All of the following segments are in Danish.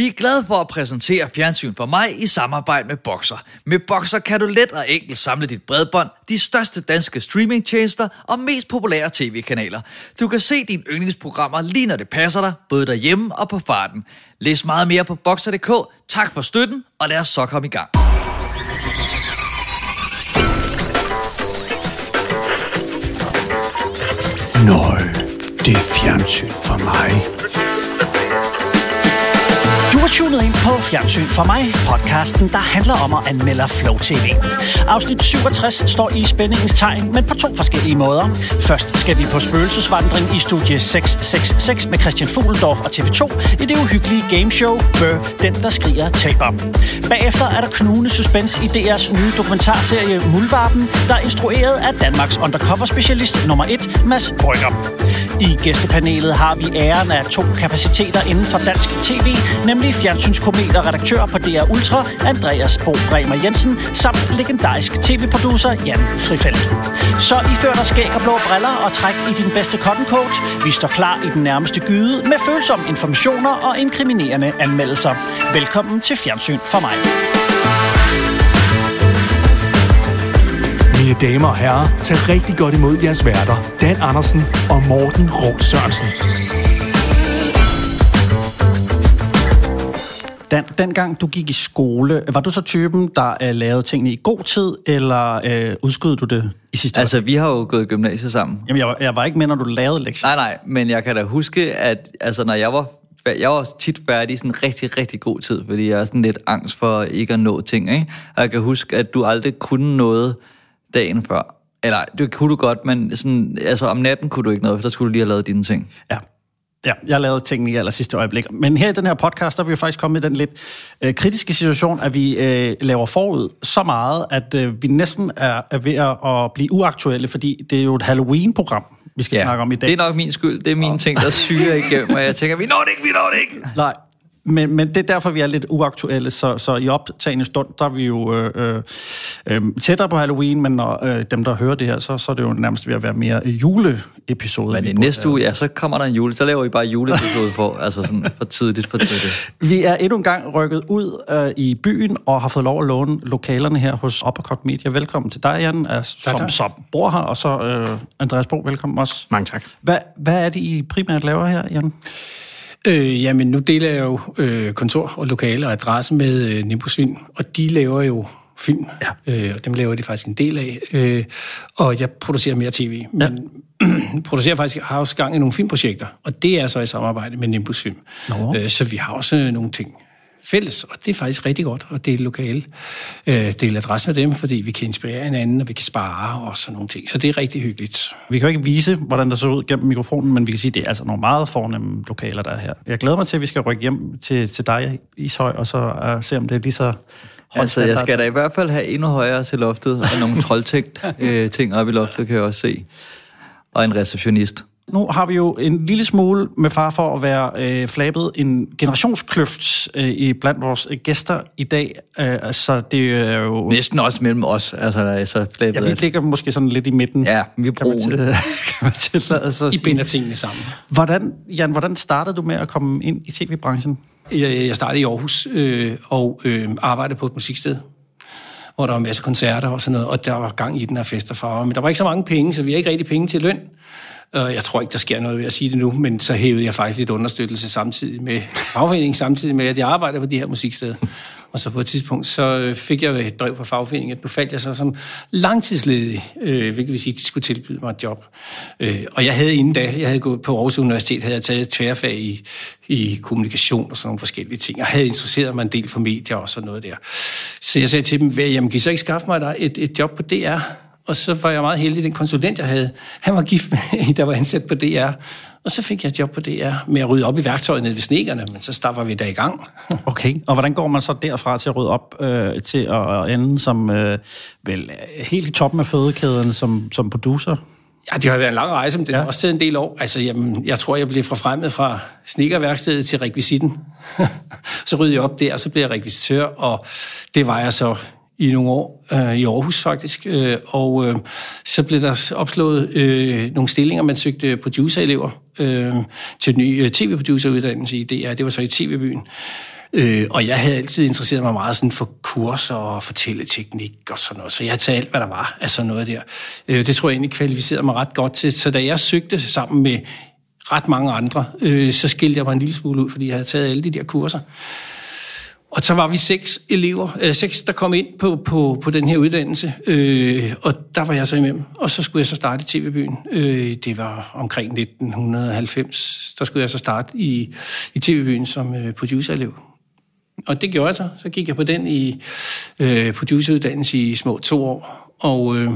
Vi er glade for at præsentere Fjernsyn for mig i samarbejde med Boxer. Med Boxer kan du let og enkelt samle dit bredbånd, de største danske streamingtjenester og mest populære tv-kanaler. Du kan se dine yndlingsprogrammer lige når det passer dig, både derhjemme og på farten. Læs meget mere på Boxer.dk. Tak for støtten, og lad os så komme i gang. Nøj, det er fjernsyn for mig. Tunet ind på Fjernsyn for mig, podcasten, der handler om at anmelde Flow TV. Afsnit 67 står i spændingens tegn, men på to forskellige måder. Først skal vi på spøgelsesvandring i studie 666 med Christian Fugeldorf og TV2 i det uhyggelige gameshow Bør, den der skriger taber. Bagefter er der knugende suspense i DR's nye dokumentarserie Muldvarpen, der er instrueret af Danmarks undercover-specialist nummer 1, Mads Brygger. I gæstepanelet har vi æren af to kapaciteter inden for dansk tv, nemlig fjernsynskomet og redaktør på DR Ultra, Andreas Bo Bremer Jensen, samt legendarisk tv-producer Jan Frifeldt. Så ifører dig skæg og blå briller og træk i din bedste cotton coat. Vi står klar i den nærmeste gyde med følsomme informationer og inkriminerende anmeldelser. Velkommen til Fjernsyn for mig. Mine damer og herrer, tag rigtig godt imod jeres værter, Dan Andersen og Morten Råd Sørensen. Den, dengang du gik i skole, var du så typen, der uh, lavede tingene i god tid, eller uh, udskød du det i sidste Altså, vi har jo gået i gymnasiet sammen. Jamen, jeg, var- jeg var ikke med, når du lavede lektier. Nej, nej, men jeg kan da huske, at altså, når jeg var, jeg var tit færdig i sådan en rigtig, rigtig god tid, fordi jeg er sådan lidt angst for ikke at nå ting, ikke? Og jeg kan huske, at du aldrig kunne noget dagen før. Eller, det kunne du godt, men sådan, altså, om natten kunne du ikke noget, for der skulle du lige have lavet dine ting. Ja. Ja, jeg lavede tingene i aller sidste øjeblik. Men her i den her podcast, der er vi jo faktisk kommet i den lidt øh, kritiske situation, at vi øh, laver forud så meget, at øh, vi næsten er, er ved at, at blive uaktuelle, fordi det er jo et Halloween-program, vi skal ja, snakke om i dag. det er nok min skyld. Det er mine ting, der syrer igennem, og jeg tænker, vi når det ikke, vi når det ikke. Nej, men, men det er derfor, vi er lidt uaktuelle, så, så i optagende stund, der er vi jo øh, øh, øh, tættere på Halloween, men når øh, dem, der hører det her, så, så er det jo nærmest ved at være mere juleepisode. Men i næste uge, ja, så kommer der en jule. Så laver vi bare juleepisode for, altså sådan for tidligt, for tidligt. Vi er endnu en gang rykket ud øh, i byen og har fået lov at låne lokalerne her hos Uppercut Media. Velkommen til dig, Jan, øh, som, tak. som bor her, og så øh, Andreas Bo, velkommen også. Mange tak. Hvad, hvad er det, I primært laver her, Jan? Øh, jamen, nu deler jeg jo øh, kontor og lokale og adresse med øh, Nimbus Film, og de laver jo film, ja. øh, og dem laver de faktisk en del af. Øh, og jeg producerer mere tv, men ja. producerer faktisk, har også gang i nogle filmprojekter, og det er så i samarbejde med Nimbus Film. Nå. Øh, så vi har også øh, nogle ting fælles, og det er faktisk rigtig godt at dele lokale, øh, dele adresse med dem, fordi vi kan inspirere hinanden, og vi kan spare og sådan nogle ting. Så det er rigtig hyggeligt. Vi kan jo ikke vise, hvordan der ser ud gennem mikrofonen, men vi kan sige, at det er altså nogle meget fornemme lokaler, der er her. Jeg glæder mig til, at vi skal rykke hjem til, til dig, Ishøj, og så uh, se, om det er lige så Altså, jeg skal da i hvert fald have endnu højere til loftet, og nogle troldtægt øh, ting op i loftet, kan jeg også se. Og en receptionist. Nu har vi jo en lille smule med far for at være øh, flabet en generationskløft øh, i blandt vores øh, gæster i dag. Øh, så det er jo... Næsten også mellem os, altså, der er så Ja, flabet. vi at- ligger måske sådan lidt i midten. Ja, vi er kan man, broen. til, kan man tillade sig at I binder tingene sammen. Hvordan, Jan, hvordan startede du med at komme ind i tv-branchen? Jeg, jeg startede i Aarhus øh, og øh, arbejdede på et musiksted, hvor der var en masse koncerter og sådan noget, og der var gang i den her fest og farver. Men der var ikke så mange penge, så vi har ikke rigtig penge til løn. Øh, Jeg tror ikke, der sker noget ved at sige det nu, men så hævede jeg faktisk lidt understøttelse samtidig med fagforeningen, samtidig med, at jeg arbejder på de her musiksteder. Og så på et tidspunkt, så øh, fik jeg et brev fra fagforeningen, at nu faldt jeg så som langtidsledig, øh, hvilket vil sige, at de skulle tilbyde mig et job. Øh, og jeg havde inden da, jeg havde gået på Aarhus Universitet, havde jeg taget et tværfag i, i kommunikation og sådan nogle forskellige ting. Jeg havde interesseret mig en del for medier og sådan noget der. Så jeg sagde til dem, jamen kan I så ikke skaffe mig der et, et job på DR? Og så var jeg meget heldig, den konsulent, jeg havde, han var gift med en, der var ansat på DR. Og så fik jeg et job på DR med at rydde op i værktøjet nede ved snekerne, men så starter vi der i gang. Okay, og hvordan går man så derfra til at rydde op øh, til at, ende som øh, vel helt i toppen af fødekæden som, som producer? Ja, det har været en lang rejse, men det har Ja. også taget en del år. Altså, jamen, jeg tror, jeg blev forfremmet fra snekerværkstedet til rekvisitten. så ryddede jeg op der, og så blev jeg rekvisitør, og det var jeg så i nogle år øh, i Aarhus faktisk. Øh, og øh, så blev der opslået øh, nogle stillinger, man søgte producerelever øh, til en ny øh, tv-produceruddannelse i DR. Det var så i TV-byen. Øh, og jeg havde altid interesseret mig meget sådan for kurser og fortælleteknik og sådan noget, så jeg tager alt, hvad der var af sådan noget der. Øh, det tror jeg egentlig kvalificerede mig ret godt til. Så da jeg søgte sammen med ret mange andre, øh, så skilte jeg mig en lille smule ud, fordi jeg havde taget alle de der kurser. Og så var vi seks elever, eller seks, der kom ind på, på, på den her uddannelse, øh, og der var jeg så imellem. Og så skulle jeg så starte i TV-byen. Øh, det var omkring 1990, der skulle jeg så starte i, i TV-byen som øh, producerelev. Og det gjorde jeg så. Så gik jeg på den i øh, produceruddannelse i små to år, og øh,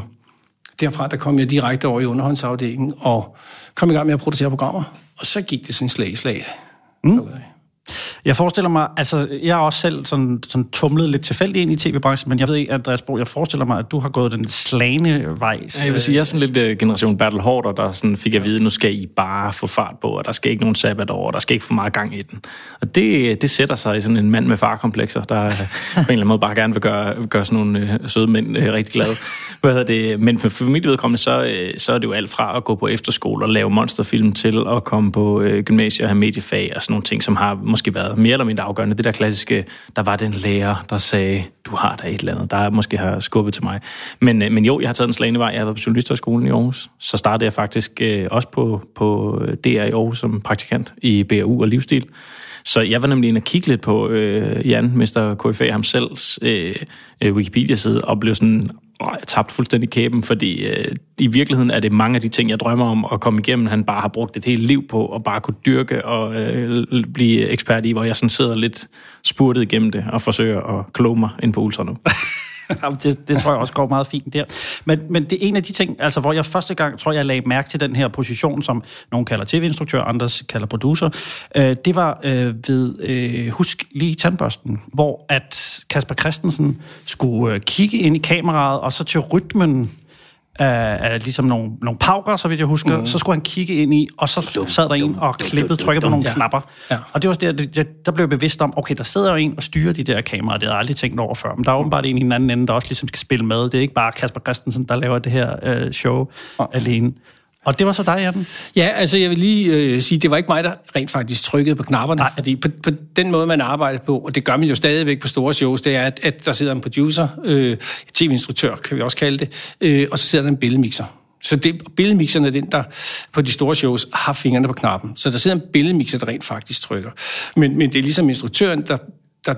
derfra der kom jeg direkte over i underhåndsafdelingen og kom i gang med at producere programmer. Og så gik det sådan slag i slag. Mm. Jeg forestiller mig, altså jeg er også selv sådan, sådan tumlet lidt tilfældigt ind i tv-branchen, men jeg ved ikke, Andreas Bo, jeg forestiller mig, at du har gået den slagende vej. Ja, jeg vil sige, jeg er sådan lidt uh, generation Battle Hårder, der sådan fik at vide, nu skal I bare få fart på, og der skal ikke nogen sabbat over, og der skal ikke for meget gang i den. Og det, det sætter sig i sådan en mand med farkomplekser, der øh, på en eller anden måde bare gerne vil gøre, gøre sådan nogle uh, søde mænd uh, rigtig glade. Hvad hedder det? Men for mit vedkommende, så, uh, så er det jo alt fra at gå på efterskole og lave monsterfilm til at komme på uh, gymnasiet og have mediefag og sådan nogle ting, som har måske været mere eller mindre afgørende. Det der klassiske, der var den lærer, der sagde, du har der et eller andet, der måske har skubbet til mig. Men, øh, men jo, jeg har taget en slagende vej. Jeg har været på Journalisterskolen i Aarhus. Så startede jeg faktisk øh, også på, på øh, DR i Aarhus som praktikant i BAU og livsstil. Så jeg var nemlig inde og kigge lidt på øh, Jan, Mr. KFA ham selv, øh, øh, Wikipedia-side, og blev sådan, og jeg tabte fuldstændig kæben, fordi øh, i virkeligheden er det mange af de ting, jeg drømmer om at komme igennem, han bare har brugt et helt liv på, at bare kunne dyrke og øh, blive ekspert i, hvor jeg sådan sidder lidt spurtet igennem det, og forsøger at kloge mig ind på Ultra nu. det, det tror jeg også går meget fint der. Men, men det er en af de ting, altså, hvor jeg første gang, tror jeg, lagde mærke til den her position, som nogen kalder tv-instruktør, andre kalder producer. Øh, det var øh, ved, øh, husk lige tandbørsten, hvor at Kasper Christensen skulle øh, kigge ind i kameraet, og så til rytmen af, af ligesom nogle, nogle pauker, så vidt jeg husker, mm. så skulle han kigge ind i, og så sad der en og klippede, trykkede på nogle ja. knapper. Ja. Og det var der, det, der blev jeg bevidst om, okay, der sidder jo en og styrer de der kameraer, det havde jeg aldrig tænkt over før, men der er åbenbart en i den anden ende, der også ligesom skal spille med. Det er ikke bare Kasper Christensen, der laver det her øh, show ja. alene. Og det var så dig, Jan? Ja, altså jeg vil lige øh, sige, det var ikke mig, der rent faktisk trykkede på knapperne, Nej. fordi på, på den måde, man arbejder på, og det gør man jo stadigvæk på store shows, det er, at, at der sidder en producer, øh, tv-instruktør kan vi også kalde det, øh, og så sidder der en billedmixer. Så det, billedmixeren er den, der på de store shows har fingrene på knappen. Så der sidder en billedmixer, der rent faktisk trykker. Men, men det er ligesom instruktøren, der, der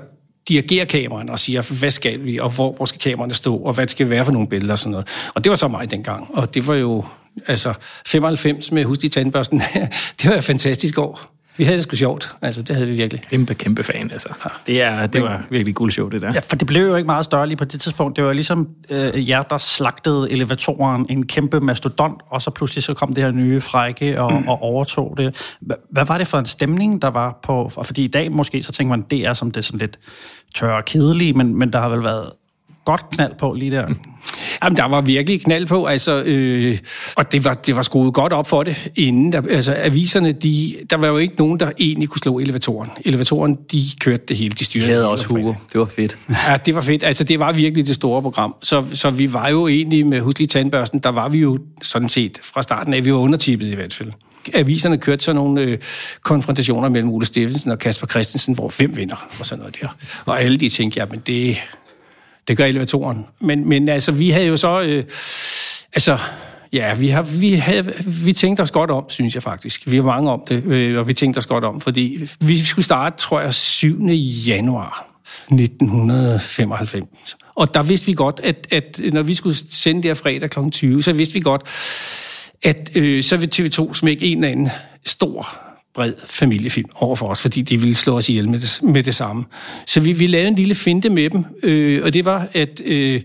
dirigerer kameraerne og siger, hvad skal vi, og hvor, hvor skal kameraerne stå, og hvad skal det være for nogle billeder og sådan noget. Og det var så mig dengang, og det var jo altså 95 med Husk i tandbørsten, det var et fantastisk år. Vi havde det sgu sjovt. Altså, det havde vi virkelig. Kæmpe, kæmpe fan, altså. Det, er, det var virkelig guld show, det der. Ja, for det blev jo ikke meget større lige på det tidspunkt. Det var ligesom øh, jer, der slagtede elevatoren, en kæmpe mastodont, og så pludselig så kom det her nye frække og, mm. og overtog det. Hvad var det for en stemning, der var på... Fordi i dag måske, så tænker man, det er som det er sådan lidt tør og kedelige, men, men der har vel været godt knald på lige der. Jamen, der var virkelig knald på, altså, øh, og det var, det var skruet godt op for det inden. Der, altså, aviserne, de, der var jo ikke nogen, der egentlig kunne slå elevatoren. Elevatoren, de kørte det hele, de styrede. Jeg havde også Hugo, det var fedt. Ja, det var fedt. Altså, det var virkelig det store program. Så, så vi var jo egentlig med Huslig Tandbørsten, der var vi jo sådan set fra starten af, vi var undertippet i hvert fald aviserne kørte sådan nogle øh, konfrontationer mellem Ole Steffensen og Kasper Christensen, hvor hvem vinder, og sådan noget der. Og alle de tænkte, ja, men det, det gør elevatoren. Men, men altså, vi havde jo så... Øh, altså, ja, vi, har, vi, havde, vi tænkte os godt om, synes jeg faktisk. Vi har mange om det, øh, og vi tænkte os godt om, fordi vi skulle starte, tror jeg, 7. januar 1995. Og der vidste vi godt, at, at når vi skulle sende det her fredag kl. 20, så vidste vi godt, at øh, så vil TV2 smække en eller anden stor bred familiefilm over for os, fordi de ville slå os ihjel med det, med det samme. Så vi, vi lavede en lille finte med dem, øh, og det var, at øh, jeg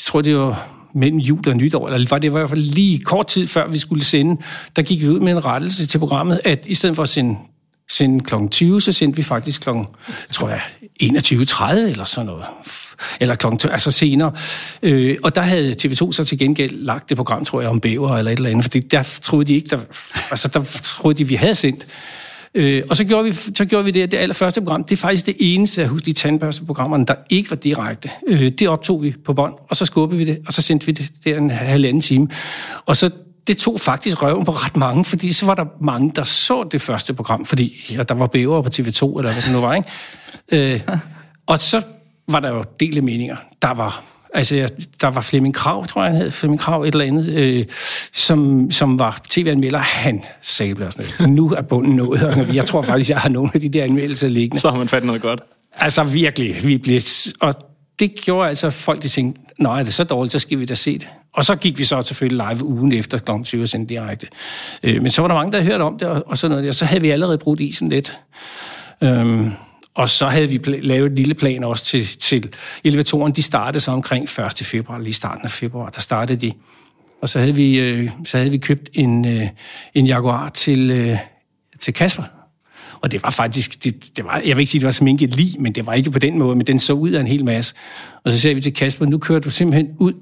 tror, det var mellem jul og nytår, eller var det i hvert fald lige kort tid før vi skulle sende, der gik vi ud med en rettelse til programmet, at i stedet for at sende sende kl. 20, så sendte vi faktisk kl. tror jeg, 21.30 eller sådan noget. Eller kl. altså senere. Øh, og der havde TV2 så til gengæld lagt det program, tror jeg, om bæver eller et eller andet, fordi der troede de ikke, der, altså der troede de, vi havde sendt. Øh, og så gjorde, vi, så gjorde vi det, det allerførste program. Det er faktisk det eneste, af husker, de tandbørsteprogrammerne, der ikke var direkte. Øh, det optog vi på bånd, og så skubbede vi det, og så sendte vi det der en halvanden time. Og så det tog faktisk røven på ret mange, fordi så var der mange, der så det første program, fordi ja, der var bæver på TV2, eller hvad det nu var, ikke? Øh, og så var der jo dele meninger. Der var Altså, der var Flemming Krav, tror jeg, han hed. Flemming Krav, et eller andet, øh, som, som var tv-anmelder. Han sagde sådan noget. Nu er bunden nået. Og jeg tror faktisk, jeg har nogle af de der anmeldelser liggende. Så har man fat noget godt. Altså, virkelig. Vi blev, og det gjorde altså, at folk de tænkte, nej, er det så dårligt, så skal vi da se det. Og så gik vi så selvfølgelig live ugen efter kl. 20 og sendte direkte. Øh, men så var der mange, der hørte om det, og, og sådan noget. Og så havde vi allerede brugt isen lidt. Øhm, og så havde vi lavet et lille plan også til, til elevatoren. De startede så omkring 1. februar, lige starten af februar, der startede de. Og så havde vi, øh, så havde vi købt en, øh, en Jaguar til, øh, til Kasper. Og det var faktisk, det, det var, jeg vil ikke sige, det var sminket lige, men det var ikke på den måde, men den så ud af en hel masse. Og så sagde vi til Kasper, nu kører du simpelthen ud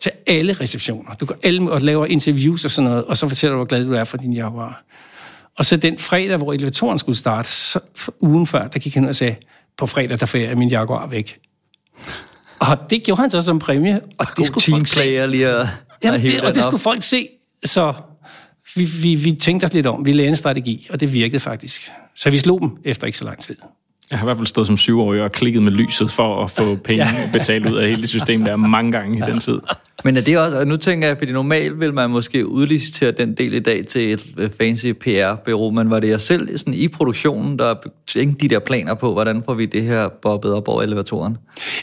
til alle receptioner. Du går alle og laver interviews og sådan noget, og så fortæller du, hvor glad du er for din Jaguar. Og så den fredag, hvor elevatoren skulle starte, så, ugen før, der gik han og sagde, på fredag, der får jeg min Jaguar væk. Og det gjorde han så som præmie. Og det skulle folk se. lige at, Jamen, det, og det skulle folk se. Så vi, vi, vi tænkte os lidt om. Vi lavede en strategi, og det virkede faktisk. Så vi slog dem efter ikke så lang tid. Jeg har i hvert fald stået som syvårig og klikket med lyset for at få penge ja. betalt ud af hele det system der mange gange i den tid. Men er det også, og nu tænker jeg, fordi normalt vil man måske udlicitere den del i dag til et øh, fancy PR-bureau, men var det jeg selv sådan, i produktionen, der tænkte de der planer på, hvordan får vi det her bobbet op over elevatoren?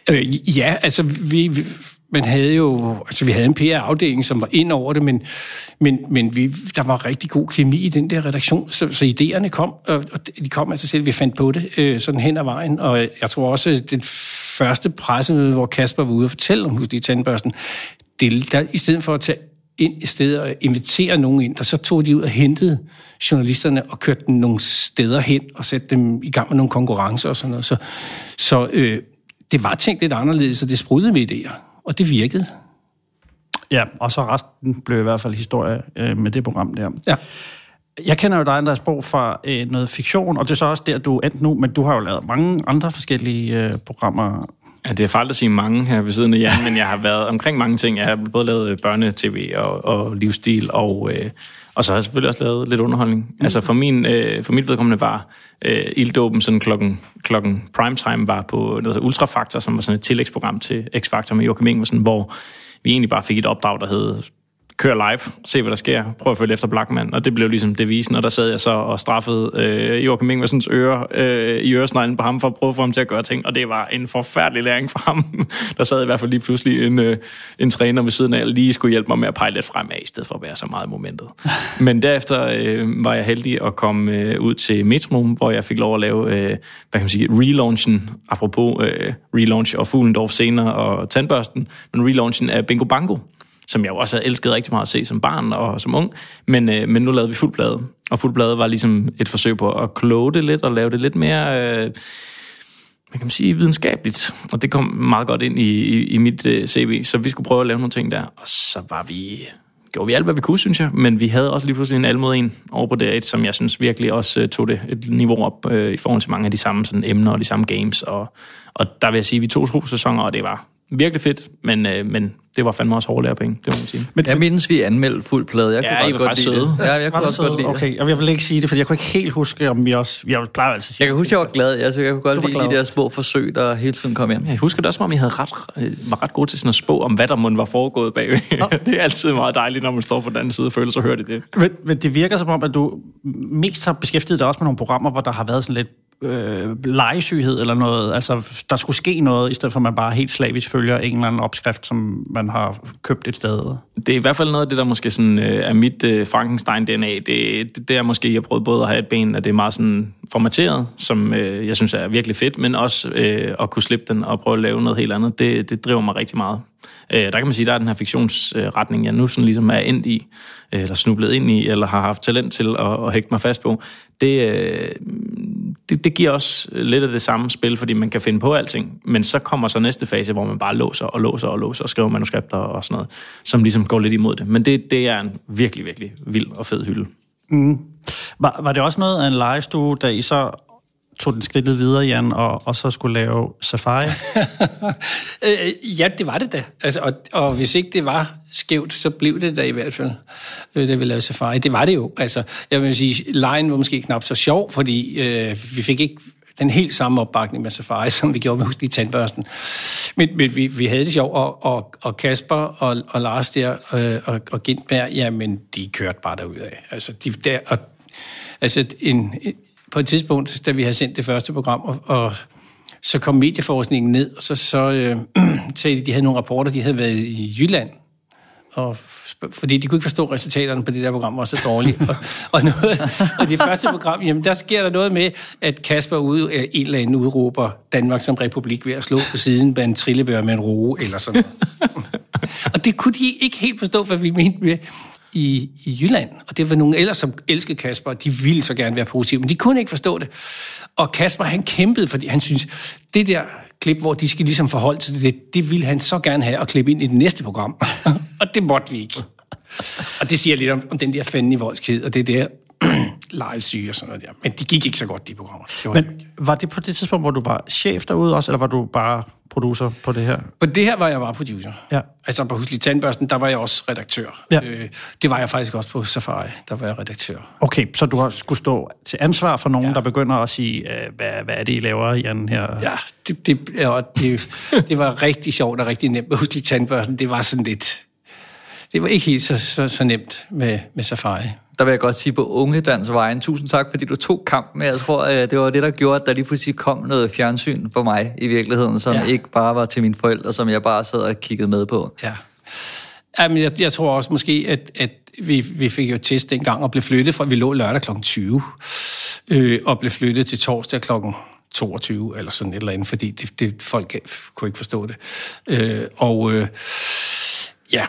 Øh, ja, altså vi, vi man havde jo, altså vi havde en PR-afdeling, som var ind over det, men, men, men vi, der var rigtig god kemi i den der redaktion, så, så idéerne kom, og, og de kom altså selv, vi fandt på det øh, sådan hen ad vejen, og jeg tror også, den første pressemøde, hvor Kasper var ude og fortælle om Huslig Tandbørsten, det, der, i stedet for at tage ind i stedet og invitere nogen ind, og så tog de ud og hentede journalisterne og kørte dem nogle steder hen og satte dem i gang med nogle konkurrencer og sådan noget. Så, så øh, det var tænkt lidt anderledes, og det sprudede med idéer og det virkede. Ja, og så resten blev i hvert fald historie øh, med det program der. Ja. Jeg kender jo dig, Andreas Bo, fra øh, noget fiktion, og det er så også der, du er endt nu, men du har jo lavet mange andre forskellige øh, programmer. Ja, det er farligt at sige mange her ved siden af jer, men jeg har været omkring mange ting. Jeg har både lavet børnetv og, og livsstil, og, øh, og så har jeg selvfølgelig også lavet lidt underholdning. Mm. Altså for, min, øh, for mit vedkommende var øh, ilddåben sådan klokken, klokken primetime var på noget Ultrafaktor, som var sådan et tillægsprogram til X-Factor med Joachim Ingebrigtsen, hvor vi egentlig bare fik et opdrag, der hed kør live, se hvad der sker, prøv at følge efter Blackman, og det blev ligesom devisen, og der sad jeg så og straffede øh, Joachim Ingersens øre øh, i øresneglen på ham for at prøve at få ham til at gøre ting, og det var en forfærdelig læring for ham. der sad i hvert fald lige pludselig en, øh, en træner ved siden af, og lige skulle hjælpe mig med at pege lidt fremad, i stedet for at være så meget i momentet. Men derefter øh, var jeg heldig at komme øh, ud til Metronom, hvor jeg fik lov at lave, øh, hvad kan man sige, relaunchen, apropos øh, relaunch og Fuglendorf senere og Tandbørsten, men relaunchen af Bingo Bango, som jeg jo også havde elsket rigtig meget at se som barn og som ung. Men, øh, men nu lavede vi fuld plade, og fuld plade var ligesom et forsøg på at kloge det lidt og lave det lidt mere... Øh, man kan man sige, videnskabeligt. Og det kom meget godt ind i, i, i mit øh, CV, så vi skulle prøve at lave nogle ting der. Og så var vi, gjorde vi alt, hvad vi kunne, synes jeg. Men vi havde også lige pludselig en almod en over på det som jeg synes virkelig også uh, tog det et niveau op uh, i forhold til mange af de samme sådan, emner og de samme games. Og, og der vil jeg sige, at vi tog to sæsoner, og det var virkelig fedt, men, øh, men det var fandme også hårde penge, det må man sige. Men, jeg mindes, vi anmeldte fuld plade. Jeg ja, kunne I var faktisk søde. Ja, jeg kunne også godt lide okay. det. Okay, jeg vil ikke sige det, for jeg kunne ikke helt huske, om vi også... Jeg plejer altid at sige Jeg kan huske, jeg var glad. Jeg, så jeg kunne godt lide glad. de der små forsøg, der hele tiden kom ind. Jeg husker det også, om I havde ret, øh, var ret gode til sådan at spå om, hvad der måtte var foregået bagved. det er altid meget dejligt, når man står på den anden side og føler sig hørt i det. Men, men det virker som om, at du mest har beskæftiget dig også med nogle programmer, hvor der har været sådan lidt øh, legesyghed eller noget. Altså, der skulle ske noget, i stedet for at man bare helt slavisk følger en eller anden opskrift, som man har købt et sted. Det er i hvert fald noget af det, der måske sådan, øh, er mit øh, Frankenstein-DNA. Det, det, det er måske, jeg prøvet både at have et ben, at det er meget sådan formateret, som øh, jeg synes er virkelig fedt, men også øh, at kunne slippe den og prøve at lave noget helt andet. Det, det driver mig rigtig meget. Øh, der kan man sige, der er den her fiktionsretning, jeg nu sådan ligesom er ind i, øh, eller snublet ind i, eller har haft talent til at, at hægte mig fast på. Det, øh, det, det giver også lidt af det samme spil, fordi man kan finde på alting, men så kommer så næste fase, hvor man bare låser og låser og låser og skriver manuskripter og sådan noget, som ligesom går lidt imod det. Men det, det er en virkelig, virkelig vild og fed hylde. Mm. Var, var det også noget af en legestue, da I så tog den skridtet videre, Jan, og, og så skulle lave Safari? Øh, ja, det var det da. Altså, og, og hvis ikke det var skævt, så blev det da i hvert fald, øh, da vi lavede Safari. Det var det jo. Altså, jeg vil sige, lejen var måske knap så sjov, fordi øh, vi fik ikke den helt samme opbakning med Safari, som vi gjorde med Husk i tandbørsten. Men, men vi, vi havde det sjovt, og, og, og Kasper og, og Lars der, øh, og, og Gintberg, jamen, de kørte bare derudad. Altså, de, der, og, altså en, på et tidspunkt, da vi havde sendt det første program, og, og så kom medieforskningen ned, og så, så øh, sagde de, de havde nogle rapporter, de havde været i Jylland, og fordi de kunne ikke forstå resultaterne på det der program var så dårlige. og, og, noget, og det første program, jamen der sker der noget med, at Kasper ude, en eller anden udråber Danmark som republik ved at slå på siden med en trillebør med en roe eller sådan noget. og det kunne de ikke helt forstå, hvad vi mente med i, i Jylland. Og det var nogle ellers, som elskede Kasper, og de ville så gerne være positive, men de kunne ikke forstå det. Og Kasper, han kæmpede, fordi han synes, det der klip, hvor de skal ligesom forholde sig til det, det ville han så gerne have at klippe ind i det næste program. og det måtte vi ikke. Og det siger lidt om, om den der fanden i voldskhed, og det der lejesyge og sådan noget der. Men de gik ikke så godt, de programmer. Det var Men var det på det tidspunkt, hvor du var chef derude også, eller var du bare producer på det her? På det her var jeg bare producer. Ja. Altså på Huslig Tandbørsten, der var jeg også redaktør. Ja. Øh, det var jeg faktisk også på Safari, der var jeg redaktør. Okay, så du har skulle stå til ansvar for nogen, ja. der begynder at sige, øh, hvad, hvad er det, I laver, Jan, her? Ja, det, det, ja, det, det var rigtig sjovt og rigtig nemt med Huslig Tandbørsten. Det var sådan lidt... Det var ikke helt så, så, så nemt med, med Safari. Der vil jeg godt sige på Unge Dans Vejen, tusind tak, fordi du tog kampen. Jeg tror, øh, det var det, der gjorde, at der lige pludselig kom noget fjernsyn for mig i virkeligheden, som Ja. ikke bare var til mine forældre, som jeg bare sad og kiggede med på. Ja. Jamen, jeg, jeg tror også måske, at, at vi, vi fik jo test dengang og blev flyttet fra, vi lå lørdag kl. 20, øh, og blev flyttet til torsdag kl. 22, eller sådan et eller andet, fordi det, det, folk kunne ikke forstå det. Øh, og øh, ja,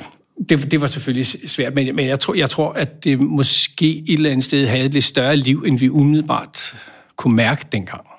det, det var selvfølgelig svært, men, men jeg, tror, jeg tror, at det måske et eller andet sted havde et lidt større liv, end vi umiddelbart kunne mærke dengang.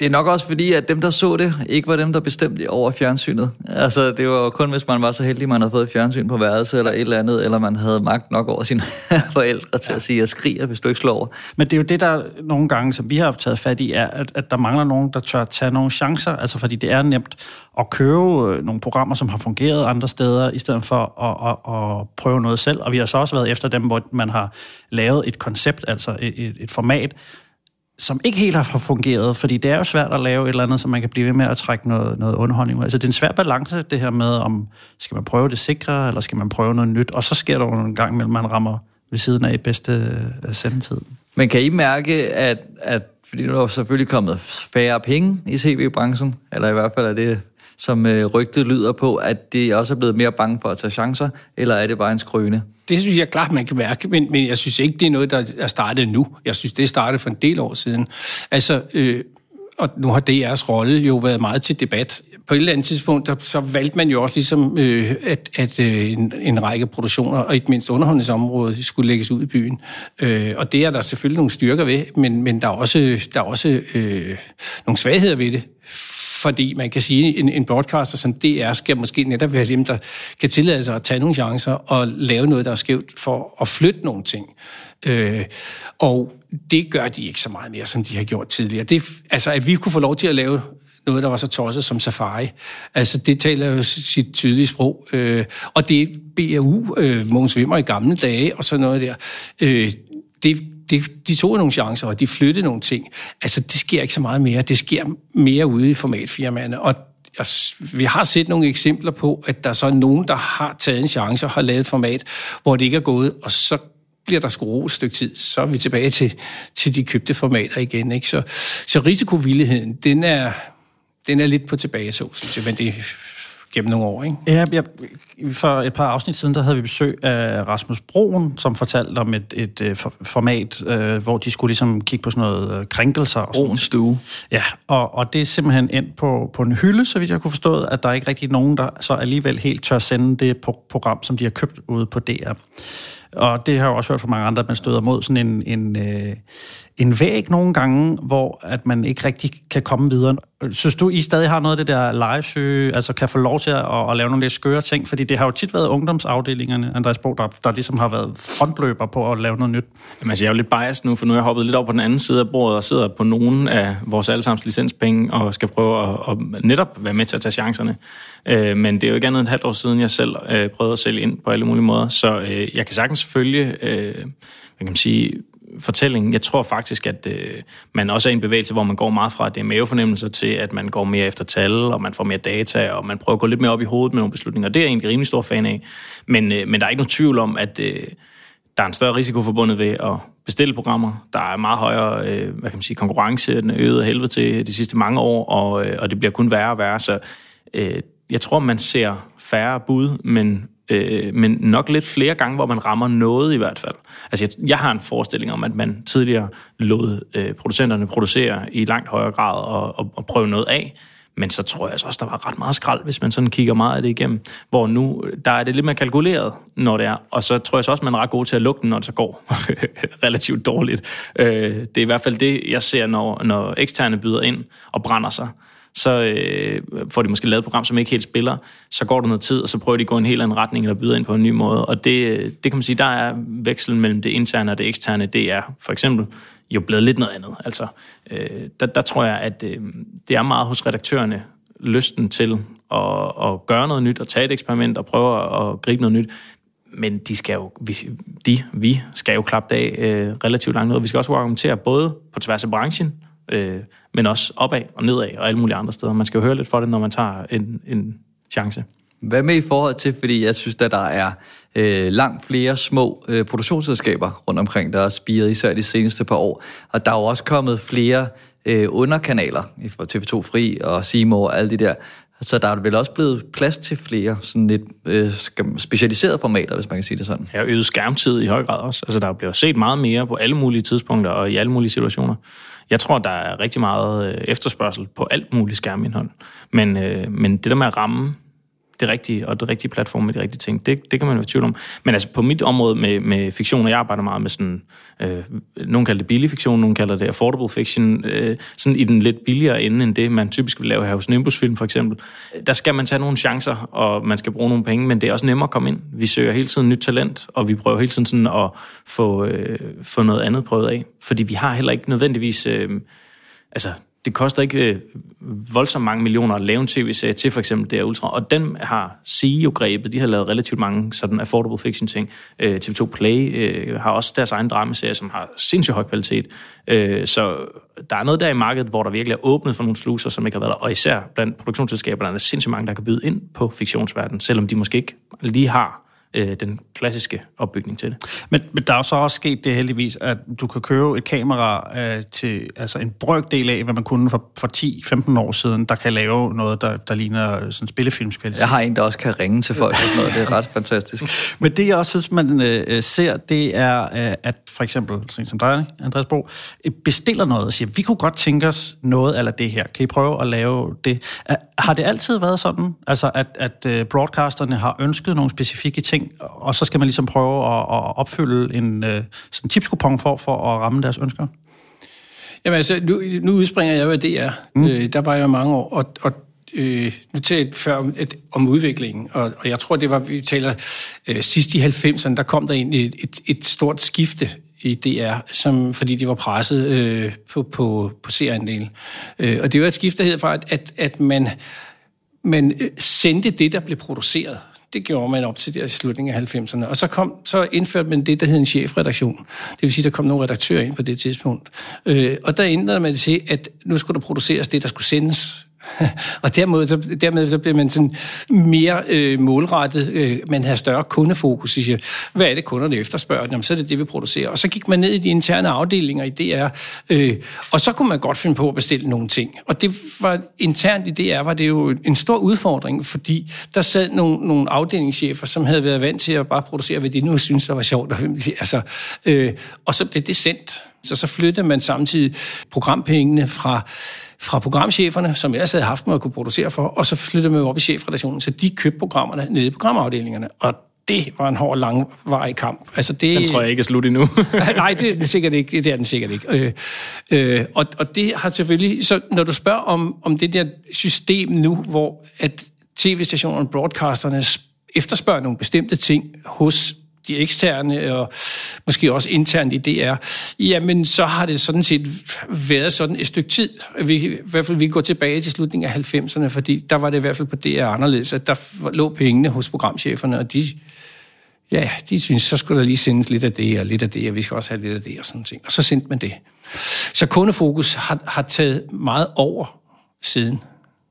Det er nok også fordi, at dem, der så det, ikke var dem, der bestemte over fjernsynet. Altså, det var kun, hvis man var så heldig, man havde fået fjernsyn på værelset eller et eller andet, eller man havde magt nok over sine forældre til ja. at sige, jeg skriger, hvis du ikke slår over. Men det er jo det, der nogle gange, som vi har taget fat i, er, at, at der mangler nogen, der tør tage nogle chancer. Altså, fordi det er nemt at købe øh, nogle programmer, som har fungeret andre steder, i stedet for at, at, at prøve noget selv. Og vi har så også været efter dem, hvor man har lavet et koncept, altså et, et format, som ikke helt har fungeret, fordi det er jo svært at lave et eller andet, så man kan blive ved med at trække noget, noget underholdning ud. Altså det er en svær balance, det her med, om skal man prøve det sikre, eller skal man prøve noget nyt, og så sker der jo en gang imellem, man rammer ved siden af i bedste øh, sendetid. Men kan I mærke, at, at fordi nu er der selvfølgelig kommet færre penge i CV-branchen, eller i hvert fald er det, som øh, rygtet lyder på, at det også er blevet mere bange for at tage chancer, eller er det bare en skrøne? Det synes jeg klart, man kan mærke, men, men jeg synes ikke, det er noget, der er startet nu. Jeg synes, det er startet for en del år siden. Altså, øh, og nu har DR's rolle jo været meget til debat. På et eller andet tidspunkt, der, så valgte man jo også ligesom, øh, at, at øh, en, en række produktioner, og ikke mindst underholdningsområdet, skulle lægges ud i byen. Øh, og det er der selvfølgelig nogle styrker ved, men, men der er også, der er også øh, nogle svagheder ved det. Fordi man kan sige, at en, en broadcaster som DR skal måske netop være dem, der kan tillade sig at tage nogle chancer og lave noget, der er skævt for at flytte nogle ting. Øh, og det gør de ikke så meget mere, som de har gjort tidligere. Det, altså, at vi kunne få lov til at lave noget, der var så tosset som Safari. Altså, det taler jo sit tydelige sprog. Øh, og det BAU, øh, Mogens Vimmer i gamle dage og sådan noget der, øh, det, de, de tog nogle chancer, og de flyttede nogle ting. Altså, det sker ikke så meget mere. Det sker mere ude i formatfirmaerne. Og jeg, vi har set nogle eksempler på, at der så er nogen, der har taget en chance og har lavet et format, hvor det ikke er gået, og så bliver der sgu ro et stykke tid, så er vi tilbage til, til de købte formater igen. Ikke? Så, så risikovilligheden, den er, den er lidt på tilbage, så synes jeg, men det gennem nogle år. Ikke? Ja, jeg, for et par afsnit siden, der havde vi besøg af Rasmus Broen, som fortalte om et, et, et format, øh, hvor de skulle ligesom kigge på sådan noget øh, krænkelser. Og. Broens stue. Ja, og, og det er simpelthen endt på, på en hylde, så vidt jeg kunne forstå, at der er ikke rigtig nogen, der så alligevel helt tør sende det på, program, som de har købt ude på DR. Og det har jeg jo også hørt fra mange andre, at man støder mod sådan en, en, øh, en væg nogle gange, hvor at man ikke rigtig kan komme videre. Synes du, I stadig har noget af det der legesøge, altså kan få lov til at, at lave nogle lidt skøre ting? Fordi det har jo tit været ungdomsafdelingerne, Andreas Bo, der, der ligesom har været frontløber på at lave noget nyt. Jamen, altså, jeg er jo lidt biased nu, for nu er jeg hoppet lidt over på den anden side af bordet og sidder på nogen af vores allesammens licenspenge og skal prøve at, at netop være med til at tage chancerne. Øh, men det er jo ikke andet end et halvt år siden, jeg selv øh, prøvede at sælge ind på alle mulige måder. Så øh, jeg kan sagtens følge, øh, hvad kan man sige, fortællingen. Jeg tror faktisk, at øh, man også er i en bevægelse, hvor man går meget fra det mavefornemmelser til, at man går mere efter tal, og man får mere data, og man prøver at gå lidt mere op i hovedet med nogle beslutninger. Det er jeg egentlig rimelig stor fan af. Men, øh, men der er ikke nogen tvivl om, at øh, der er en større risiko forbundet ved at bestille programmer. Der er meget højere øh, hvad kan man sige, konkurrence, den er øget af helvede til de sidste mange år, og, øh, og det bliver kun værre og værre. Så øh, jeg tror, man ser færre bud, men øh, men nok lidt flere gange, hvor man rammer noget i hvert fald. Altså, jeg, jeg har en forestilling om, at man tidligere lod øh, producenterne producere i langt højere grad og, og, og prøve noget af, men så tror jeg altså også, der var ret meget skrald, hvis man sådan kigger meget af det igennem. Hvor nu, der er det lidt mere kalkuleret, når det er. Og så tror jeg så også, man er ret god til at lukke den, når det så går relativt dårligt. Øh, det er i hvert fald det, jeg ser, når, når eksterne byder ind og brænder sig så øh, får de måske lavet et program, som ikke helt spiller, så går der noget tid, og så prøver de at gå en helt anden retning, eller byder ind på en ny måde. Og det, øh, det kan man sige, der er vekslen mellem det interne og det eksterne, det er for eksempel jo blevet lidt noget andet. Altså, øh, der, der tror jeg, at øh, det er meget hos redaktørerne lysten til at, at gøre noget nyt, og tage et eksperiment og prøve at gribe noget nyt. Men de skal jo, vi, de, vi skal jo klappe af øh, relativt langt ud. Vi skal også argumentere både på tværs af branchen, øh, men også opad og nedad og alle mulige andre steder. Man skal jo høre lidt for det, når man tager en, en chance. Hvad med i forhold til, fordi jeg synes, at der er øh, langt flere små øh, produktionsselskaber rundt omkring, der er spiret især de seneste par år. Og der er jo også kommet flere øh, underkanaler, TV2 Fri og Seymour og alle de der. Så der er vel også blevet plads til flere sådan lidt øh, specialiserede formater, hvis man kan sige det sådan. Ja, øget skærmtid i høj grad også. Altså, der bliver set meget mere på alle mulige tidspunkter og i alle mulige situationer. Jeg tror, der er rigtig meget øh, efterspørgsel på alt muligt skærmindhold. Men, øh, men det der med at ramme det rigtige, og det rigtige platform med de rigtige ting, det, det kan man være tvivl om. Men altså på mit område med, med fiktion, og jeg arbejder meget med sådan, øh, nogen kalder det billig fiktion, nogen kalder det affordable fiction, øh, sådan i den lidt billigere ende end det, man typisk vil lave her hos Nimbus Film for eksempel. Der skal man tage nogle chancer, og man skal bruge nogle penge, men det er også nemmere at komme ind. Vi søger hele tiden nyt talent, og vi prøver hele tiden sådan at få, øh, få noget andet prøvet af. Fordi vi har heller ikke nødvendigvis... Øh, altså, det koster ikke øh, voldsomt mange millioner at lave en tv-serie til for eksempel DR Ultra, og den har CEO jo grebet, de har lavet relativt mange sådan affordable fiction ting. Øh, TV2 Play øh, har også deres egen dramaserie, som har sindssygt høj kvalitet. Øh, så der er noget der i markedet, hvor der virkelig er åbnet for nogle sluser, som ikke har været der, og især blandt produktionsselskaberne er der sindssygt mange, der kan byde ind på fiktionsverdenen, selvom de måske ikke lige har øh, den klassiske opbygning til det. Men, men der er så også sket det heldigvis, at du kan købe et kamera øh, til altså en brøkdel af, hvad man kunne for, for 10-15 år siden, der kan lave noget, der, der ligner sådan spillefilmspil. Jeg har en, der også kan ringe til folk og sådan noget. Det er ret fantastisk. Men det, jeg også synes, man øh, ser, det er, øh, at for eksempel, sådan som dig, Andreas Bro, bestiller noget og siger, vi kunne godt tænke os noget eller det her. Kan I prøve at lave det? Har det altid været sådan, altså at, at øh, broadcasterne har ønsket nogle specifikke ting, og så skal man ligesom prøve at, at opfylde en øh, sådan tipskupon for, for at ramme deres ønsker? Jamen altså, nu, nu udspringer jeg, hvad det er. Mm. Øh, der var jeg mange år, og, og øh, nu talte før om, et, om udviklingen, og, og jeg tror, det var, vi taler øh, sidst i 90'erne, der kom der egentlig et, et, et stort skifte i DR, som, fordi de var presset øh, på, på, på serieandelen. Øh, og det var et skifte, der fra, at, at, at man, man øh, sendte det, der blev produceret det gjorde man op til der i slutningen af 90'erne. Og så, kom, så indførte man det, der hed en chefredaktion. Det vil sige, der kom nogle redaktører ind på det tidspunkt. Øh, og der ændrede man det til, at nu skulle der produceres det, der skulle sendes og dermed, så, dermed så bliver man sådan mere øh, målrettet. Øh, man har større kundefokus. Siger, hvad er det, kunderne efterspørger? Jamen, så er det det, vi producerer. Og så gik man ned i de interne afdelinger i DR, øh, og så kunne man godt finde på at bestille nogle ting. Og det var internt i DR, var det jo en stor udfordring, fordi der sad nogle, nogle afdelingschefer, som havde været vant til at bare producere, hvad de nu synes, der var sjovt. altså, øh, og så blev det sendt. Så så flyttede man samtidig programpengene fra fra programcheferne, som ellers havde haft mig at kunne producere for, og så flyttede man op i chefredaktionen, så de købte programmerne nede i programafdelingerne. Og det var en hård, langvarig kamp. Altså det, den tror jeg ikke er slut endnu. nej, det er den sikkert ikke. Det er den sikkert ikke. Øh, øh, og, og det har selvfølgelig... Så når du spørger om, om det der system nu, hvor at tv-stationerne, broadcasterne efterspørger nogle bestemte ting hos de eksterne og måske også internt i DR, jamen så har det sådan set været sådan et stykke tid. Vi, I hvert fald vi går tilbage til slutningen af 90'erne, fordi der var det i hvert fald på DR anderledes, at der lå pengene hos programcheferne, og de ja, de synes, så skulle der lige sendes lidt af det, og lidt af det, og vi skal også have lidt af det, og sådan ting. Og så sendte man det. Så kundefokus har, har taget meget over siden.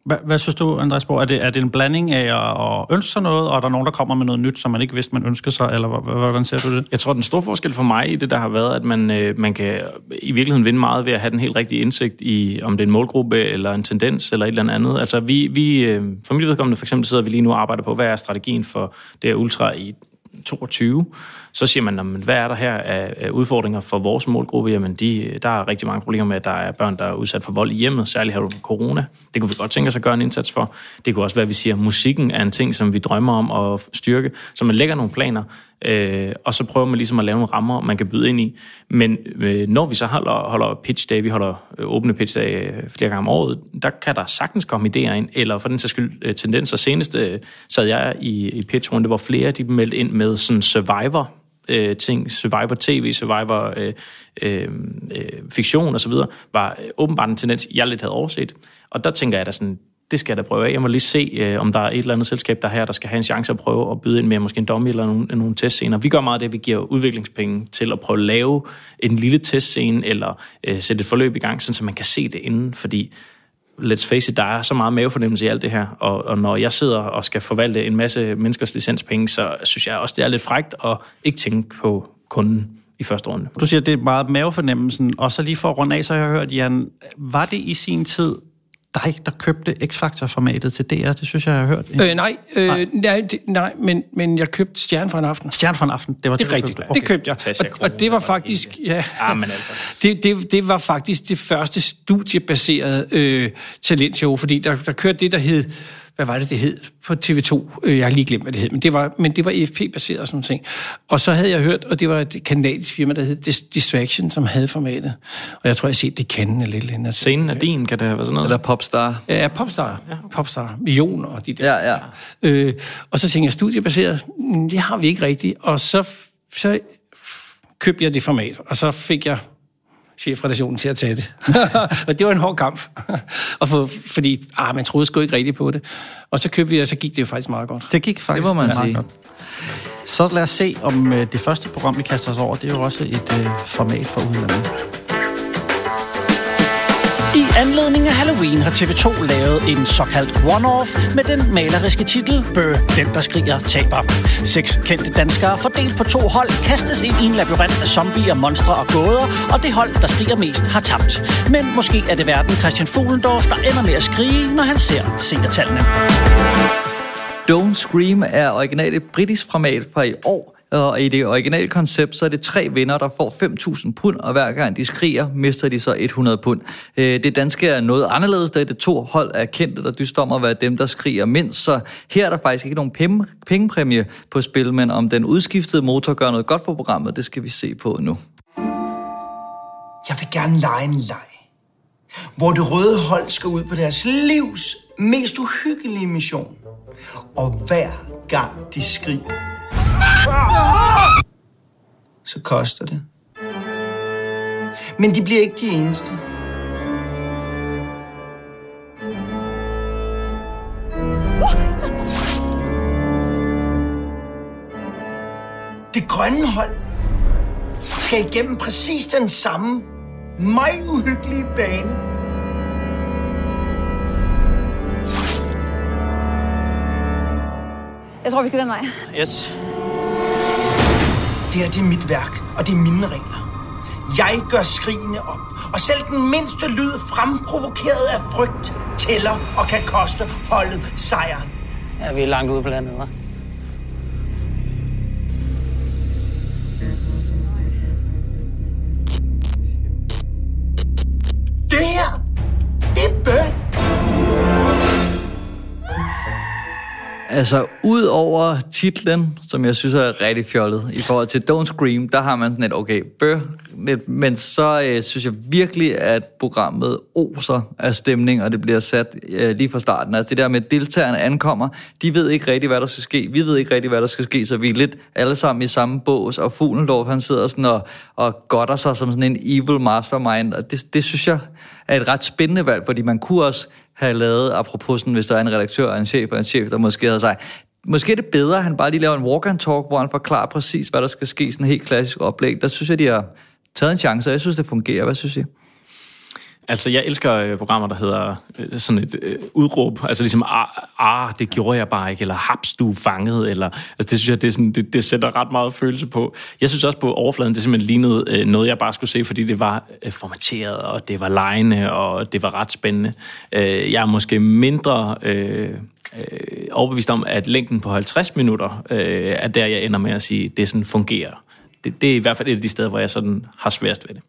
Hvad, hvad synes du, Andreas Borg? Er det, er det en blanding af at, at ønske sig noget, og er der nogen, der kommer med noget nyt, som man ikke vidste, man ønskede sig, eller hvordan ser du det? Jeg tror, den store forskel for mig i det, der har været, at man, øh, man kan i virkeligheden vinde meget ved at have den helt rigtige indsigt i, om det er en målgruppe, eller en tendens, eller et eller andet. Altså, vi, vi, øh, for mit vedkommende for eksempel sidder vi lige nu og arbejder på, hvad er strategien for det her ultra i 22. Så siger man, jamen, hvad er der her af, udfordringer for vores målgruppe? Jamen, de, der er rigtig mange problemer med, at der er børn, der er udsat for vold i hjemmet, særligt her med corona. Det kunne vi godt tænke os at gøre en indsats for. Det kunne også være, at vi siger, at musikken er en ting, som vi drømmer om at styrke. Så man lægger nogle planer, øh, og så prøver man ligesom at lave nogle rammer, man kan byde ind i. Men øh, når vi så holder, holder pitch day, vi holder øh, åbne pitch day øh, flere gange om året, der kan der sagtens komme idéer ind, eller for den sags skyld øh, tendenser. Senest øh, sad jeg i, i pitchrunde, hvor flere de meldte ind med sådan survivor øh, ting, Survivor TV, Survivor øh, øh, øh fiktion osv., var åbenbart en tendens, jeg lidt havde overset. Og der tænker jeg da sådan, det skal jeg da prøve af. Jeg må lige se, øh, om der er et eller andet selskab, der her, der skal have en chance at prøve at byde ind med måske en dummy eller nogle, nogle testscener. Vi gør meget af det, vi giver udviklingspenge til at prøve at lave en lille testscene, eller øh, sætte et forløb i gang, sådan, så man kan se det inden, fordi let's face it, der er så meget mavefornemmelse i alt det her, og, og når jeg sidder og skal forvalte en masse menneskers licenspenge, så synes jeg også, det er lidt frægt at ikke tænke på kunden i første runde. Du siger, det er meget mavefornemmelsen, og så lige for at runde af, så har jeg hørt, Jan, var det i sin tid dig, der købte X-Factor-formatet til DR? Det synes jeg, jeg har hørt. Øh, nej, øh, nej. Nej, det, nej men, men jeg købte Stjerne for en aften. Stjern for en aften, det var Det er du rigtigt, købte. det købte jeg. Og, og det var faktisk, ja, Ja, men altså. det, det, det var faktisk det første studiebaserede øh, talentshow, fordi der, der kørte det, der hed, hvad var det, det hed på TV2? Øh, Jeg har lige glemt, hvad det hed, men det var, men det var EFP-baseret og sådan noget. ting. Og så havde jeg hørt, og det var et kanadisk firma, der hed Dis- Distraction, som havde formatet. Og jeg tror, jeg har set det kende lidt. lidt. Scenen er din, kan det været sådan noget? Eller popstar. Ja, Popstar. Ja. Popstar. Million og de der. Ja, ja. Øh, og så tænkte jeg, studiebaseret, mm, det har vi ikke rigtigt. Og så, så købte jeg det format, og så fik jeg chefredaktionen til at tage det. og det var en hård kamp. og for, fordi ah, man troede sgu ikke rigtigt på det. Og så købte vi, og så gik det jo faktisk meget godt. Det gik faktisk Det må man meget sige. godt. Så lad os se, om øh, det første program, vi kaster os over, det er jo også et øh, format for udlandet. I anledning af Halloween har TV2 lavet en såkaldt one-off med den maleriske titel Bøh, den der skriger taber. Seks kendte danskere fordelt på to hold kastes ind i en labyrint af zombier, monstre og gåder, og det hold, der skriger mest, har tabt. Men måske er det verden Christian Fuglendorf, der ender med at skrige, når han ser seertallene. Don't Scream er originalt et britisk format fra i år, og i det originale koncept, så er det tre vinder, der får 5.000 pund, og hver gang de skriger, mister de så 100 pund. Øh, det danske er noget anderledes, da det to hold er kendte, der dyster om at være dem, der skriger mindst, så her er der faktisk ikke nogen pengepræmie på spil, men om den udskiftede motor gør noget godt for programmet, det skal vi se på nu. Jeg vil gerne lege en leg, hvor det røde hold skal ud på deres livs mest uhyggelige mission. Og hver gang de skriger, så koster det. Men de bliver ikke de eneste. Det grønne hold skal igennem præcis den samme meget uhyggelige bane. Jeg tror, vi skal den vej. Yes. Det her, det er mit værk, og det er mine regler. Jeg gør skrigene op, og selv den mindste lyd fremprovokeret af frygt tæller og kan koste holdet sejren. Ja, vi er langt ude på landet, hva'? Det her, Altså, ud over titlen, som jeg synes er rigtig fjollet, i forhold til Don't Scream, der har man sådan et, okay, bøh, lidt, men så øh, synes jeg virkelig, at programmet oser af stemning, og det bliver sat øh, lige fra starten. Altså det der med, at deltagerne ankommer, de ved ikke rigtig, hvad der skal ske. Vi ved ikke rigtig, hvad der skal ske, så vi er lidt alle sammen i samme bås, og Fuglendorf, han sidder sådan og, og godter sig som sådan en evil mastermind, og det, det synes jeg er et ret spændende valg, fordi man kunne også have lavet, apropos sådan, hvis der er en redaktør og en chef og en chef, der måske havde sagt, måske er det bedre, at han bare lige laver en walk and talk, hvor han forklarer præcis, hvad der skal ske, sådan en helt klassisk oplæg. Der synes jeg, de har taget en chance, og jeg synes, det fungerer. Hvad synes I? Altså, jeg elsker øh, programmer, der hedder øh, sådan et øh, udråb. Altså ligesom, ah, ah, det gjorde jeg bare ikke, eller haps, du er fanget, eller... Altså, det synes jeg, det, er sådan, det, det sætter ret meget følelse på. Jeg synes også på overfladen, det simpelthen lignede øh, noget, jeg bare skulle se, fordi det var øh, formateret, og det var lejende, og det var ret spændende. Øh, jeg er måske mindre... Øh, øh, overbevist om, at længden på 50 minutter øh, er der, jeg ender med at sige, det sådan fungerer. Det, det er i hvert fald et af de steder, hvor jeg sådan har sværest ved det.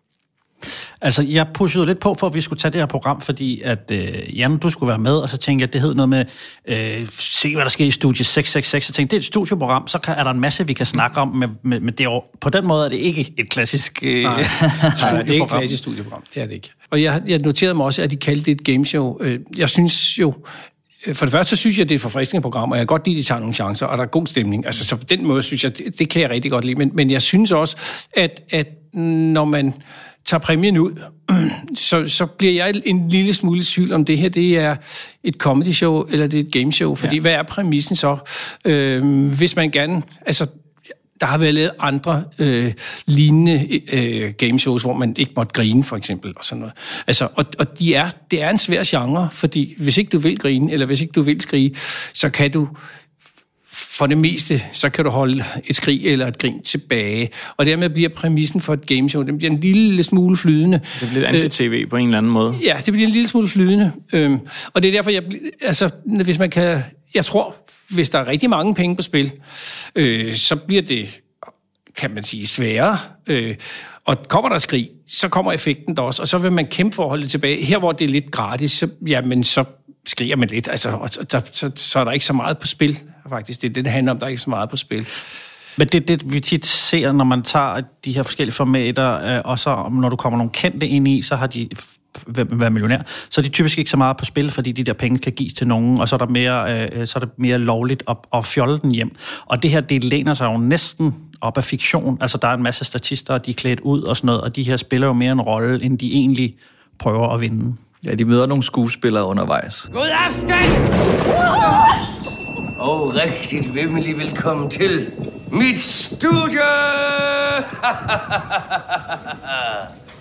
Altså, jeg pushede lidt på, for at vi skulle tage det her program, fordi at øh, Jan, du skulle være med, og så tænkte jeg, at det hed noget med, øh, se hvad der sker i studie 666. Så tænkte det er et studieprogram, så kan, er der en masse, vi kan snakke om med, med, med det år. På den måde er det ikke et klassisk øh, Nej, studieprogram. Nej, det er ikke et klassisk studieprogram. Det er det ikke. Og jeg, jeg noterede mig også, at de kaldte det et gameshow. Øh, Jeg synes jo, øh, for det første synes jeg, det er et forfriskende program, og jeg kan godt lide, at de tager nogle chancer, og der er god stemning. Altså, så på den måde synes jeg, det, det kan jeg rigtig godt lide. Men, men jeg synes også, at, at når man tager præmien ud, så, så bliver jeg en lille smule tvivl om det her, det er et comedy show, eller det er et gameshow. Fordi ja. hvad er præmissen så? Øh, hvis man gerne... Altså, der har været lavet andre øh, lignende øh, gameshows, hvor man ikke måtte grine, for eksempel, og sådan noget. Altså, og og de er, det er en svær genre, fordi hvis ikke du vil grine, eller hvis ikke du vil skrige, så kan du for det meste, så kan du holde et skrig eller et grin tilbage. Og dermed bliver præmissen for et gameshow, den bliver en lille smule flydende. Det bliver anti-tv på en eller anden måde. Ja, det bliver en lille smule flydende. Øhm, og det er derfor, jeg, altså, hvis man kan, jeg tror, hvis der er rigtig mange penge på spil, øh, så bliver det, kan man sige, sværere. Øh, og kommer der skrig, så kommer effekten der også, og så vil man kæmpe for at holde det tilbage. Her, hvor det er lidt gratis, så, jamen, så skriger man lidt, altså, og der, så, så er der ikke så meget på spil, faktisk. Det er det, det handler om, der er ikke så meget på spil. Men det det, vi tit ser, når man tager de her forskellige formater, øh, og så når du kommer nogle kendte ind i, så har de hvem være millionær, så er de typisk ikke så meget på spil, fordi de der penge skal gives til nogen, og så er, der mere, øh, så er det mere lovligt at, at fjolle den hjem. Og det her, det læner sig jo næsten op af fiktion. Altså, der er en masse statister, og de er klædt ud og sådan noget, og de her spiller jo mere en rolle, end de egentlig prøver at vinde. Ja, de møder nogle skuespillere undervejs. God aften! Og rigtigt vemmelig velkommen til mit studie!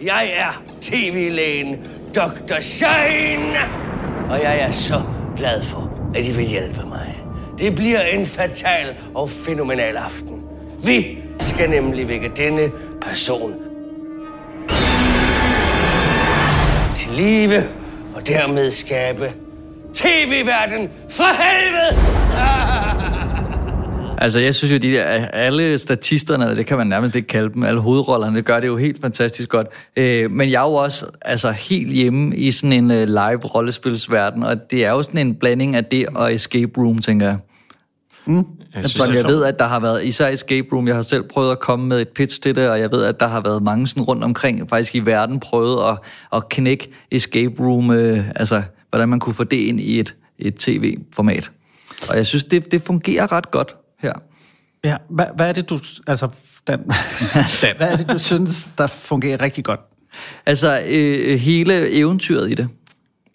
jeg er tv-lægen Dr. Shine, og jeg er så glad for, at I vil hjælpe mig. Det bliver en fatal og fænomenal aften. Vi skal nemlig vække denne person til live og dermed skabe tv-verden fra helvede! Altså, jeg synes jo, de der, alle statisterne, det kan man nærmest ikke kalde dem, alle hovedrollerne, det gør det jo helt fantastisk godt. Øh, men jeg er jo også altså, helt hjemme i sådan en uh, live rollespilsverden, og det er jo sådan en blanding af det og Escape Room, tænker jeg. Mm. Jeg, synes, jeg ved, at der har været, især Escape Room, jeg har selv prøvet at komme med et pitch til det, og jeg ved, at der har været mange sådan rundt omkring, faktisk i verden, prøvet at, at knække Escape Room, øh, altså hvordan man kunne få det ind i et, et tv-format. Og jeg synes, det, det fungerer ret godt her. Ja, hvad, hvad er det, du... Altså, Dan, Dan. hvad er det, du synes, der fungerer rigtig godt? Altså, øh, hele eventyret i det.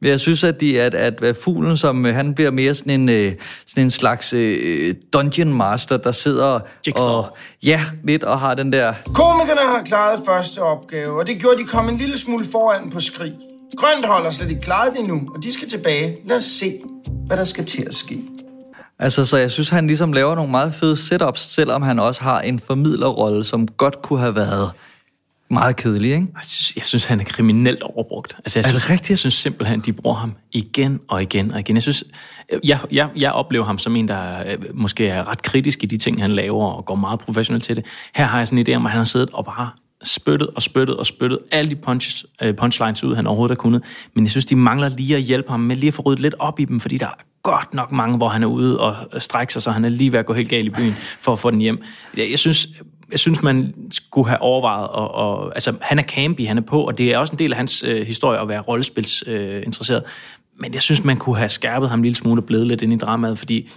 Jeg synes, at, de, at, at, at fuglen, som øh, han bliver mere sådan en, øh, sådan en slags øh, dungeon master, der sidder Jigsaw. og... Ja, lidt, og har den der... Komikerne har klaret første opgave, og det gjorde, de kom en lille smule foran på skrig. Grønt holder slet ikke klaret det endnu, og de skal tilbage. Lad os se, hvad der skal til at ske. Altså, så jeg synes, han ligesom laver nogle meget fede setups, selvom han også har en formidlerrolle, som godt kunne have været meget kedelig, ikke? Jeg synes, jeg synes, han er kriminelt overbrugt. Altså, jeg Er det synes, rigtigt? Jeg synes simpelthen, de bruger ham igen og igen og igen. Jeg synes, jeg, jeg, jeg oplever ham som en, der øh, måske er ret kritisk i de ting, han laver, og går meget professionelt til det. Her har jeg sådan en idé om, at han har siddet og bare spyttet og spyttet og spyttet alle de punches, øh, punchlines ud, han overhovedet har kunnet. Men jeg synes, de mangler lige at hjælpe ham med lige at få ryddet lidt op i dem, fordi der er godt nok mange, hvor han er ude og øh, strækker sig, så han er lige ved at gå helt galt i byen for at få den hjem. Jeg, jeg synes, jeg synes, man skulle have overvejet, og, og, altså han er campy, han er på, og det er også en del af hans øh, historie at være rollespilsinteresseret. Øh, interesseret. Men jeg synes, man kunne have skærpet ham en lille smule og blevet lidt ind i dramaet, fordi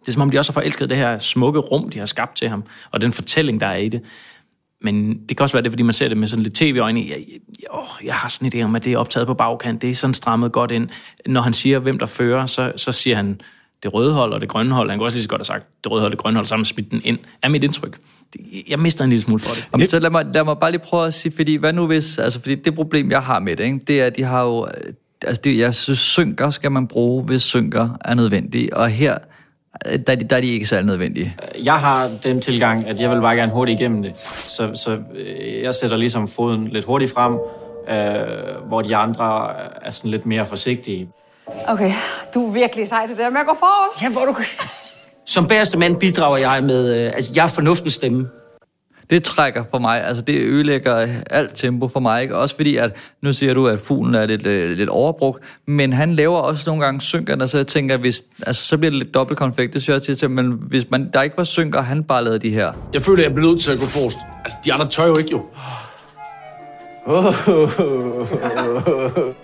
det er som om, de også har forelsket det her smukke rum, de har skabt til ham, og den fortælling, der er i det. Men det kan også være det, fordi man ser det med sådan lidt tv-øjne. Jeg, jeg, åh, jeg har sådan en idé om, at det er optaget på bagkant. Det er sådan strammet godt ind. Når han siger, hvem der fører, så, så siger han det røde hold og det grønne hold, han kunne også lige så godt have sagt, det røde hold og det grønne hold sammen, smidt den ind, er mit indtryk. Jeg mister en lille smule for det. Jamen, så lad mig, lad mig bare lige prøve at sige, fordi hvad nu hvis, altså fordi det problem, jeg har med det, ikke, det er, at de har jo, øh, altså det, jeg synes, synker skal man bruge, hvis synker er nødvendige, og her, der er de, der er de ikke særlig nødvendige. Jeg har den tilgang, at jeg vil bare gerne hurtigt igennem det. Så, så øh, jeg sætter ligesom foden lidt hurtigt frem, øh, hvor de andre er sådan lidt mere forsigtige. Okay, du er virkelig sej til det med at gå forrest. Ja, hvor du... Som bagerste mand bidrager jeg med, øh, altså jeg er fornuftens stemme. Det trækker for mig, altså det ødelægger alt tempo for mig, ikke? Også fordi, at nu siger du, at fuglen er lidt, øh, lidt overbrugt, men han laver også nogle gange synkerne, så jeg tænker, hvis, altså, så bliver det lidt dobbeltkonfekt, det synes jeg til, men hvis man, der ikke var synker, han bare lavede de her. Jeg føler, jeg bliver nødt til at gå forrest. Altså, de andre tør jo ikke, jo. Åh,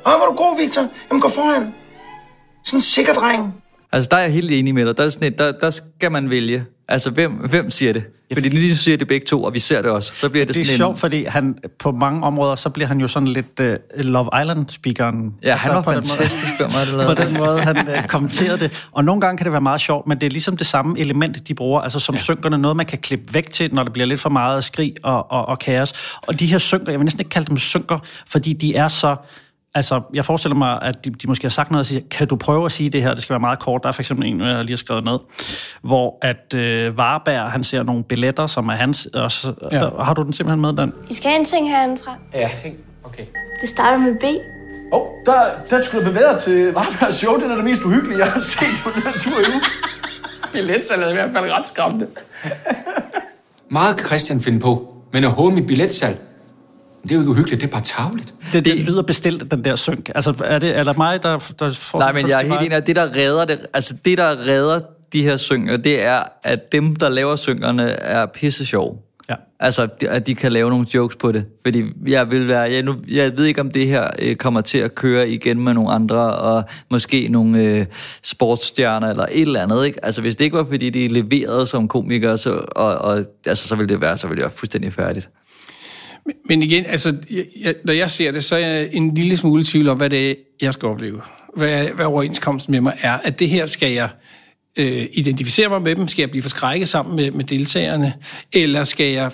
hvor er du god, Victor. Jamen, gå foran. Sådan en sikker dreng. Altså, der er jeg helt enig med dig. Der, er sådan et, der, der skal man vælge. Altså, hvem, hvem siger det? Fordi nu lige siger det begge to, og vi ser det også. Så bliver det, Det er sådan sjovt, en... fordi han på mange områder, så bliver han jo sådan lidt uh, Love Island-speakeren. Ja, han var på den fantastisk, hvem var det, lavede på den måde, han uh, kommenterede det. Og nogle gange kan det være meget sjovt, men det er ligesom det samme element, de bruger, altså som ja. synkerne, noget man kan klippe væk til, når det bliver lidt for meget skrig og, og, og kaos. Og de her synker, jeg vil næsten ikke kalde dem synker, fordi de er så... Altså, jeg forestiller mig, at de, de måske har sagt noget og siger, kan du prøve at sige det her? Det skal være meget kort. Der er for eksempel en, jeg lige har skrevet ned, hvor at øh, Varberg, han ser nogle billetter, som er hans. Og så, ja. Der, har du den simpelthen med, Dan? I skal have en ting herindefra. Ja, ting. Okay. Det starter med B. Åh, oh, der, der skulle du bedre til Varbergs show. Det er det mest uhyggelige, jeg har set på den her tur endnu. Billetsalget er i hvert fald ret skræmmende. Meget kan Christian finde på, men at håne mit billetsalg, det er jo ikke uhyggeligt, det er bare tavligt. Det, det lyder bestilt, den der synk. Altså, er det, er der mig, der, der får... Nej, men jeg er helt enig, at det, der redder det, altså det, der redder de her synger, det er, at dem, der laver syngerne, er pisse sjov. Ja. Altså, at de kan lave nogle jokes på det. Fordi jeg vil være, jeg, nu, jeg ved ikke, om det her øh, kommer til at køre igen med nogle andre, og måske nogle øh, sportsstjerner, eller et eller andet, ikke? Altså, hvis det ikke var, fordi de leverede som komikere, så, og, og, altså, så ville det være, så ville det være fuldstændig færdigt. Men igen, altså, jeg, jeg, når jeg ser det, så er jeg en lille smule i tvivl om, hvad det er, jeg skal opleve. Hvad, hvad overenskomsten med mig er. At det her skal jeg øh, identificere mig med dem? Skal jeg blive forskrækket sammen med, med deltagerne? Eller skal jeg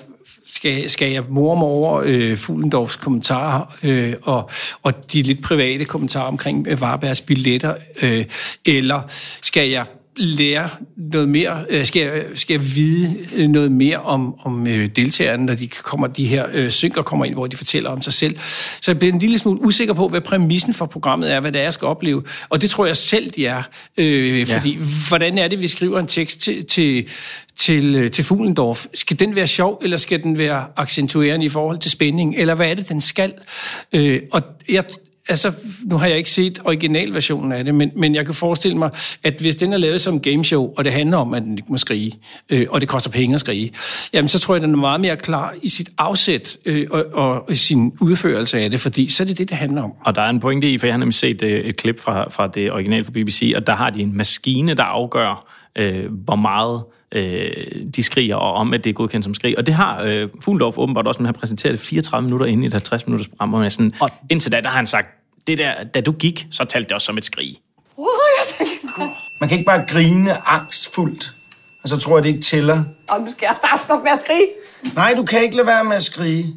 skal, skal jeg mor mig over øh, Fuglendorfs kommentarer øh, og, og de lidt private kommentarer omkring øh, Varbergs billetter? Øh, eller skal jeg lære noget mere, øh, skal, jeg, skal vide øh, noget mere om, om øh, deltagerne, når de kommer, de her øh, synker kommer ind, hvor de fortæller om sig selv. Så jeg bliver en lille smule usikker på, hvad præmissen for programmet er, hvad det er, jeg skal opleve. Og det tror jeg selv, de er. Øh, fordi, ja. hvordan er det, vi skriver en tekst til, til, til, øh, til Fuglendorf? Skal den være sjov, eller skal den være accentuerende i forhold til spænding? Eller hvad er det, den skal? Øh, og jeg altså, nu har jeg ikke set originalversionen af det, men, men jeg kan forestille mig, at hvis den er lavet som gameshow, og det handler om, at den ikke må skrige, øh, og det koster penge at skrige, jamen så tror jeg, at den er meget mere klar i sit afsæt øh, og, og sin udførelse af det, fordi så er det det, det handler om. Og der er en pointe i, for jeg har nemlig set øh, et klip fra, fra det original fra BBC, og der har de en maskine, der afgør, øh, hvor meget øh, de skriger, og om, at det er godkendt som skrig. Og det har øh, Fuglendorf åbenbart også, men han har præsenteret det 34 minutter inde i et 50-minutters program, er sådan, og indtil da, der har han sagt, det der, da du gik, så talte det også som et skrig. Man kan ikke bare grine angstfuldt, og så tror jeg, det ikke tæller. Og nu skal jeg starte med at skrige. Nej, du kan ikke lade være med at skrige.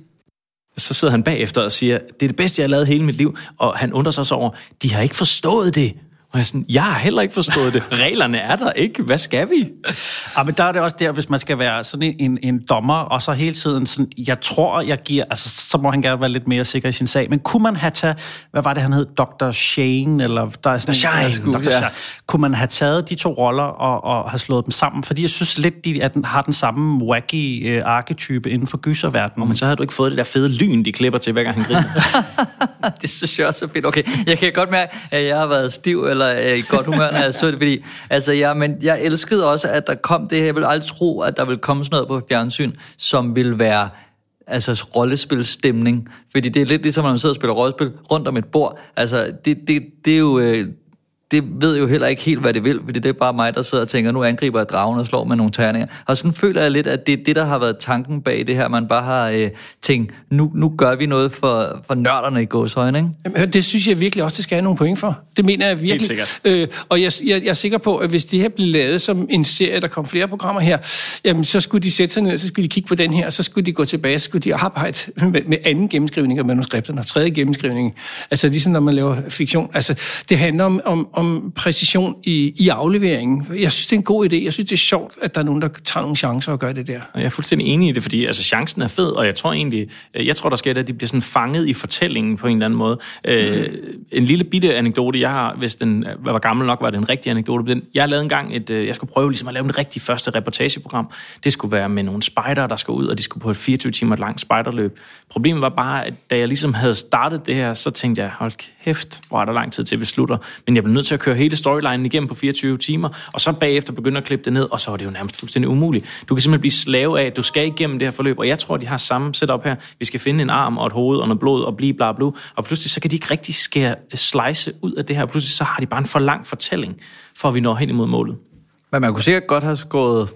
Så sidder han bagefter og siger, det er det bedste, jeg har lavet hele mit liv, og han undrer sig så over, de har ikke forstået det. Og jeg sådan, jeg har heller ikke forstået det. Reglerne er der ikke. Hvad skal vi? Ja, men der er det også der, hvis man skal være sådan en, en, dommer, og så hele tiden sådan, jeg tror, jeg giver, altså så må han gerne være lidt mere sikker i sin sag, men kunne man have taget, hvad var det, han hed, Dr. Shane, eller der er sådan Shine, en, Dr. Dr. Shine. Kunne man have taget de to roller og, og have slået dem sammen? Fordi jeg synes lidt, de at den har den samme wacky øh, arketype inden for gyserverdenen. Men så har du ikke fået det der fede lyn, de klipper til, hver gang han griner. det synes jeg også er fedt. Okay, jeg kan godt mærke, at jeg har været stiv eller øh, i godt humør, når jeg så det, fordi altså, ja, men jeg elskede også, at der kom det her. Jeg ville aldrig tro, at der ville komme sådan noget på fjernsyn, som ville være altså rollespilstemning. Fordi det er lidt ligesom, når man sidder og spiller rollespil rundt om et bord. Altså, det, det, det er jo... Øh, det ved jo heller ikke helt, hvad det vil, fordi det er bare mig, der sidder og tænker, nu angriber jeg dragen og slår med nogle terninger. Og sådan føler jeg lidt, at det er det, der har været tanken bag det her. Man bare har øh, tænkt, nu, nu gør vi noget for, for nørderne i gåshøjne, ikke? Jamen, det synes jeg virkelig også, det skal have nogle point for. Det mener jeg virkelig. sikkert. Øh, og jeg, jeg, jeg er sikker på, at hvis det her blev lavet som en serie, der kom flere programmer her, jamen så skulle de sætte sig ned, så skulle de kigge på den her, og så skulle de gå tilbage, så skulle de arbejde med, med anden gennemskrivning af manuskripterne og tredje gennemskrivning. Altså ligesom når man laver fiktion. Altså det handler om, om, om præcision i, i afleveringen. Jeg synes, det er en god idé. Jeg synes, det er sjovt, at der er nogen, der tager nogle chancer og gør det der. Jeg er fuldstændig enig i det, fordi altså, chancen er fed, og jeg tror egentlig, øh, jeg tror, der sker det, at de bliver sådan fanget i fortællingen på en eller anden måde. Mm. Øh, en lille bitte anekdote, jeg har, hvis den var gammel nok, var det en rigtig anekdote. Den, jeg lavede engang et, øh, jeg skulle prøve ligesom at lave en rigtig første reportageprogram. Det skulle være med nogle spejder, der skulle ud, og de skulle på et 24 timer langt spejderløb. Problemet var bare, at da jeg ligesom havde startet det her, så tænkte jeg, hold kæft, hvor er der lang tid til, vi slutter. Men jeg blev nødt til at køre hele storylinen igennem på 24 timer, og så bagefter begynde at klippe det ned, og så var det jo nærmest fuldstændig umuligt. Du kan simpelthen blive slave af, at du skal igennem det her forløb, og jeg tror, de har samme setup her. Vi skal finde en arm og et hoved og noget blod og blive bla bla, og pludselig så kan de ikke rigtig skære slice ud af det her. Pludselig så har de bare en for lang fortælling, for at vi når hen imod målet. Men man kunne sikkert godt have skåret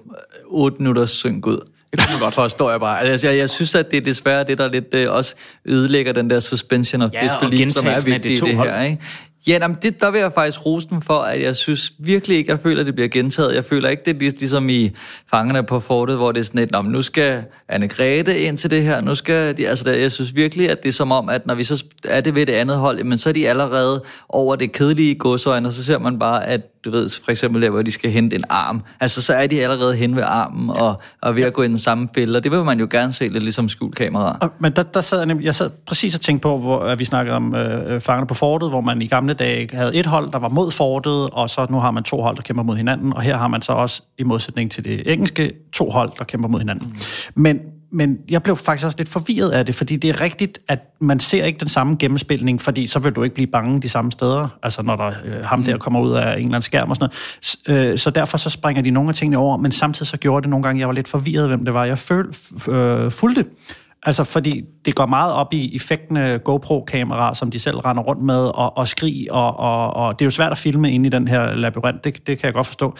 8 minutters synk ud. Det kunne godt. Forstår jeg bare. Altså, jeg, jeg synes, at det er desværre det, der lidt øh, også ødelægger den der suspension of Ja, og disbelief, som er gentagelsen af de vigtig i det hold. her. Ikke? Ja, jamen, det, der vil jeg faktisk rose dem for, at jeg synes virkelig ikke, jeg føler, at det bliver gentaget. Jeg føler ikke, det er ligesom i Fangerne på Fortet, hvor det er sådan et, nu skal anne Grete ind til det her, nu skal de, altså der, jeg synes virkelig, at det er som om, at når vi så er det ved det andet hold, men så er de allerede over det kedelige godsøjne, og så ser man bare, at du ved, for eksempel der, hvor de skal hente en arm. Altså, så er de allerede hen ved armen og, og ved at gå i den samme fælde, og det vil man jo gerne se lidt ligesom skjulkamera. Og- Men der, der sad jeg, nemlig, jeg sad præcis og tænkte på, hvor at vi snakkede om øh, fangerne på fortet, hvor man i gamle dage havde et hold, der var mod fortet, og så nu har man to hold, der kæmper mod hinanden, og her har man så også, i modsætning til det engelske, to hold, der kæmper mod hinanden. Mm. Men, men jeg blev faktisk også lidt forvirret af det, fordi det er rigtigt, at man ser ikke den samme gennemspilning, fordi så vil du ikke blive bange de samme steder, altså når der øh, ham der kommer ud af en eller anden skærm og sådan noget. Øh, så derfor så springer de nogle af tingene over, men samtidig så gjorde det nogle gange, jeg var lidt forvirret, hvem det var, jeg føl, øh, fulgte. Altså, fordi det går meget op i effektende GoPro-kameraer, som de selv render rundt med, og, og skrig, og, og, og det er jo svært at filme inde i den her labyrint, det, det kan jeg godt forstå.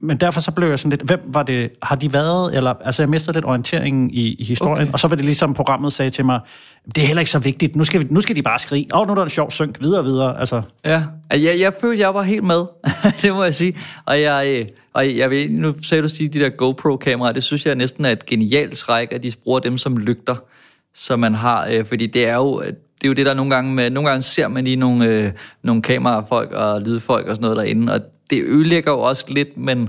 Men derfor så blev jeg sådan lidt, hvem var det, har de været, eller, altså jeg mistede lidt orienteringen i, i historien, okay. og så var det ligesom programmet sagde til mig, det er heller ikke så vigtigt, nu skal, vi, nu skal de bare skrige, åh, oh, nu er der en sjov synk, videre, videre, altså. Ja, altså, jeg, jeg følte, jeg var helt med, det må jeg sige. Og jeg, øh, og jeg ved, nu sagde du sige, de der GoPro-kameraer, det synes jeg næsten er et genialt træk, at de bruger dem som lygter, som man har, øh, fordi det er jo... Øh, det er jo det, der nogle gange, med, nogle gange ser man lige nogle, øh, nogle kamerafolk og lydfolk og sådan noget derinde, og det ødelægger jo også lidt, men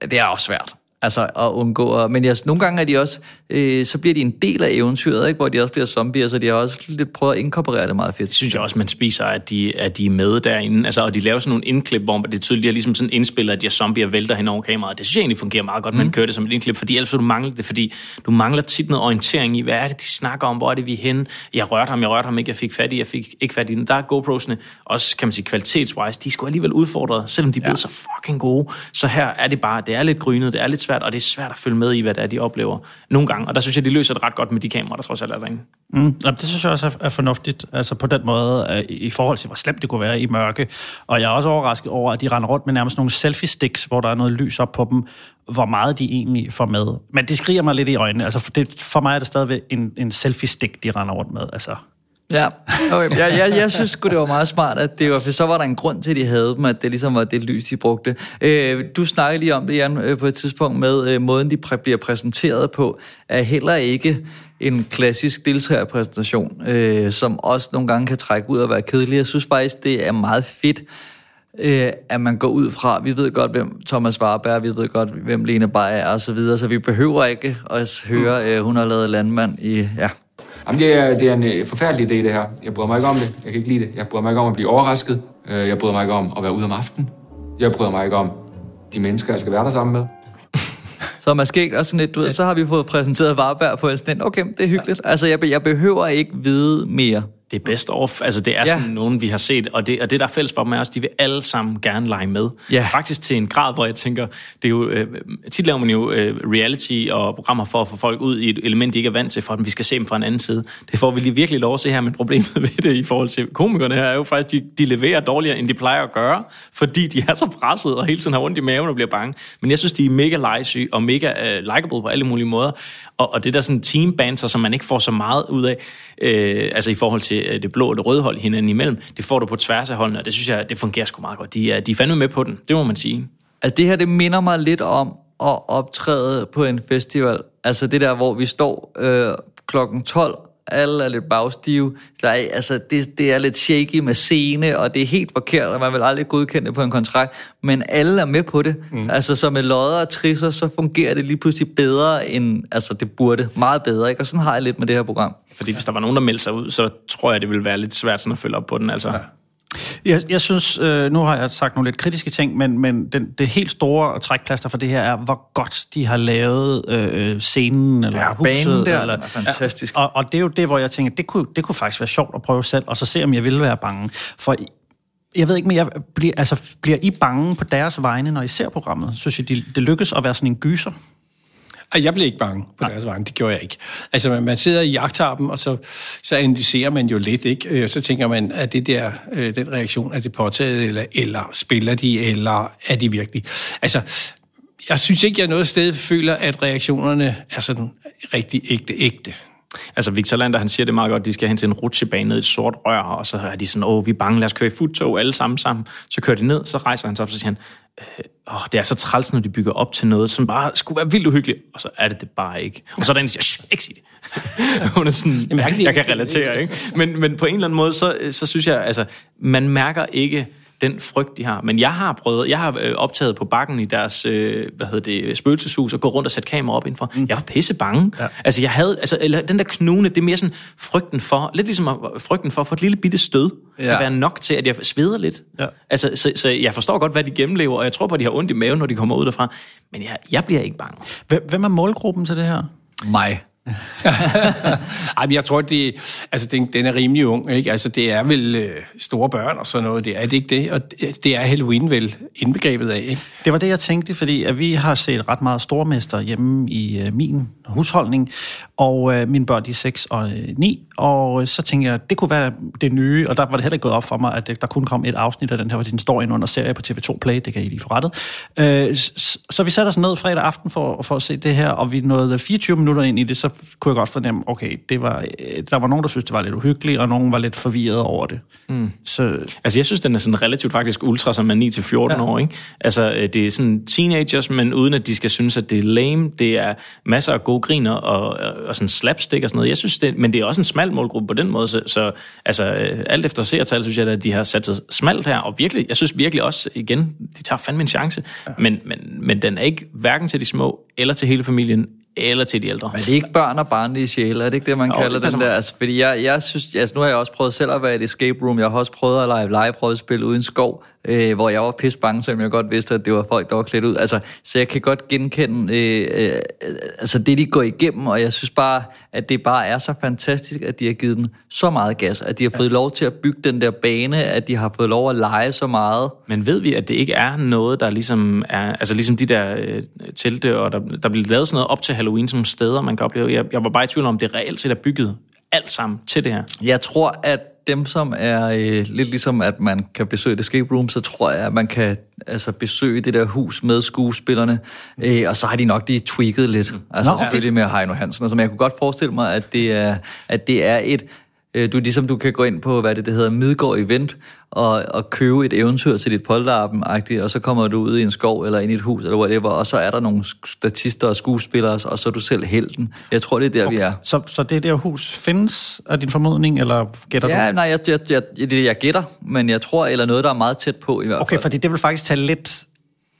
det er også svært. Altså at undgå. Men jeg, nogle gange er de også, øh, så bliver de en del af eventyret, ikke? hvor de også bliver zombier, så de har også lidt prøvet at inkorporere det meget fedt. Det synes jeg også, man spiser, at de, at de er med derinde. Altså, og de laver sådan nogle indklip, hvor det er tydeligt, de har ligesom sådan indspillet, at de her zombier vælter hen over kameraet. Det synes jeg egentlig fungerer meget godt, mm. man kører det som et indklip, fordi ellers du mangler det, fordi du mangler tit noget orientering i, hvad er det, de snakker om, hvor er det, vi er henne. Jeg rørte ham, jeg rørte ham ikke, jeg fik fat i, jeg fik ikke fat i den. Der er GoPro'sene, også kan man sige kvalitetswise, de er sgu alligevel udfordret, selvom de er blevet så fucking gode. Så her er det bare, det er lidt grynet, det er lidt svært, og det er svært at følge med i, hvad det er, de oplever nogle gange. Og der synes jeg, de løser det ret godt med de kameraer, der trods alt er derinde. Mm, jamen, det synes jeg også er, er fornuftigt, altså på den måde, øh, i forhold til, hvor slemt det kunne være i mørke. Og jeg er også overrasket over, at de render rundt med nærmest nogle selfie-sticks, hvor der er noget lys op på dem, hvor meget de egentlig får med. Men det skriger mig lidt i øjnene. Altså, for, det, for mig er det stadigvæk en, en selfie-stick, de render rundt med. Altså, Ja, okay. jeg, jeg, jeg synes sgu, det var meget smart, at det var, for så var der en grund til, at de havde dem, at det ligesom var det lys, de brugte. Øh, du snakkede lige om det, Jan, øh, på et tidspunkt med øh, måden, de præ- bliver præsenteret på, er heller ikke en klassisk deltagerpræsentation, øh, som også nogle gange kan trække ud og være kedelig. Jeg synes faktisk, det er meget fedt, øh, at man går ud fra, vi ved godt, hvem Thomas Warberg er, vi ved godt, hvem Lene Beyer er, og så videre, så vi behøver ikke at høre, øh, hun har lavet landmand i, ja, Jamen, det er, det er en øh, forfærdelig idé, det her. Jeg bryder mig ikke om det. Jeg kan ikke lide det. Jeg bryder mig ikke om at blive overrasket. Øh, Jeg bryder mig ikke om at være ude om aftenen. Jeg bryder mig ikke om de mennesker, jeg skal være der sammen med. Så man skal ikke også sådan lidt, du ved, så har vi fået præsenteret Varberg på en sådan, okay, det er hyggeligt. Altså, jeg, jeg behøver ikke vide mere. Det er best of. Altså, det er Ja. sådan nogen, vi har set, og det, og det der er fælles for dem er også, de vil alle sammen gerne lege med. Ja. Faktisk til en grad, hvor jeg tænker, det er jo, øh, tit laver man jo øh, reality og programmer for at få folk ud i et element, de ikke er vant til, for at vi skal se dem fra en anden side. Det får vi lige virkelig lov at se her, men problemet ved det i forhold til komikerne her er jo faktisk, de, de leverer dårligere, end de plejer at gøre, fordi de er så presset og hele tiden har ondt i maven og bliver bange. Men jeg synes, de er mega legesyge og mega øh, likeable på alle mulige måder. Og, og det der sådan team banter, som man ikke får så meget ud af, øh, altså i forhold til øh, det blå og det røde hold hinanden imellem, det får du på tværs af holdene, og det synes jeg, det fungerer sgu meget godt. De er, de er fandme med på den, det må man sige. Altså det her, det minder mig lidt om at optræde på en festival. Altså det der, hvor vi står øh, klokken 12, alle er lidt bagstive. Der er, altså det, det er lidt shaky med scene, og det er helt forkert, og man vil aldrig godkende det på en kontrakt. Men alle er med på det. Mm. Altså så med lodder og trisser, så fungerer det lige pludselig bedre, end altså, det burde. Meget bedre, ikke? Og sådan har jeg lidt med det her program. Fordi hvis der var nogen, der meldte sig ud, så tror jeg, det ville være lidt svært sådan at følge op på den. Altså. Ja. Jeg, jeg synes, øh, nu har jeg sagt nogle lidt kritiske ting, men, men den, det helt store trækplaster for det her er, hvor godt de har lavet øh, scenen eller Ja, huset. banen der eller, er fantastisk. Og, og det er jo det, hvor jeg tænker, det kunne, det kunne faktisk være sjovt at prøve selv, og så se, om jeg ville være bange. For jeg ved ikke, men jeg bliver, altså, bliver I bange på deres vegne, når I ser programmet? Synes I, det, det lykkes at være sådan en gyser? Jeg blev ikke bange på deres vegne, det gjorde jeg ikke. Altså, man, man sidder i jagttarpen, og så, så analyserer man jo lidt, ikke? Øh, Så tænker man, er det der, øh, den reaktion, er det påtaget, eller, eller spiller de, eller er de virkelig? Altså, jeg synes ikke, jeg noget sted føler, at reaktionerne er sådan rigtig ægte, ægte. Altså Victor Lander, han siger det meget godt, de skal hen til en rutsjebane ned i et sort rør, og så er de sådan, åh, vi er bange, lad os køre i futtog alle sammen sammen. Så kører de ned, så rejser han sig op, så siger han, øh, åh, det er så træls, når de bygger op til noget, som bare skulle være vildt uhyggeligt, og så er det det bare ikke. Og så er der en, der siger, "Shh, ikke sig det. Hun er sådan, Jamen, jeg, jeg kan relatere, ikke? Men, men på en eller anden måde, så, så synes jeg, altså, man mærker ikke den frygt, de har. Men jeg har prøvet, jeg har øh, optaget på bakken i deres, øh, hvad hedder det, spøgelseshus, og gå rundt og sætte kamera op indenfor. Mm. Jeg var pisse bange. Ja. Altså, jeg havde, altså, eller den der knune, det er mere sådan frygten for, lidt ligesom at- frygten for at få et lille bitte stød, ja. Kan være nok til, at jeg sveder lidt. Ja. Altså, så, så, jeg forstår godt, hvad de gennemlever, og jeg tror på, at de har ondt i maven, når de kommer ud derfra. Men jeg, jeg bliver ikke bange. Hvem, hvem er målgruppen til det her? Mig. Ej, men jeg tror, det, altså, den, den er rimelig ung. Ikke? Altså, det er vel øh, store børn og sådan noget. Det er det ikke det? Og det, det er Halloween vel indbegrebet af. Ikke? Det var det, jeg tænkte, fordi at vi har set ret meget stormester hjemme i øh, min husholdning, og øh, mine børn de er 6 og øh, 9, og øh, så tænkte jeg, det kunne være det nye, og der var det heller ikke gået op for mig, at øh, der kun kom et afsnit af den her, hvor den står inde under serie på TV2 Play, det kan I lige få rettet. Øh, så vi satte os ned fredag aften for, for at se det her, og vi nåede 24 minutter ind i det, så kunne jeg godt fornemme, okay, det var, øh, der var nogen, der synes det var lidt uhyggeligt, og nogen var lidt forvirret over det. Mm. Så Altså, jeg synes, den er sådan relativt faktisk ultra, som er 9-14 ja. år, ikke? Altså, øh, det er sådan teenagers, men uden at de skal synes, at det er lame. Det er masser af gode griner og, og, og sådan slapstick og sådan noget. Jeg synes, det, men det er også en smal målgruppe på den måde, så, så altså, øh, alt efter seertal, synes jeg, at de har sat sig smalt her, og virkelig, jeg synes virkelig også, igen, de tager fandme en chance, ja. men, men, men den er ikke hverken til de små, eller til hele familien, eller til de ældre. Men det er ikke børn og barnlige sjæle, er det ikke det, man Jo, kalder det den der? Altså, fordi jeg, jeg synes, altså, nu har jeg også prøvet selv at være i et escape room. Jeg har også prøvet at lege legeprøvet spil uden skov, øh, hvor jeg var pisse bange, selvom jeg godt vidste, at det var folk, der var klædt ud. Altså, så jeg kan godt genkende øh, øh, altså det, de går igennem, og jeg synes bare, at det bare er så fantastisk, at de har givet den så meget gas, at de har fået lov til at bygge den der bane, at de har fået lov at lege så meget. Men ved vi, at det ikke er noget, der ligesom er... Altså ligesom de der øh, telte, og der, der bliver lavet sådan noget op til Halloween, som nogle steder, man kan opleve. Jeg, jeg var bare i tvivl om, det reelt set er bygget alt sammen til det her. Jeg tror, at dem, som er øh, lidt ligesom, at man kan besøge et escape room, så tror jeg, at man kan altså, besøge det der hus med skuespillerne, øh, og så har de nok lige tweaked lidt. Altså Nå, okay. selvfølgelig med Heino Hansen. Altså, men jeg kunne godt forestille mig, at det er, at det er et... Øh, du, ligesom du kan gå ind på, hvad det, det hedder, Midgård Event, og, og købe et eventyr til dit polterappen og så kommer du ud i en skov, eller ind i et hus, eller whatever, og så er der nogle statister og skuespillere, og så er du selv helten. Jeg tror, det er der, okay. vi er. Så, så det der hus findes, er din formodning, eller gætter du? Ja, nej, jeg, jeg, jeg, det det, jeg gætter, men jeg tror, eller noget, der er meget tæt på i hvert fald. Okay, fordi det vil faktisk tage lidt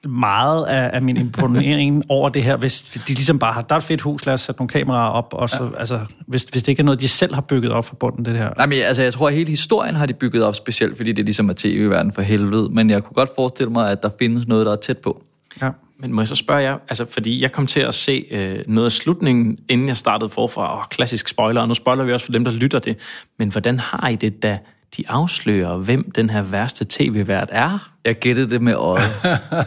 meget af, af min imponering over det her, hvis de ligesom bare har, der er et fedt hus, lad os sætte nogle kameraer op, og så, ja. altså, hvis, hvis det ikke er noget, de selv har bygget op for bunden, det her. Nej, men altså, jeg tror, at hele historien har de bygget op specielt, fordi det ligesom er tv-verden for helvede, men jeg kunne godt forestille mig, at der findes noget, der er tæt på. Ja. Men må jeg så spørge jer, altså fordi jeg kom til at se øh, noget af slutningen, inden jeg startede forfra, og klassisk spoiler, og nu spoiler vi også for dem, der lytter det, men hvordan har I det, da de afslører, hvem den her værste tv-vært er? Jeg gættede det med øjet.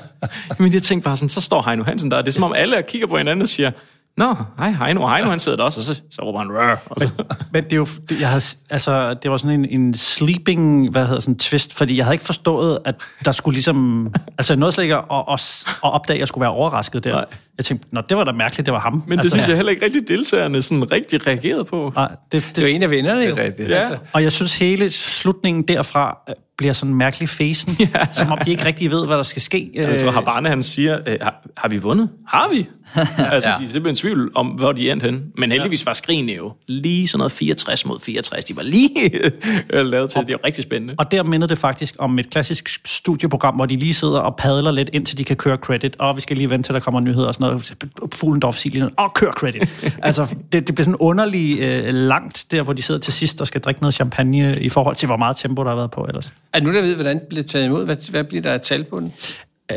Men jeg tænkte bare sådan, så står Heino Hansen der, og det er som om alle kigger på hinanden og siger, Nå, hej Heino, Heino han sidder der også, og så, så råber han, Rør, og så, Men det er jo, det, jeg havde, altså, det var sådan en, en sleeping, hvad hedder sådan twist, fordi jeg havde ikke forstået, at der skulle ligesom, altså nåede slet ikke at, at, at opdage, at jeg skulle være overrasket der. Nej. Jeg tænkte, nå, det var da mærkeligt, det var ham. men det altså, synes jeg heller ikke rigtig deltagerne sådan rigtig reagerede på. Nej, det, det, Det er jo en af vennerne, jo. rigtigt. Ja. Altså, Og jeg synes, hele slutningen derfra øh, bliver sådan mærkelig fesen, ja. som om de ikke rigtig ved, hvad der skal ske. Jeg tror, Habane han siger, øh, har, har vi vundet? Har vi? altså, Ja. de er simpelthen i tvivl om, hvor de endte hen. Men heldigvis var skrigene jo lige sådan noget 64 mod 64. De var lige øh, lavet til. Det er jo rigtig spændende. Og der minder det faktisk om et klassisk studieprogram, hvor de lige sidder og padler lidt, indtil de kan køre credit. Og vi skal lige vente til, der kommer nyheder og sådan noget. Fuglendorf siger lige noget. Og kør credit. altså, det, det bliver sådan underligt øh, langt, der hvor de sidder til sidst og skal drikke noget champagne, i forhold til, hvor meget tempo der har været på ellers. er nu der ved, hvordan det blev taget imod? Hvad, hvad bliver der af tal på den?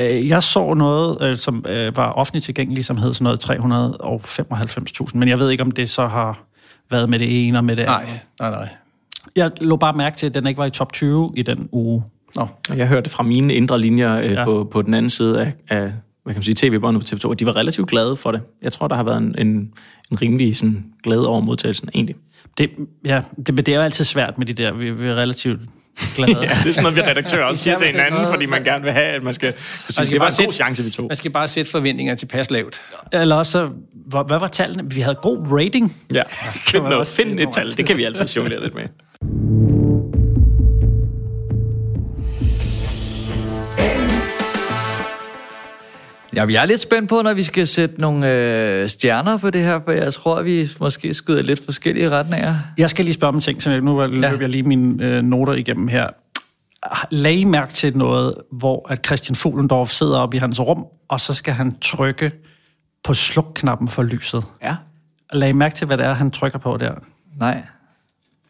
Øh, Jeg så noget, øh, som øh, var offentligt tilgængeligt, som hed sådan noget 395.000, men jeg ved ikke, om det så har været med det ene og med det andet. Nej, nej, nej. Jeg lå bare mærke til, at den ikke var i top 20 i den uge. Nå. Jeg hørte fra mine indre linjer øh, ja. på, på den anden side af, af hvad kan man sige, tv-båndet på TV2, at de var relativt glade for det. Jeg tror, der har været en, en, en rimelig sådan, glæde over modtagelsen, egentlig. Det, ja, det, det er jo altid svært med de der. Vi, vi er relativt glade. Ja, det er sådan noget, vi redaktører også siger til hinanden, fordi man gerne vil have, at man skal... Man skal det var bare en god sætte- chance, vi tog. Man skal bare sætte forventninger tilpas lavt. Eller også, så- hvor, hvad var tallene? Vi havde god rating. Ja, find, man noget, også finde et tal. Det kan vi altid jonglere lidt med. Ja, jeg er lidt spændt på, når vi skal sætte nogle øh, stjerner på det her, for jeg tror, at vi måske skyder lidt forskellige retninger. Jeg skal lige spørge om en ting, så jeg- nu løber ja. jeg lige mine øh, noter igennem her. Lag mærke til noget, hvor at Christian Fuglendorf sidder oppe i hans rum, og så skal han trykke på slukknappen for lyset. Ja. Lag mærke til, hvad det er, han trykker på der? Nej.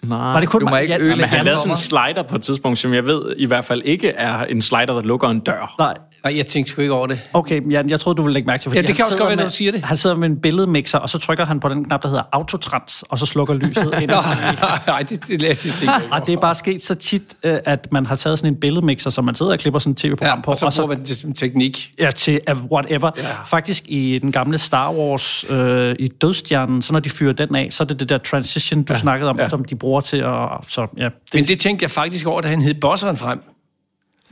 Nej. Var det kun Du må mig? ikke Ja, ødelægge Men han Ja, lavede sådan en slider på et tidspunkt, som jeg ved i hvert fald ikke er en slider, der lukker en dør. Nej, Nej, jeg tænkte sgu ikke over det. Okay, jeg, jeg troede, du ville lægge mærke til, Ja, det han kan også sidder godt være, med, når du siger det. Han sidder med en billedmixer, og så trykker han på den knap, der hedder autotrans, og så slukker lyset ind. Nej, det, det, det, det jeg ikke Og det er bare sket så tit, øh, at man har taget sådan en billedmixer, som man sidder og klipper sådan et tv-program Ja, på, og så bruger man det som teknik. ja, til uh, whatever. Ja. Faktisk i den gamle Star Wars, øh, i Dødstjernen, så når de fyrer den af, så er det det der transition, du ja. snakkede om, ja. som de bruger til at... Så, ja, det, Men det tænkte jeg faktisk over, da han hed Bosseren frem.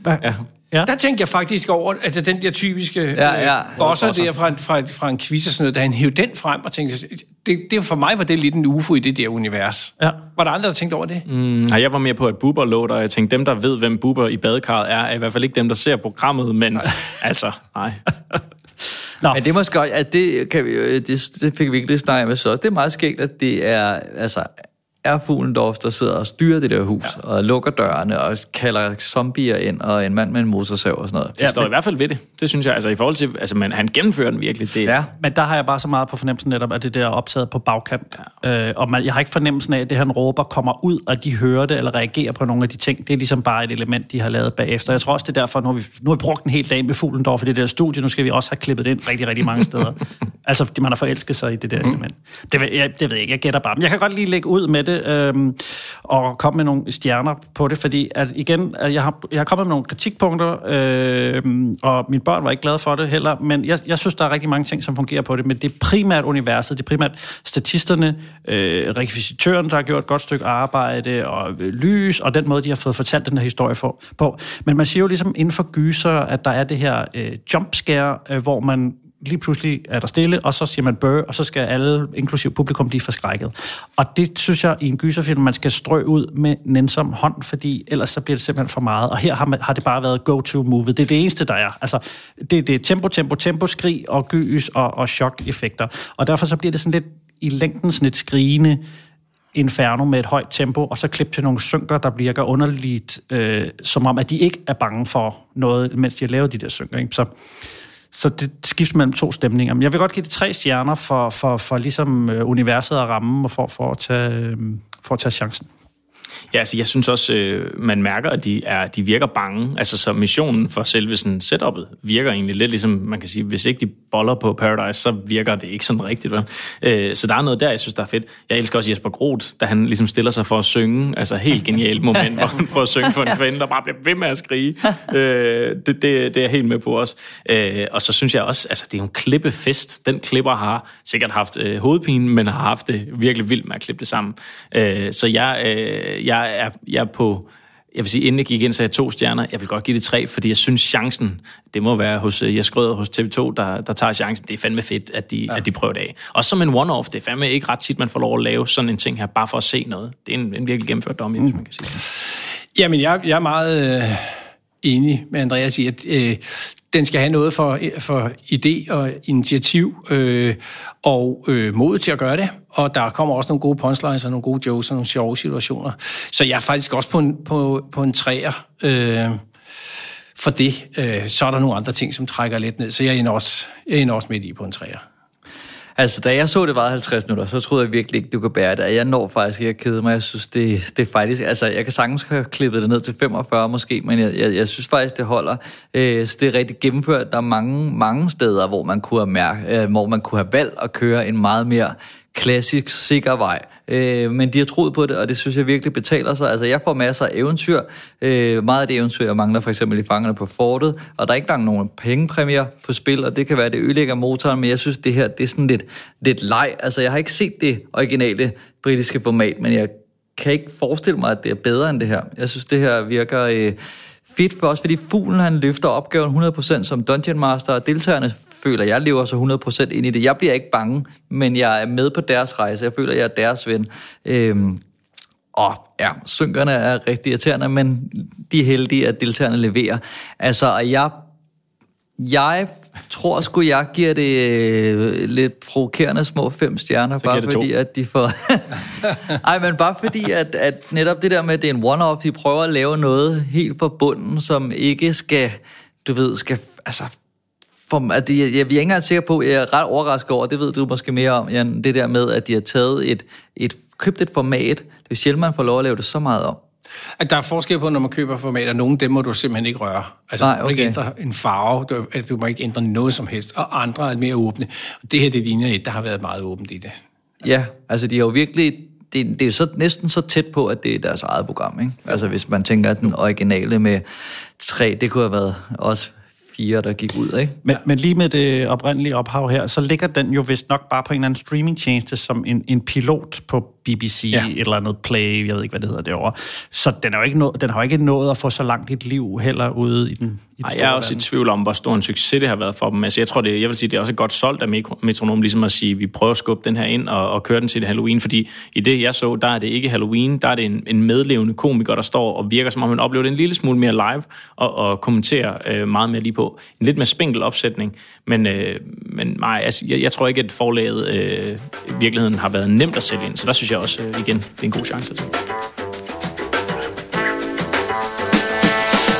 ja. Ja. Der tænkte jeg faktisk over, at den der typiske Ja, ja. øh, bosser der fra, en- fra, fra en quiz og sådan noget, da han hævde den frem og tænkte, det, det for mig var det lidt en ufo i det der univers. Ja. Var der andre, der tænkte over det? Mm, nej, jeg var mere på, at Bubber lå der, og jeg tænkte, dem, der ved, hvem Bubber i badekarret er, er i hvert fald ikke dem, der ser programmet, men nej. altså, nej. Nå. Men det er måske også, at det, kan vi, det, det fik vi ikke lige snakket med så også. Det er meget skægt, at det er, altså, er Fuglendorf, der sidder og styrer det der hus, ja. og lukker dørene, og kalder zombier ind, og en mand med en motorsav og sådan noget. De ja, står i hvert fald ved det. Det synes jeg, altså i forhold til, altså man, han gennemfører den virkelig. Det, Ja. Men der har jeg bare så meget på fornemmelsen netop, at det der er optaget på bagkant. Ja. Øh, og man, jeg har ikke fornemmelsen af, at det han råber kommer ud, og de hører det eller reagerer på nogle af de ting. Det er ligesom bare et element, de har lavet bagefter. Jeg tror også, det er derfor, nu har vi, nu har vi brugt en hel dag med Fuglendorf i det der studie. Nu skal vi også have klippet det ind rigtig, rigtig mange steder. altså, fordi man har forelsket sig i det der mm. element. Det, jeg, det ved jeg ikke, jeg gætter bare. Men jeg kan godt lige lægge ud med det, øh, og komme med nogle stjerner på det, fordi at igen, at jeg, har, jeg har kommet med nogle kritikpunkter, øh, og mine børn var ikke glade for det heller, men jeg, jeg synes, der er rigtig mange ting, som fungerer på det, men det er primært universet, det er primært statisterne, øh, rekvisitøren, der har gjort et godt stykke arbejde, og øh, lys, og den måde, de har fået fortalt den her historie for, på. Men man siger jo ligesom inden for gyser, at der er det her øh, jumpscare, øh, hvor man lige pludselig er der stille, og så siger man bør, og så skal alle, inklusiv publikum, blive forskrækket. Og det synes jeg i en gyserfilm, man skal strø ud med nænsom hånd, fordi ellers så bliver det simpelthen for meget. Og her har, man, har det bare været go-to-move. Det er det eneste, der er. Altså, det, det er tempo, tempo, tempo, skrig og gys og, og chok-effekter. Og derfor så bliver det sådan lidt i længden sådan et skrigende inferno med et højt tempo, og så klip til nogle synker, der virker underligt, øh, som om, at de ikke er bange for noget, mens de har lavet de der synker. Ikke? Så, så det skifter mellem to stemninger. Men jeg vil godt give det tre stjerner for, for, for ligesom øh, universet at ramme, og for, for, at tage, øh, for at tage chancen. Ja, altså jeg synes også, øh, man mærker, at de, er, de virker bange. Altså så missionen for selve sådan setupet virker egentlig lidt ligesom, man kan sige, hvis ikke de boller på Paradise, så virker det ikke sådan rigtigt. Vel? Øh, så der er noget der, jeg synes, der er fedt. Jeg elsker også Jesper Groth, da han ligesom stiller sig for at synge. Altså helt genialt moment, hvor han prøver at synge for en kvinde, der bare bliver ved med at skrige. Øh, det, det, det er jeg helt med på også. Øh, og så synes jeg også, altså det er jo en klippefest. Den klipper har sikkert haft øh, hovedpine, men har haft det virkelig vildt med at klippe det sammen. Øh, så jeg, øh, jeg, er, jeg er på... Jeg vil sige, inden jeg gik ind, så jeg to stjerner. Jeg vil godt give det tre, fordi jeg synes, chancen, det må være hos øh, Jes Grøder hos TV2, der, der tager chancen. Det er fandme fedt, at de, ja. at de prøver det af. Også som en one-off. Det er fandme ikke ret tit, man får lov at lave sådan en ting her, bare for at se noget. Det er en, en virkelig gennemført dom, mm. hvis man kan sige det. Jamen, jeg, jeg er meget øh, enig med Andreas i, at øh, den skal have noget for, for idé og initiativ øh, og øh, mod til at gøre det. Og der kommer også nogle gode punchlines og nogle gode jokes og nogle sjove situationer. Så jeg er faktisk også på en, på, på en træer øh, for det. Øh, så er der nogle andre ting, som trækker lidt ned. Så jeg er også, jeg er også midt i på en træer. Altså, da jeg så det var 50 minutter, så troede jeg virkelig ikke, du kunne bære det. Jeg når faktisk ikke at kede mig. Jeg synes, det, det er faktisk... Altså, jeg kan sagtens have klippet det ned til 45 måske, men jeg, jeg, jeg synes faktisk, det holder. Øh, så det er rigtig gennemført. Der er mange, mange steder, hvor man kunne have, mærke, øh, hvor man kunne have valgt at køre en meget mere klassisk, sikker vej. Øh, men de har troet på det, og det synes jeg virkelig betaler sig. Altså, jeg får masser af eventyr. Øh, meget af det eventyr, jeg mangler for eksempel i Fangerne på Fortet, og der er ikke engang nogen pengepræmier på spil, og det kan være, at det ødelægger motoren, men jeg synes, det her det er sådan lidt, lidt leg. Altså, jeg har ikke set det originale britiske format, men jeg kan ikke forestille mig, at det er bedre end det her. Jeg synes, det her virker... Øh, fedt for os, fordi fuglen han løfter opgaven 100% som Dungeon Master, og deltagerne føler, jeg lever så 100% ind i det. Jeg bliver ikke bange, men jeg er med på deres rejse. Jeg føler, jeg er deres ven. Øhm, og ja, synkerne er rigtig irriterende, men de er heldige, at deltagerne leverer. Altså, og jeg, jeg tror sgu, jeg giver det øh, lidt provokerende små fem stjerner, bare fordi, to. at de får... Ej, men bare fordi, at, at netop det der med, at det er en one-off, de prøver at lave noget helt fra bunden, som ikke skal, du ved, skal, altså, for, at de, jeg, jeg er ikke engang sikker på, jeg er ret overrasket over, det ved du måske mere om, Jan, det der med, at de har taget et, et købt et format. Det er sjældent, man får lov at lave det så meget om. At der er forskel på, når man køber formater. Nogle dem må du simpelthen ikke røre. Altså, Nej, okay. du må ikke ændre en farve, du, du må ikke ændre noget som helst, og andre er mere åbne. Det her, det ligner et, der har været meget åbent i det. Ja, altså de har jo virkelig det, det er så næsten så tæt på, at det er deres eget program. Ikke? Altså hvis man tænker, at den originale med tre, det kunne have været også fire, der gik ud, ikke? Men, ja. men lige med det oprindelige ophav her, så ligger den jo vist nok bare på en eller anden streamingtjeneste som en, en pilot på BBC, ja. et eller andet play, jeg ved ikke, hvad det hedder derovre. Så den, er jo ikke nå, den har jo ikke nået at få så langt et liv heller ude i den i Ej, jeg er også i tvivl om, hvor stor en succes det har været for dem. Altså, jeg tror, det, jeg vil sige, det er også godt solgt af Metronom, ligesom at sige, vi prøver at skubbe den her ind og, og køre den til Halloween, fordi i det, jeg så, der er det ikke Halloween, der er det en, en medlevende komiker, der står og virker, som om man oplever det en lille smule mere live og, og kommenterer øh, meget mere lige på. En lidt mere spinkel opsætning, men, øh, men nej, altså, jeg, jeg tror ikke, at forlaget øh, i virkeligheden har været nemt at sætte ind, så der synes jeg også, øh, igen, det er en god chance. Altså.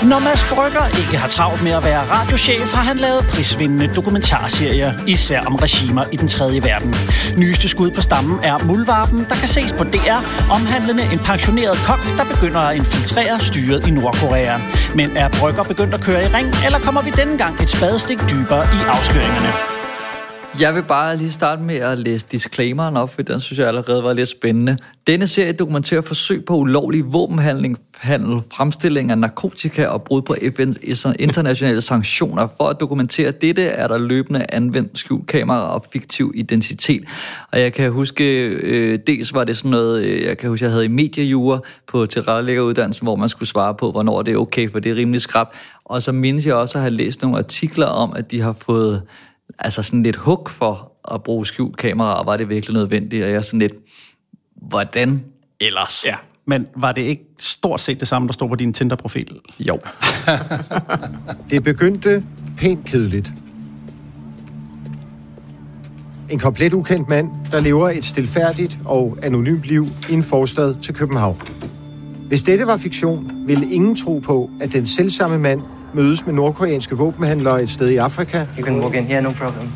Når Mads Brygger ikke har travlt med at være radiochef, har han lavet prisvindende dokumentarserier, især om regimer i den tredje verden. Nyeste skud på stammen er Muldvarpen, der kan ses på DR, omhandlende en pensioneret kok, der begynder at infiltrere styret i Nordkorea. Men er Brygger begyndt at køre i ring, eller kommer vi denne gang et spadestik dybere i afsløringerne? Jeg vil bare lige starte med at læse disclaimeren op, for den synes jeg allerede var lidt spændende. Denne serie dokumenterer forsøg på ulovlig våbenhandling, handel, fremstilling af narkotika og brud på FN's internationale sanktioner. For at dokumentere dette er der løbende anvendt skjult kamera og fiktiv identitet. Og jeg kan huske, øh, dels var det sådan noget, øh, jeg kan huske, jeg havde i mediejure på tilrettelæggeruddannelsen, hvor man skulle svare på, hvornår det er okay, for det er rimelig skrab. Og så mindes jeg også at have læst nogle artikler om, at de har fået altså sådan lidt hug for at bruge skjult kamera, og var det virkelig nødvendigt? Og jeg er sådan lidt, hvordan ellers? Ja. Men var det ikke stort set det samme, der stod på din Tinder-profil? Jo. det begyndte pænt kedeligt. En komplet ukendt mand, der lever et stilfærdigt og anonymt liv i en forstad til København. Hvis dette var fiktion, ville ingen tro på, at den selvsamme mand mødes med nordkoreanske våbenhandlere et sted i Afrika. You can walk in here, no problem.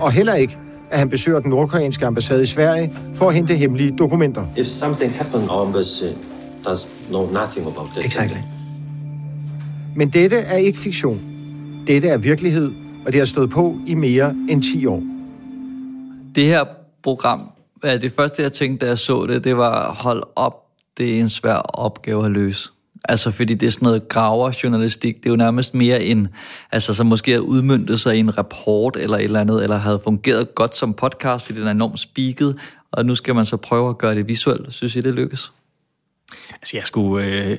Og heller ikke, at han besøger den nordkoreanske ambassade i Sverige for at hente hemmelige dokumenter. If something happened, our embassy does know nothing about this. Exactly. Men dette er ikke fiktion. Dette er virkelighed, og det har stået på i mere end 10 år. Det her program, det første jeg tænkte, da jeg så det, det var, hold op, det er en svær opgave at løse. Altså, fordi det er sådan noget graverjournalistik. Det er jo nærmest mere en, altså, som måske har udmyndtet sig i en rapport eller et eller andet, eller havde fungeret godt som podcast, fordi den er enormt speaket, og nu skal man så prøve at gøre det visuelt. Synes I, det lykkes? Altså, jeg skulle... Øh,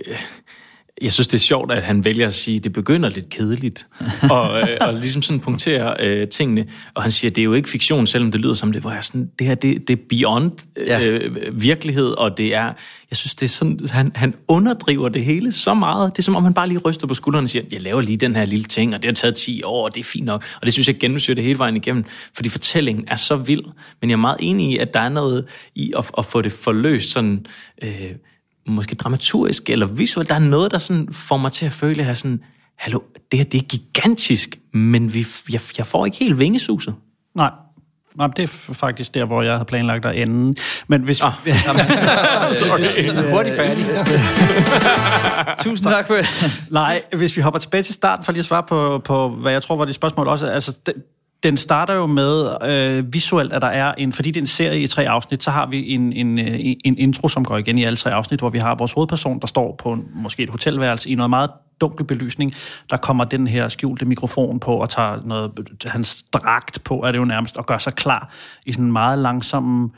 jeg synes, det er sjovt, at han vælger at sige, at det begynder lidt kedeligt, og, øh, og ligesom sådan punktere øh, tingene. Og han siger, at det er jo ikke fiktion, selvom det lyder som det, hvor jeg sådan, det her, det, det er beyond øh, virkelighed, og det er, jeg synes, det er sådan, han, han underdriver det hele så meget. Det er som om, han bare lige ryster på skulderen og siger, jeg laver lige den her lille ting, og det har taget 10 år, og det er fint nok. Og det synes jeg gennemsyrer det hele vejen igennem, fordi fortællingen er så vild. Men jeg er meget enig i, at der er noget i at, at få det forløst sådan... Øh, måske dramaturgisk eller visuelt, der er noget, der sådan får mig til at føle her sådan, hallo, det her det er gigantisk, men vi, jeg, jeg får ikke helt vingesuset. Nej. Nej, det er faktisk der, hvor jeg havde planlagt at ende. Men hvis... Ah. okay. Hurtigt færdig. Tusind tak for det. Nej, hvis vi hopper tilbage til starten, for lige at svare på, på hvad jeg tror var det spørgsmål også. Altså, den, den starter jo med øh, visuelt, at der er en, fordi det er en serie i tre afsnit, så har vi en, en, en intro, som går igen i alle tre afsnit, hvor vi har vores hovedperson, der står på en, måske et hotelværelse i noget meget dunkel belysning. Der kommer den her skjulte mikrofon på og tager noget, hans dragt på, er det jo nærmest, og gør sig klar i sådan meget langsomme,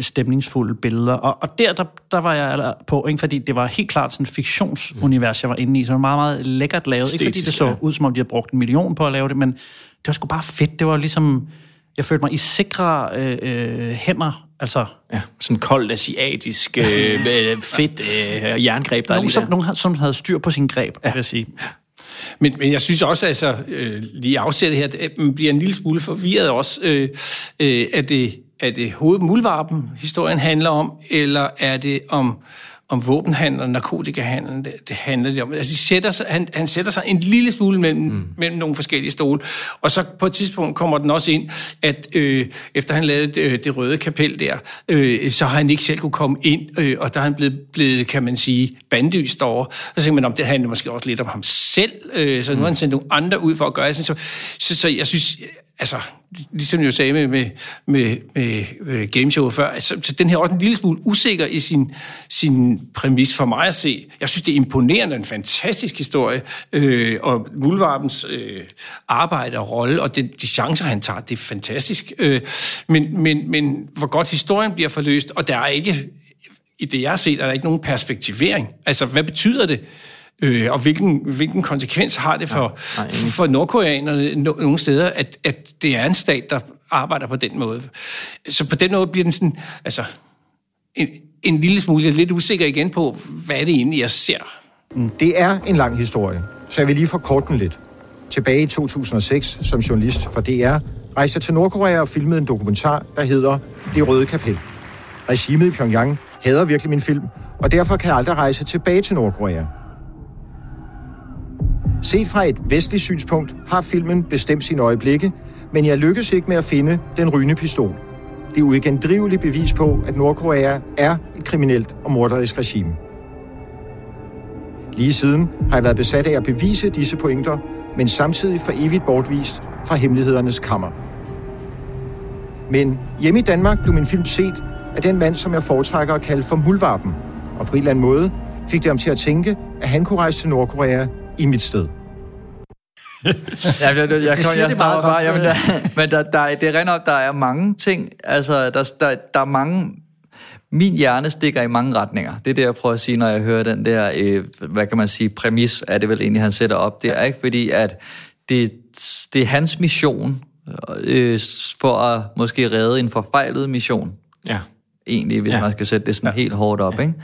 stemningsfulde billeder. Og, og der, der, der var jeg på, ikke? fordi det var helt klart sådan et fiktionsunivers, jeg var inde i, så det var meget, meget lækkert lavet. Ikke fordi det så ja. ud, som om de havde brugt en million på at lave det, men det var sgu bare fedt. Det var ligesom, jeg følte mig i sikre øh, øh, hænder. Altså, ja, sådan koldt asiatisk øh, fedt øh, jerngreb, der nogen, er lige som, der. nogen, som havde styr på sin greb, ja. vil jeg sige. Men, men jeg synes også, altså, øh, lige afsættet her, at man bliver en lille smule forvirret også. Øh, øh, er det, er det hovedmulvarpen, historien handler om, eller er det om om våbenhandel og narkotikahandel, det, det handler det om. Altså, de sætter sig, han, han sætter sig en lille smule mellem, mm. mellem nogle forskellige stole, og så på et tidspunkt kommer den også ind, at øh, efter han lavede det, det røde kapel der, øh, så har han ikke selv kunne komme ind, øh, og der er han blevet, blevet, kan man sige, bandlyst over. Og så tænker man, om det handler måske også lidt om ham selv, øh, så nu har han sendt nogle andre ud for at gøre det. Så, så, så jeg synes, altså, ligesom jeg sagde med, med, med, med øh, gameshow før, altså, så den her også en lille smule usikker i sin, sin præmis for mig at se. Jeg synes, det er imponerende, en fantastisk historie, øh, og Muldvarpens øh, arbejde og rolle, og det, de chancer, han tager, det er fantastisk. Øh, men, men, men hvor godt historien bliver forløst, og der er ikke, i det jeg har set, er der ikke nogen perspektivering. Altså, hvad betyder det? Øh, og hvilken, hvilken konsekvens har det for, ja, for nordkoreanerne no, nogle steder, at, at det er en stat, der arbejder på den måde. Så på den måde bliver den sådan, altså, en, en lille smule lidt usikker igen på, hvad er det egentlig, jeg ser. Det er en lang historie, så jeg vil lige forkorte den lidt. Tilbage i 2006, som journalist for DR, rejste jeg til Nordkorea og filmede en dokumentar, der hedder Det Røde Kapel. Regimet i Pyongyang hader virkelig min film, og derfor kan jeg aldrig rejse tilbage til Nordkorea. Set fra et vestligt synspunkt har filmen bestemt sine øjeblikke, men jeg lykkes ikke med at finde den rygende pistol. Det er uigendriveligt bevis på, at Nordkorea er et kriminelt og morderisk regime. Lige siden har jeg været besat af at bevise disse pointer, men samtidig for evigt bortvist fra hemmelighedernes kammer. Men hjemme i Danmark blev min film set af den mand, som jeg foretrækker at kalde for Mulvarpen, og på en eller anden måde fik det ham til at tænke, at han kunne rejse til Nordkorea i mit sted. ja, jeg, jeg, jeg, jeg det starter meget bare, godt, jamen, der, men der, der, det er rent op, der er mange ting, altså der, der, der er mange, min hjerne stikker i mange retninger. Det er det, jeg prøver at sige, når jeg hører den der, øh, hvad kan man sige, præmis, er det vel egentlig, han sætter op. Det er ikke fordi, at det, det er hans mission, øh, for at måske redde en forfejlet mission. Ja. Egentlig, hvis Ja. ja. man skal sætte det sådan ja. helt hårdt op, ikke?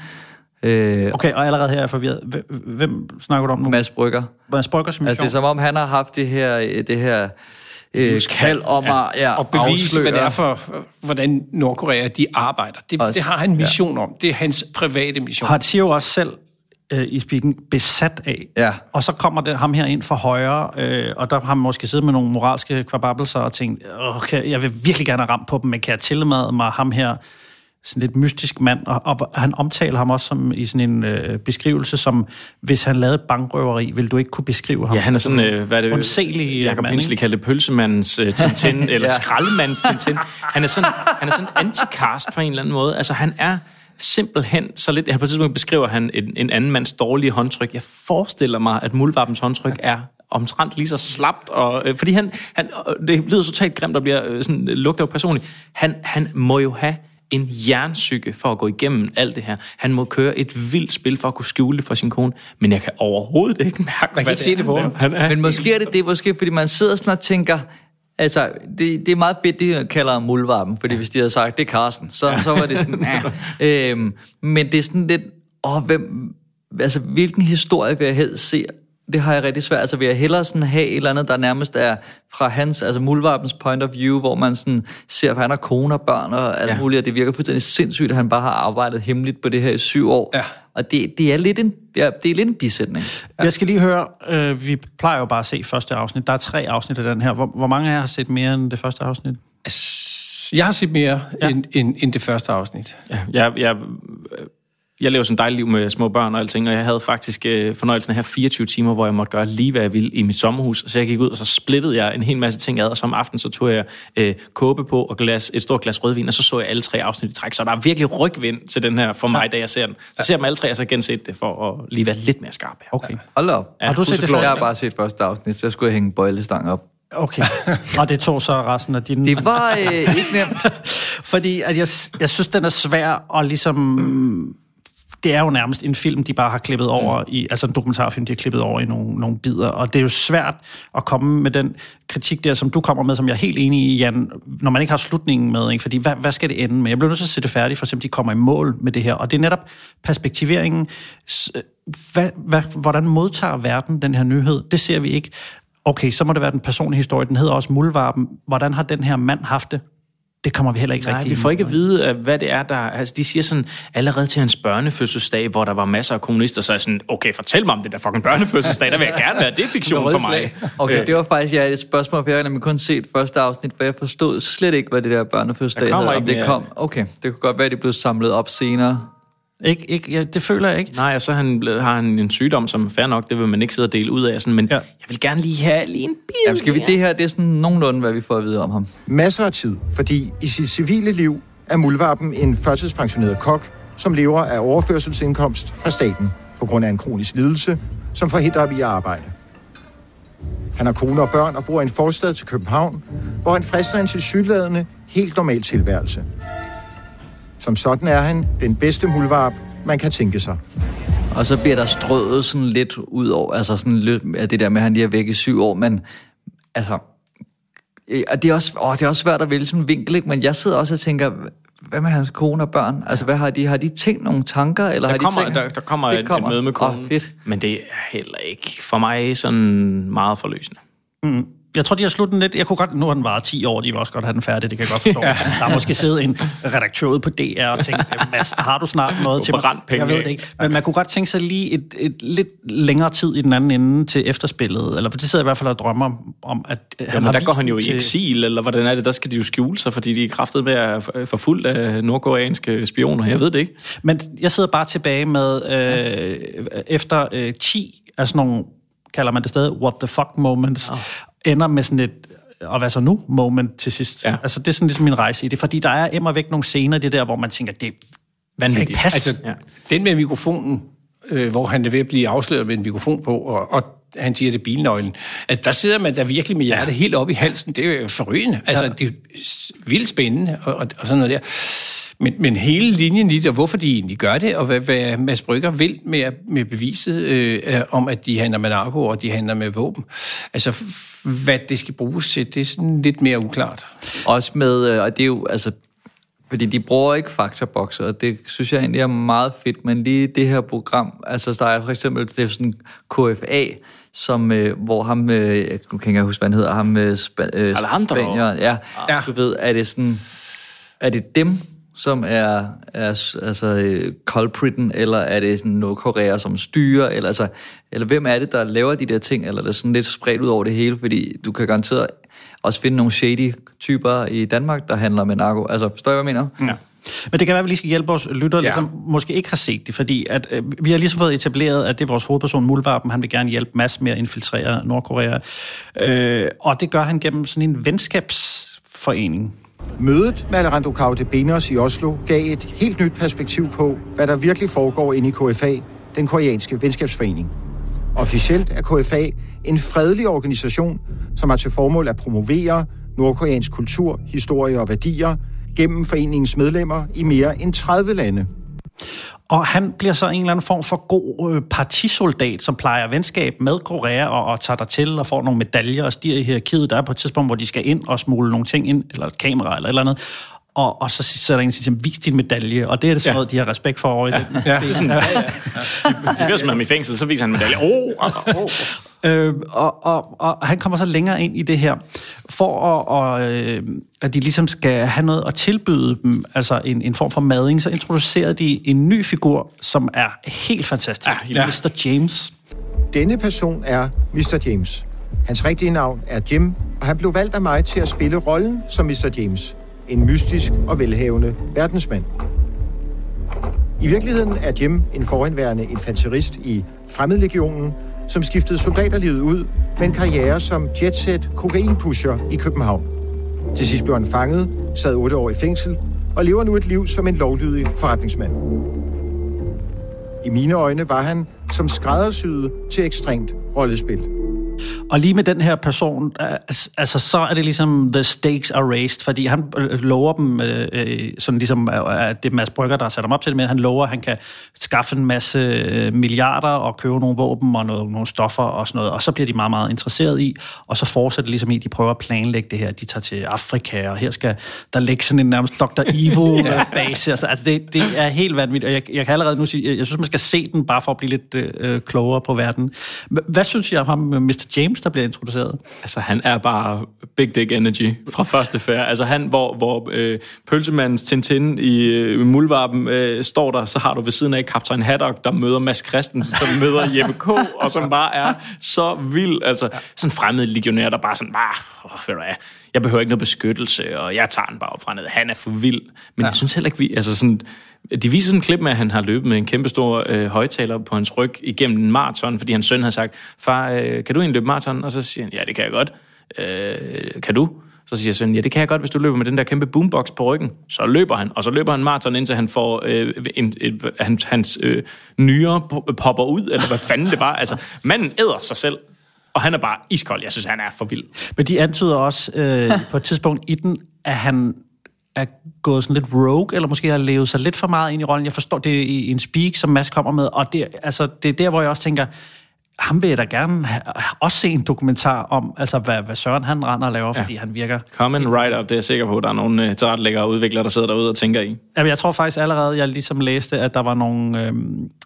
Øh, Okay, og allerede her er jeg forvirret. Hvem, hvem snakker du om nu? Mads Brygger. Mads Bryggers mission. Altså, det er som om, han har haft det her, det her øh, kald om at ja, og bevise, afsløre. hvad det er for, hvordan Nordkorea de arbejder. Det, Også, det har han en mission ja. om. Det er hans private mission. Han siger jo også selv øh, i speaking, besat af. Ja. Og så kommer det ham her ind for højre, øh, og der har man måske siddet med nogle moralske kvababelser og tænkt, okay, jeg vil virkelig gerne ramt på dem, men kan jeg tillade mig ham her sådan lidt mystisk mand, og, og han omtaler ham også som, i sådan en øh, beskrivelse, som hvis han lavede bankrøveri, vil du ikke kunne beskrive ham. Ja, han er sådan, øh, hvad er det? Undselig Jacob mand, Hensley kaldte pølsemandens øh, Tintin, eller Ja. skraldemandens Tintin. Han er sådan, han er sådan anti-cast på en eller anden måde. Altså, han er simpelthen så lidt... Han på et tidspunkt beskriver han en, en anden mands dårlige håndtryk. Jeg forestiller mig, at Muldvarpens håndtryk er omtrent lige så slapt, og, øh, fordi han, han, øh, det lyder totalt grimt, der bliver øh, sådan, øh, lugter jo personligt. Han, han må jo have en jernsyge for at gå igennem alt det her. Han må køre et vildt spil for at kunne skjule det for sin kone, men jeg kan overhovedet ikke mærke, Man kan hvad ikke se det på ham. han er. Men måske er det det, måske, fordi man sidder sådan og tænker, altså, det, det er meget fedt, det kalder muldvarpen, fordi hvis de havde sagt, det er Carsten, så, så var det sådan, ja. øhm, men det er sådan lidt, åh, hvem, altså, hvilken historie vil jeg helst se? Det har jeg rigtig svært. Altså, vil jeg hellere sådan have et eller andet, der nærmest er fra hans, altså muldvarpens point of view, hvor man sådan ser, at han har kone og børn og alt Ja. ja. muligt, og det virker fuldstændig sindssygt, at han bare har arbejdet hemmeligt på det her i syv år. Ja. Og det, det, er lidt en, ja, det er lidt en bisætning. Jeg skal lige høre, øh, vi plejer jo bare at se første afsnit. Der er tre afsnit af den her. Hvor, hvor mange af jer har set mere end det første afsnit? Jeg har set mere ja. end, end, end det første afsnit. Ja, jeg, jeg, jeg lever sådan et dejligt liv med små børn og alting, og jeg havde faktisk øh, fornøjelsen af her 24 timer, hvor jeg måtte gøre lige, hvad jeg ville i mit sommerhus. Så jeg gik ud, og så splittede jeg en hel masse ting ad, og så om aftenen, så tog jeg øh, kåbe på og glas, et stort glas rødvin, og så så jeg alle tre afsnit i træk. Så der er virkelig rygvind til den her for mig, da jeg ser den. Så jeg ser dem alle tre, og så genset det for at lige være lidt mere skarp. Okay. Hold da op. Ja, Har du set det Jeg før? har bare set første afsnit, så jeg skulle hænge bøjlestang op. Okay. Og det tog så resten af din... Det var øh, ikke nemt. Fordi at jeg, jeg synes, den er svær at ligesom... Det er jo nærmest en film, de bare har klippet over i, altså en dokumentarfilm, de har klippet over i nogle, nogle bidder, og det er jo svært at komme med den kritik der, som du kommer med, som jeg er helt enig i, Jan, når man ikke har slutningen med, ikke? fordi hvad, hvad skal det ende med? Jeg bliver nødt til at se det færdigt, for eksempel, de kommer i mål med det her, og det er netop perspektiveringen, S- hvad, hvad, hvordan modtager verden den her nyhed? Det ser vi ikke. Okay, så må det være den personlige historie, den hedder også Muldvarpen. Hvordan har den her mand haft det? Det kommer vi heller ikke Nej, rigtig vi får ikke at vide, øh, hvad det er, der... Altså, de siger sådan, allerede til hans børnefødselsdag, hvor der var masser af kommunister, så er jeg sådan, okay, fortæl mig om det der fucking børnefødselsdag, der vil jeg gerne være. Det er fiktion for mig. Okay, Øh, det var faktisk ja, et spørgsmål, for jeg har nemlig kun set første afsnit, for jeg forstod slet ikke, hvad det der børnefødselsdag Der kommer havde, om ikke det kom. Okay, det kunne godt være, at det blev samlet op senere. Ikke, ikke, ja, det føler jeg ikke. Nej, og så har han, blevet- har han en sygdom, som fair nok, det vil man ikke sidde og dele ud af. Sådan, men ja. jeg vil gerne lige have lige en bil. Jamen, skal vi det her, det er sådan nogenlunde, hvad vi får at vide om ham. Masser af tid, fordi i sit civile liv er Muldvarpen en førtidspensioneret kok, som lever af overførselsindkomst fra staten på grund af en kronisk lidelse, som forhindrer ham i at arbejde. Han har kone og børn og bor i en forstad til København, hvor han frister en tilsyneladende helt normal tilværelse. Som sådan er han den bedste muldvarp, man kan tænke sig. Og så bliver der strøget sådan lidt ud over, altså sådan lidt af det der med, at han lige er væk i syv år, men altså, øh, og det er også, åh, det er også svært at vælge sådan en vinkel, ikke? men jeg sidder også og tænker, hvad med hans kone og børn? Altså, hvad har de? Har de tænkt nogle tanker? Eller Der har kommer, de tænkt, der, der kommer, Det et, kommer. et møde med konen, fedt. men det er heller ikke for mig sådan meget forløsende. Mm. Jeg tror, de har sluttet den lidt. Jeg kunne godt, nu har den varet 10 år, de vil også godt have den færdig, det kan jeg godt forstå. Ja. Der har måske siddet en redaktør ude på DR og tænkt, Mads, har du snart noget til mig? Jeg ved det ikke. Men man kunne godt tænke sig lige et, et lidt længere tid i den anden ende til efterspillet. Eller for det sidder jeg i hvert fald og drømmer om, at øh, Jo, men har der går han jo den i til- eksil, eller hvordan er det? Der skal de jo skjule sig, fordi de er kraftet med at forfulgt af nordkoreanske spioner. Jeg ved det ikke. Men jeg sidder bare tilbage med, øh, efter øh, 10 af sådan nogle, kalder man det stadig, what the fuck moments, oh. Ender med sådan et, og hvad så nu moment til sidst. Ja. Altså det er sådan ligesom min rejse i det, fordi der er immer væk nogle scener i det der, hvor man tænker, det Vanvittigt. Passe. Altså, ja. Den med mikrofonen, øh, hvor han er ved at blive afsløret med en mikrofon på, og, og han siger, det er bilnøglen. At der sidder man der virkelig med hjertet ja. helt op i halsen. Det er jo forrygende. Altså, Ja. det er vildt spændende, og, og, og sådan noget der. Men, men hele linjen i det, og hvorfor de egentlig gør det, og hvad, hvad Mads Brygger vil med, med beviset øh, om, at de handler med narko, og de handler med våben. Altså, hvad det skal bruges til, det er sådan lidt mere uklart. Også med, øh, og det er jo, altså, fordi de bruger ikke faktabokser, og det synes jeg egentlig er meget fedt, men lige det her program, altså der er for eksempel, det er sådan KFA, som, øh, hvor ham, øh, jeg kan ikke engang huske, hvad han hedder, ham øh, spa, øh, Alejandro. spanieren, Ja. ja, du ved, er det sådan, er det dem, som er, er altså, øh, culpritten, eller er det sådan Nordkorea, som styrer, eller, altså, eller hvem er det, der laver de der ting, eller er det sådan lidt spredt ud over det hele, fordi du kan garanteret også finde nogle shady typer i Danmark, der handler med narko. Altså, forstår I, hvad jeg mener? Ja. Men det kan være, at vi lige skal hjælpe vores lyttere, Ja. som måske ikke har set det, fordi at, øh, vi har ligesom fået etableret, at det er vores hovedperson, Mulvarpen, han vil gerne hjælpe Mads med at infiltrere Nordkorea. Øh, og det gør han gennem sådan en venskabsforening. Mødet med Alejandro Caudebenos i Oslo gav et helt nyt perspektiv på, hvad der virkelig foregår inde i KFA, den koreanske venskabsforening. Officielt er KFA en fredelig organisation, som har til formål at promovere nordkoreansk kultur, historie og værdier gennem foreningens medlemmer i mere end 30 lande. Og han bliver så en eller anden form for god øh, partisoldat, som plejer venskab med Korea og, og tager der til og får nogle medaljer og stiger i hierarkiet. Der er på et tidspunkt, hvor de skal ind og smule nogle ting ind, eller et kamera eller et eller andet. Og, og så sætter der en siger, vis din medalje. Og det er det sådan Ja. noget, de har respekt for over i den. Ja, det er sådan, ja, ja. De vil smide ham i fængsel, så viser han medalje. Oh, oh, oh. Øh, og, og, og han kommer så længere ind i det her, for at, og, øh, at de ligesom skal have noget at tilbyde dem, altså en, en form for mading, så introducerer de en ny figur, som er helt fantastisk. Ja, Mr. James. Denne person er Mr. James. Hans rigtige navn er Jim, og han blev valgt af mig til at spille rollen som Mr. James. En mystisk og velhavende verdensmand. I virkeligheden er Jim en forhenværende infanterist i Fremmedlegionen, som skiftede soldaterlivet ud med en karriere som jetset kokainpusher i København. Til sidst blev han fanget, sad otte år i fængsel og lever nu et liv som en lovlydig forretningsmand. I mine øjne var han som skræddersyet til ekstremt rollespil. Og lige med den her person, altså, så er det ligesom, the stakes are raised, fordi han øh, lover dem, øh, øh, sådan ligesom, øh, at det er Mads Brygger, der har sat ham op til det, men han lover, at han kan skaffe en masse milliarder og købe nogle våben og noget, nogle stoffer og sådan noget, og så bliver de meget, meget interesseret i, og så fortsætter det ligesom i, at de prøver at planlægge det her, de tager til Afrika, og her skal der ligge sådan en nærmest Dr. Evil-base, altså, altså det, det er helt vanvittigt, og jeg, jeg kan allerede nu sige, jeg, jeg synes, man skal se den, bare for at blive lidt øh, klogere på verden. Hvad synes I om ham, Mr. James, der bliver introduceret? Altså, han er bare big dick energy fra første færd. Altså, han, hvor, hvor øh, pølsemandens Tintin i øh, Muldvarpen øh, står der, så har du ved siden af Kaptajn Haddock, der møder Mads Christensen, som møder Jeppe K., og som bare er så vild. Altså, sådan en fremmed legionær, der bare sådan, bare, oh, ved du hvad, jeg behøver ikke noget beskyttelse, og jeg tager den bare op fra ned. Han er for vild. Men ja. jeg synes heller ikke, vi... Altså sådan, de viser sådan en klip med, at han har løbet med en kæmpe stor øh, højtaler på hans ryg igennem en maraton, fordi hans søn havde sagt, far, øh, kan du egentlig løbe maraton? Og så siger han, ja, det kan jeg godt. Øh, kan du? Så siger sønnen, ja, det kan jeg godt, hvis du løber med den der kæmpe boombox på ryggen. Så løber han, og så løber han maraton, indtil han får øh, en, et, hans, hans øh, nyere popper ud, eller hvad fanden det var. Altså, manden æder sig selv, og han er bare iskold. Jeg synes, han er for vild. Men de antyder også øh, på et tidspunkt i den, at han er gået sådan lidt rogue, eller måske har levet sig lidt for meget ind i rollen. Jeg forstår det i en speak, som Mads kommer med, og det, altså, det er der, hvor jeg også tænker, ham vil jeg da gerne have, også se en dokumentar om, altså hvad, hvad Søren han render og laver, fordi han virker... Come and write up, det er jeg sikker på, at der er nogle øh, tilrettelæggere og udviklere, der sidder derude og tænker i. Jamen, jeg tror faktisk allerede, jeg ligesom læste, at der var nogle, øh,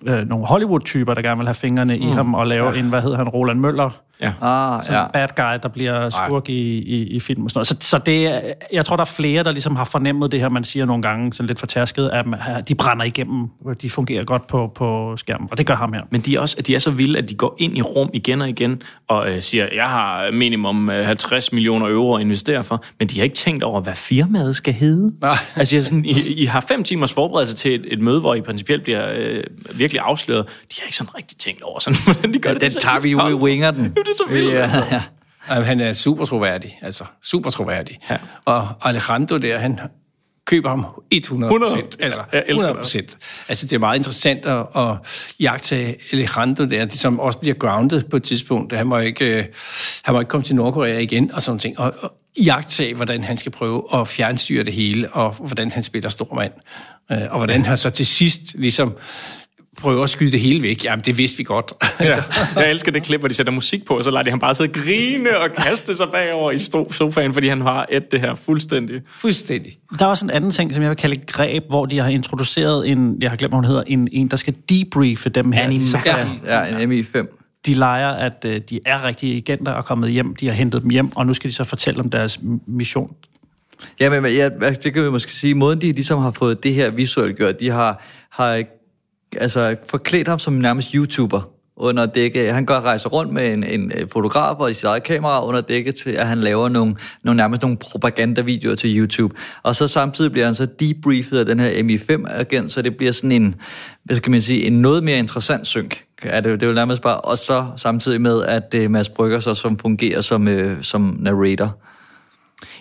øh, nogle Hollywood-typer, der gerne vil have fingrene mm. i ham og lave Ja. ja. en, hvad hedder han, Roland Møller, Ja. Ah, som ja. bad guy, der bliver skurk i, i, i film og sådan noget. Så, så det, er- jeg tror, der er flere, der ligesom har fornemmet det her, man siger nogle gange, sådan lidt fortærsket, at man- de brænder igennem, de fungerer godt på, på skærmen, og det gør ham her. Men de er, også, de er så vilde, at de går ind i rum igen og igen og øh, siger, jeg har minimum øh, 50 millioner euro at investere for, men de har ikke tænkt over, hvad firmaet skal hedde. Nej. Altså, jeg sådan, I, I har fem timers forberedelse til et, et møde, hvor I principielt bliver øh, virkelig afsløret. De har ikke sådan rigtig tænkt over, sådan, hvordan de gør Ja, det. den er tager vi jo i winger den. Det er så vildt, Ja, altså. ja. Han er super troværdig, altså super troværdig. Ja. Og Alejandro der, han køber ham 100 100. Altså, elsker 100 Altså, det er meget interessant at, at jagte Alejandro der, som også bliver grounded på et tidspunkt. Han må ikke, øh, han må ikke komme til Nordkorea igen og sådan ting. Og, og jagtage, hvordan han skal prøve at fjernstyre det hele, og hvordan han spiller stor mand. Øh, Og hvordan han så til sidst ligesom prøver at skyde det hele væk. Jamen, det vidste vi godt. Ja. Jeg elsker det klip, hvor de sætter musik på, og så lader de ham bare sidde og grine og kaste sig bagover i sofaen, fordi han har et det her fuldstændig. Fuldstændig. Der er også en anden ting, som jeg vil kalde et greb, hvor de har introduceret en, jeg har glemt, hvad hun hedder, en, en der skal debriefe dem her. Ligesom, Ja, ja, en MI5. de leger, at øh, de er rigtige agenter og kommet hjem. De har hentet dem hjem, og nu skal de så fortælle om deres mission. Ja, men ja, det kan vi måske sige, måden de ligesom har fået det her visuelt gjort, de har, har altså, forklædt ham som nærmest YouTuber. under dække. Han går rejser rundt med en, en øh, fotograf og i sit eget kamera under dække til, at han laver nogle, nogle nærmest nogle propagandavideoer til YouTube. Og så samtidig bliver han så debriefet af den her MI5-agent, så det bliver sådan en, hvad skal man sige, en noget mere interessant synk. Ja, det, det er jo nærmest bare, og så samtidig med, at uh, Mads Brygger så som fungerer som, uh, som narrator.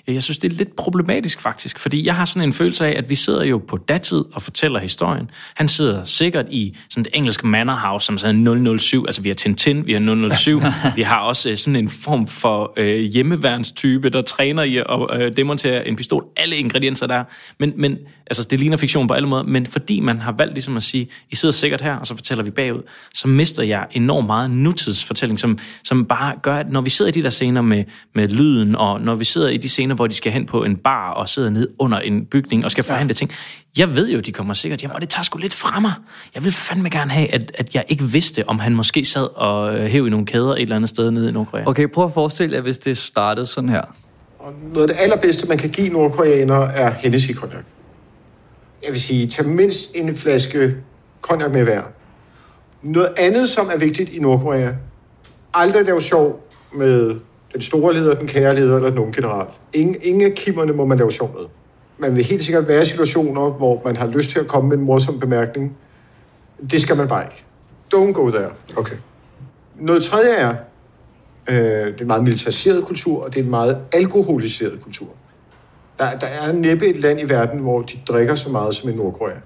Jeg synes, det er lidt problematisk faktisk, fordi jeg har sådan en følelse af, at vi sidder jo på datid og fortæller historien. Han sidder sikkert i sådan et engelsk manor house, som sådan 007, altså vi har Tintin, vi har 007, vi har også øh, sådan en form for øh, hjemmeværnstype, der træner i at øh, demontere en pistol, alle ingredienser der. Men, men altså, det ligner fiktion på alle måder, men fordi man har valgt ligesom at sige, I sidder sikkert her, og så fortæller vi bagud, så mister jeg enormt meget nutidsfortælling, som, som bare gør, at når vi sidder i de der scener med, med lyden, og når vi sidder i de scener, hvor de skal hen på en bar og sidder ned under en bygning og skal forhandle ja. ting. Jeg ved jo, de kommer sikkert hjem, og det tager sgu lidt fra mig. Jeg vil fandme gerne have, at, at jeg ikke vidste, om han måske sad og øh, hæv i nogle kæder et eller andet sted nede i Nordkorea. Okay, prøv at forestille jer, hvis det startede sådan her. Og noget af det allerbedste, man kan give nordkoreanere, er Hennessy cognac. Jeg vil sige, tag mindst en flaske cognac med hver. Noget andet, som er vigtigt i Nordkorea, aldrig lave sjov med den store leder, den kære leder eller den unge general. Ingen, ingen af kimmerne må man lave sjov med. Man vil helt sikkert være i situationer, hvor man har lyst til at komme med en morsom bemærkning. Det skal man bare ikke. Don't go there. Okay. Noget tredje er, øh, det er en meget militariseret kultur, og det er en meget alkoholiseret kultur. Der, der er næppe et land i verden, hvor de drikker så meget som i Nordkorea.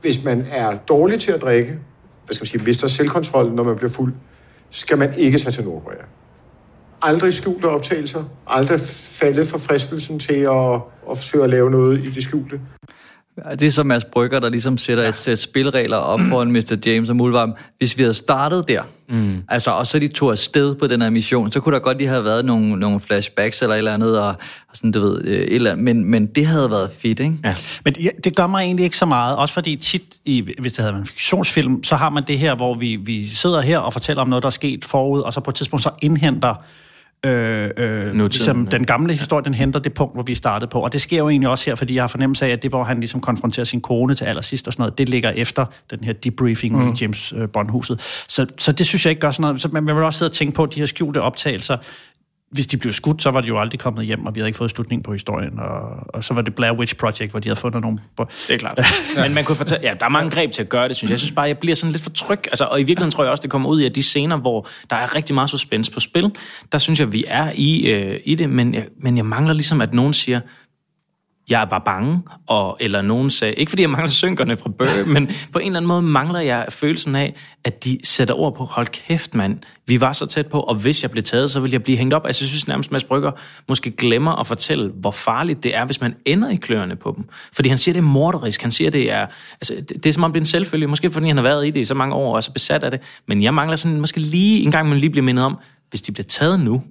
Hvis man er dårlig til at drikke, hvad skal man sige, mister selvkontrol, når man bliver fuld, skal man ikke tage til Nordkorea aldrig skjulte optagelser, aldrig falde for fristelsen til at, at forsøge at lave noget i det skjulte. Det er så Mads Brygger, der ligesom sætter et sæt spilregler op foran Mr. James og Mulvarm. Hvis vi havde startet der, mm. altså, og så de tog afsted på den her mission, så kunne der godt lige have været nogle, nogle flashbacks eller et eller andet, og, og sådan, du ved, et eller andet. Men, men det havde været fedt, ikke? Ja. Men ja, det gør mig egentlig ikke så meget, også fordi tit, i, hvis det havde været en fiktionsfilm, så har man det her, hvor vi, vi sidder her og fortæller om noget, der er sket forud, og så på et tidspunkt så indhenter Øh, øh, ligesom den gamle historie, den henter det punkt, hvor vi startede på. Og det sker jo egentlig også her, fordi jeg har fornemmelse af, at det, hvor han ligesom konfronterer sin kone til allersidst og sådan noget, det ligger efter den her debriefing mm. i James øh, Bond-huset. Så, så det synes jeg ikke gør sådan noget. Så man, man vil også sidde og tænke på, de her skjulte optagelser, hvis de blev skudt, så var de jo aldrig kommet hjem, og vi havde ikke fået slutning på historien. Og, og så var det Blair Witch Project, hvor de havde fundet nogle... Det er klart. Men man kunne fortælle, ja, der er mange greb til at gøre det, synes jeg. Jeg synes bare, jeg bliver sådan lidt for tryg. Altså, og i virkeligheden tror jeg også, det kommer ud i, at de scener, hvor der er rigtig meget suspense på spil, der synes jeg, vi er i, øh, i det, men jeg, men jeg mangler ligesom, at nogen siger, jeg er bare bange, og, eller nogen sagde, ikke fordi jeg mangler synkerne fra Burr, men på en eller anden måde mangler jeg følelsen af, at de sætter ord på, hold kæft mand, vi var så tæt på, og hvis jeg blev taget, så vil jeg blive hængt op. Altså, jeg synes nærmest, Mads Brygger måske glemmer at fortælle, hvor farligt det er, hvis man ender i kløerne på dem. Fordi han siger, det er morderisk, han siger, det er, altså, det, det er som om det er en selvfølge, måske fordi han har været i det i så mange år, og er så besat af det, men jeg mangler sådan, måske lige en gang, man lige bliver mindet om, hvis de bliver taget nu,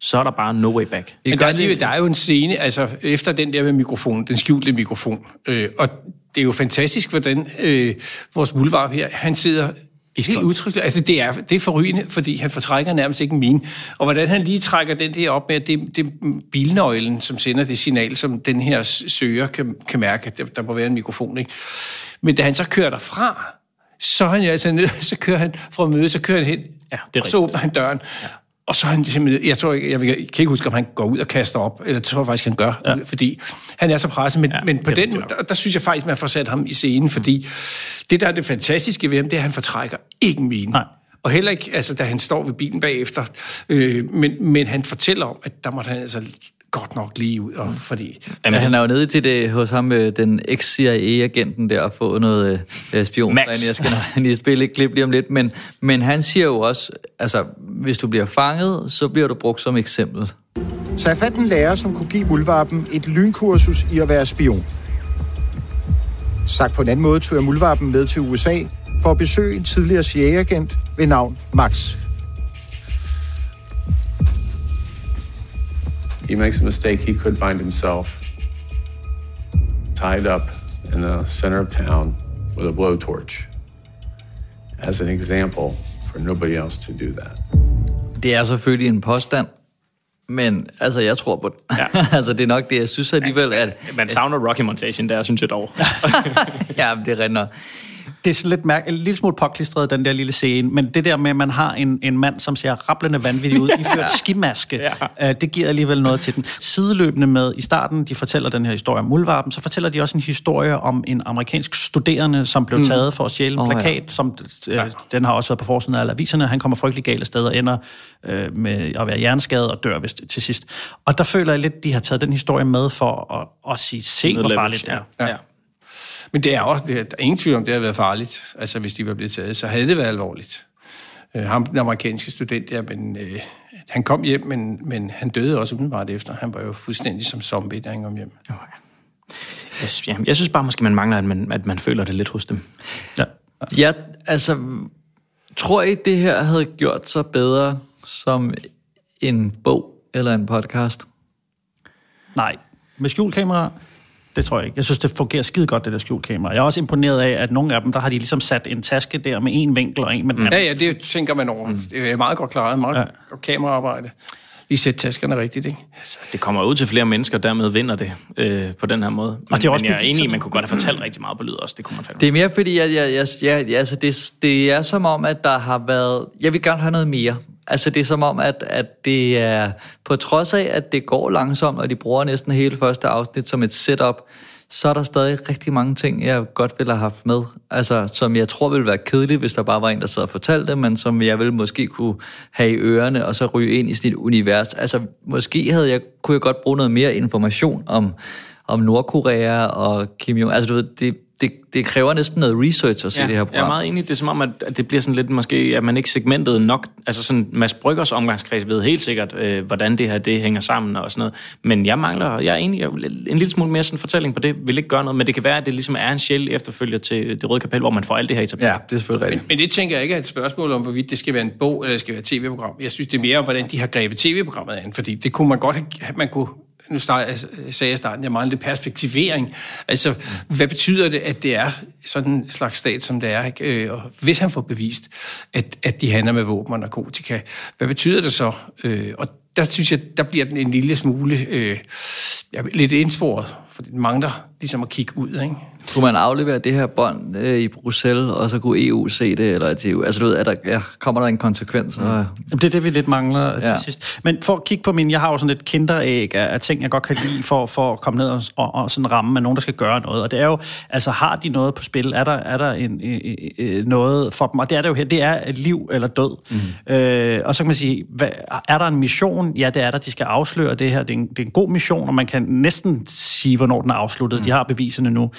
så er der bare no way back. Men der, er, lige, der er jo en scene, altså efter den der med mikrofonen, den skjulte mikrofon, øh, og det er jo fantastisk, hvordan øh, vores muldvarp her, han sidder helt udtrykt. Altså, det er, det er forrygende, fordi han fortrækker nærmest ikke en mine. Og hvordan han lige trækker den der op med, at det, det er bilnøglen, som sender det signal, som den her søger kan, kan mærke, at der, der må være en mikrofon. Ikke? Men da han så kører derfra, så han jo altså ned, så kører han fra møde, så kører han hen, ja, det er og så åbner han døren. Ja. Og så han simpelthen, jeg tror ikke, jeg, jeg kan ikke huske, om han går ud og kaster op, eller det tror jeg faktisk, han gør, ja. fordi han er så presset. Men, ja, men på den, der, der synes jeg faktisk, man får sat ham i scenen, fordi det, der er det fantastiske ved ham, det er, at han fortrækker ikke en mine. Nej. Og heller ikke, altså, da han står ved bilen bagefter. Øh, men, men han fortæller om, at der måtte han altså godt nok lige ud, og fordi... Jamen, han er jo nede til det hos ham, øh, den ex-CIA-agenten der, og få noget øh, spion. Max. Jeg skal lige spille et klip lige om lidt, men, men han siger jo også, altså, hvis du bliver fanget, så bliver du brugt som eksempel. Så jeg fandt en lærer, som kunne give muldvarpen et lynkursus i at være spion. Sagt på en anden måde tog jeg muldvarpen med til USA for at besøge en tidligere CIA-agent ved navn Max. He makes a mistake, he could find himself tied up in the center of town with a blowtorch as an example for nobody else to do that. Det er selvfølgelig en påstand, men altså, jeg tror på det. Ja. altså, det er nok det, jeg synes alligevel, at... Man savner Rocky Montation der, synes jeg dog. ja, det er rent Det er sådan lidt mærke, en lille smule påklistret, den der lille scene, men det der med, at man har en, en mand, som ser rablende vanvittig ud, iført skimaske, ja. øh, det giver alligevel noget til den. Sideløbende med, i starten, de fortæller den her historie om muldvarpen, så fortæller de også en historie om en amerikansk studerende, som blev Mm. taget for at stjæle en ja. plakat, som øh, den har også været på forsiden af alle aviserne. Han kommer frygtelig galt af sted og ender øh, med at være hjerneskadet og dør vist til sidst. Og der føler jeg lidt, de har taget den historie med for at, at sige, se hvor farligt det er. Ja. Men det er også, det er, der er ingen tvivl om, det har været farligt. Altså, hvis de var blevet taget, så havde det været alvorligt. Øh, ham, den amerikanske student der, men øh, han kom hjem, men, men han døde også umiddelbart efter. Han var jo fuldstændig som zombie, da han kom hjem. Yes, ja. Jeg synes bare, måske man mangler, at man, at man føler det lidt hos dem. Ja. Ja, altså, tror I, det her havde gjort sig bedre som en bog eller en podcast? Nej. Med skjulkamera, det tror jeg ikke. Jeg synes, det fungerer skide godt, det der skjulkamera. Jeg er også imponeret af, at nogle af dem, der har de ligesom sat en taske der med en vinkel og en med den anden. Ja, ja, det tænker man over. Det er meget godt klaret, meget ja. godt kameraarbejde. Lige sætte taskerne rigtigt, ikke? Altså, det kommer ud til flere mennesker, dermed vinder det øh, på den her måde. Men, Og det er også men jeg er enig i, man kunne godt have fortalt rigtig meget på lyd også. Det kunne man fandme. Det er mere fordi, at jeg, jeg, jeg, jeg, altså det, det er som om, at der har været... Jeg vil gerne have noget mere. Altså det er som om, at, at det er... På trods af, at det går langsomt, og de bruger næsten hele første afsnit som et setup, så er der stadig rigtig mange ting, jeg godt ville have haft med. Altså, som jeg tror ville være kedeligt, hvis der bare var en, der sad og fortalte det, men som jeg ville måske kunne have i ørerne, og så ryge ind i sit univers. Altså, måske havde jeg, kunne jeg godt bruge noget mere information om, om Nordkorea og Kim Jong. Altså, du ved, det, det, det kræver næsten noget research at se det her jeg er program. meget enig. Det er som om, at det bliver sådan lidt måske, at man ikke segmentet nok. Altså sådan, Mads Bryggers omgangskreds ved helt sikkert, øh, hvordan det her det hænger sammen og sådan noget. Men jeg mangler, jeg er enig, jeg, vil- en lille smule mere sådan fortælling på det, vil ikke gøre noget. Men det kan være, at det ligesom er en sjæl efterfølger til det røde kapel, hvor man får alt det her etableret. Ja, det er selvfølgelig rigtigt. Men det tænker jeg ikke er et spørgsmål om, hvorvidt det skal være en bog, eller det skal være et tv-program. Jeg synes, det er mere om, hvordan de har grebet tv-programmet an. Fordi det kunne man godt have, man kunne nu start, altså, sagde jeg i starten, jeg mangler lidt perspektivering. Altså, hvad betyder det, at det er sådan en slags stat, som det er? Ikke? Øh, og hvis han får bevist, at, at de handler med våben og narkotika, hvad betyder det så? Øh, og der synes jeg, der bliver den en lille smule øh, lidt indsporet, for den mangler ligesom at kigge ud, ikke? Kunne man aflevere det her bånd øh, i Bruxelles, og så kunne EU se det, eller til EU? Altså, du ved, er der, ja, kommer der en konsekvens? Mm. Og, Jamen, det er det, vi lidt mangler ja. Ja. til sidst. Men for at kigge på min, jeg har jo sådan et kinderæg af, af ting, jeg godt kan lide for, for at komme ned og, og, og sådan ramme med nogen, der skal gøre noget. Og det er jo, altså har de noget på spil? Er der, er der en, øh, øh, noget for dem? Og det er det jo her, det er liv eller død. Mm. Øh, og så kan man sige, hvad, er der en mission? Ja, det er der. De skal afsløre det her. Det er en, det er en god mission, og man kan næsten sige, hvornår den er afsluttet. Mm. De har beviserne nu.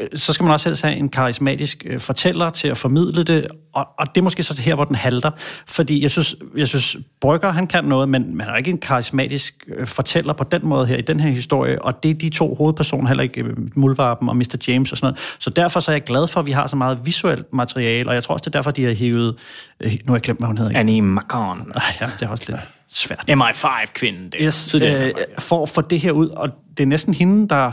Øh, Så skal man også helst have en karismatisk øh, fortæller til at formidle det, og, og det er måske så her, hvor den halter. Fordi jeg synes, jeg synes Brygger, han kan noget, men man er ikke en karismatisk øh, fortæller på den måde her, i den her historie, og det er de to hovedpersoner, heller ikke Muldvarpen og Mr. James og sådan noget. Så derfor så er jeg glad for, at vi har så meget visuelt materiale, og jeg tror også, det er derfor, de har hivet, nu har jeg glemt, hvad hun hedder. igen. Annie Macon. Ej, ja, det er også lidt svært. MI5-kvinden. det er Yes, øh, for at få det her ud, og det er næsten hende, der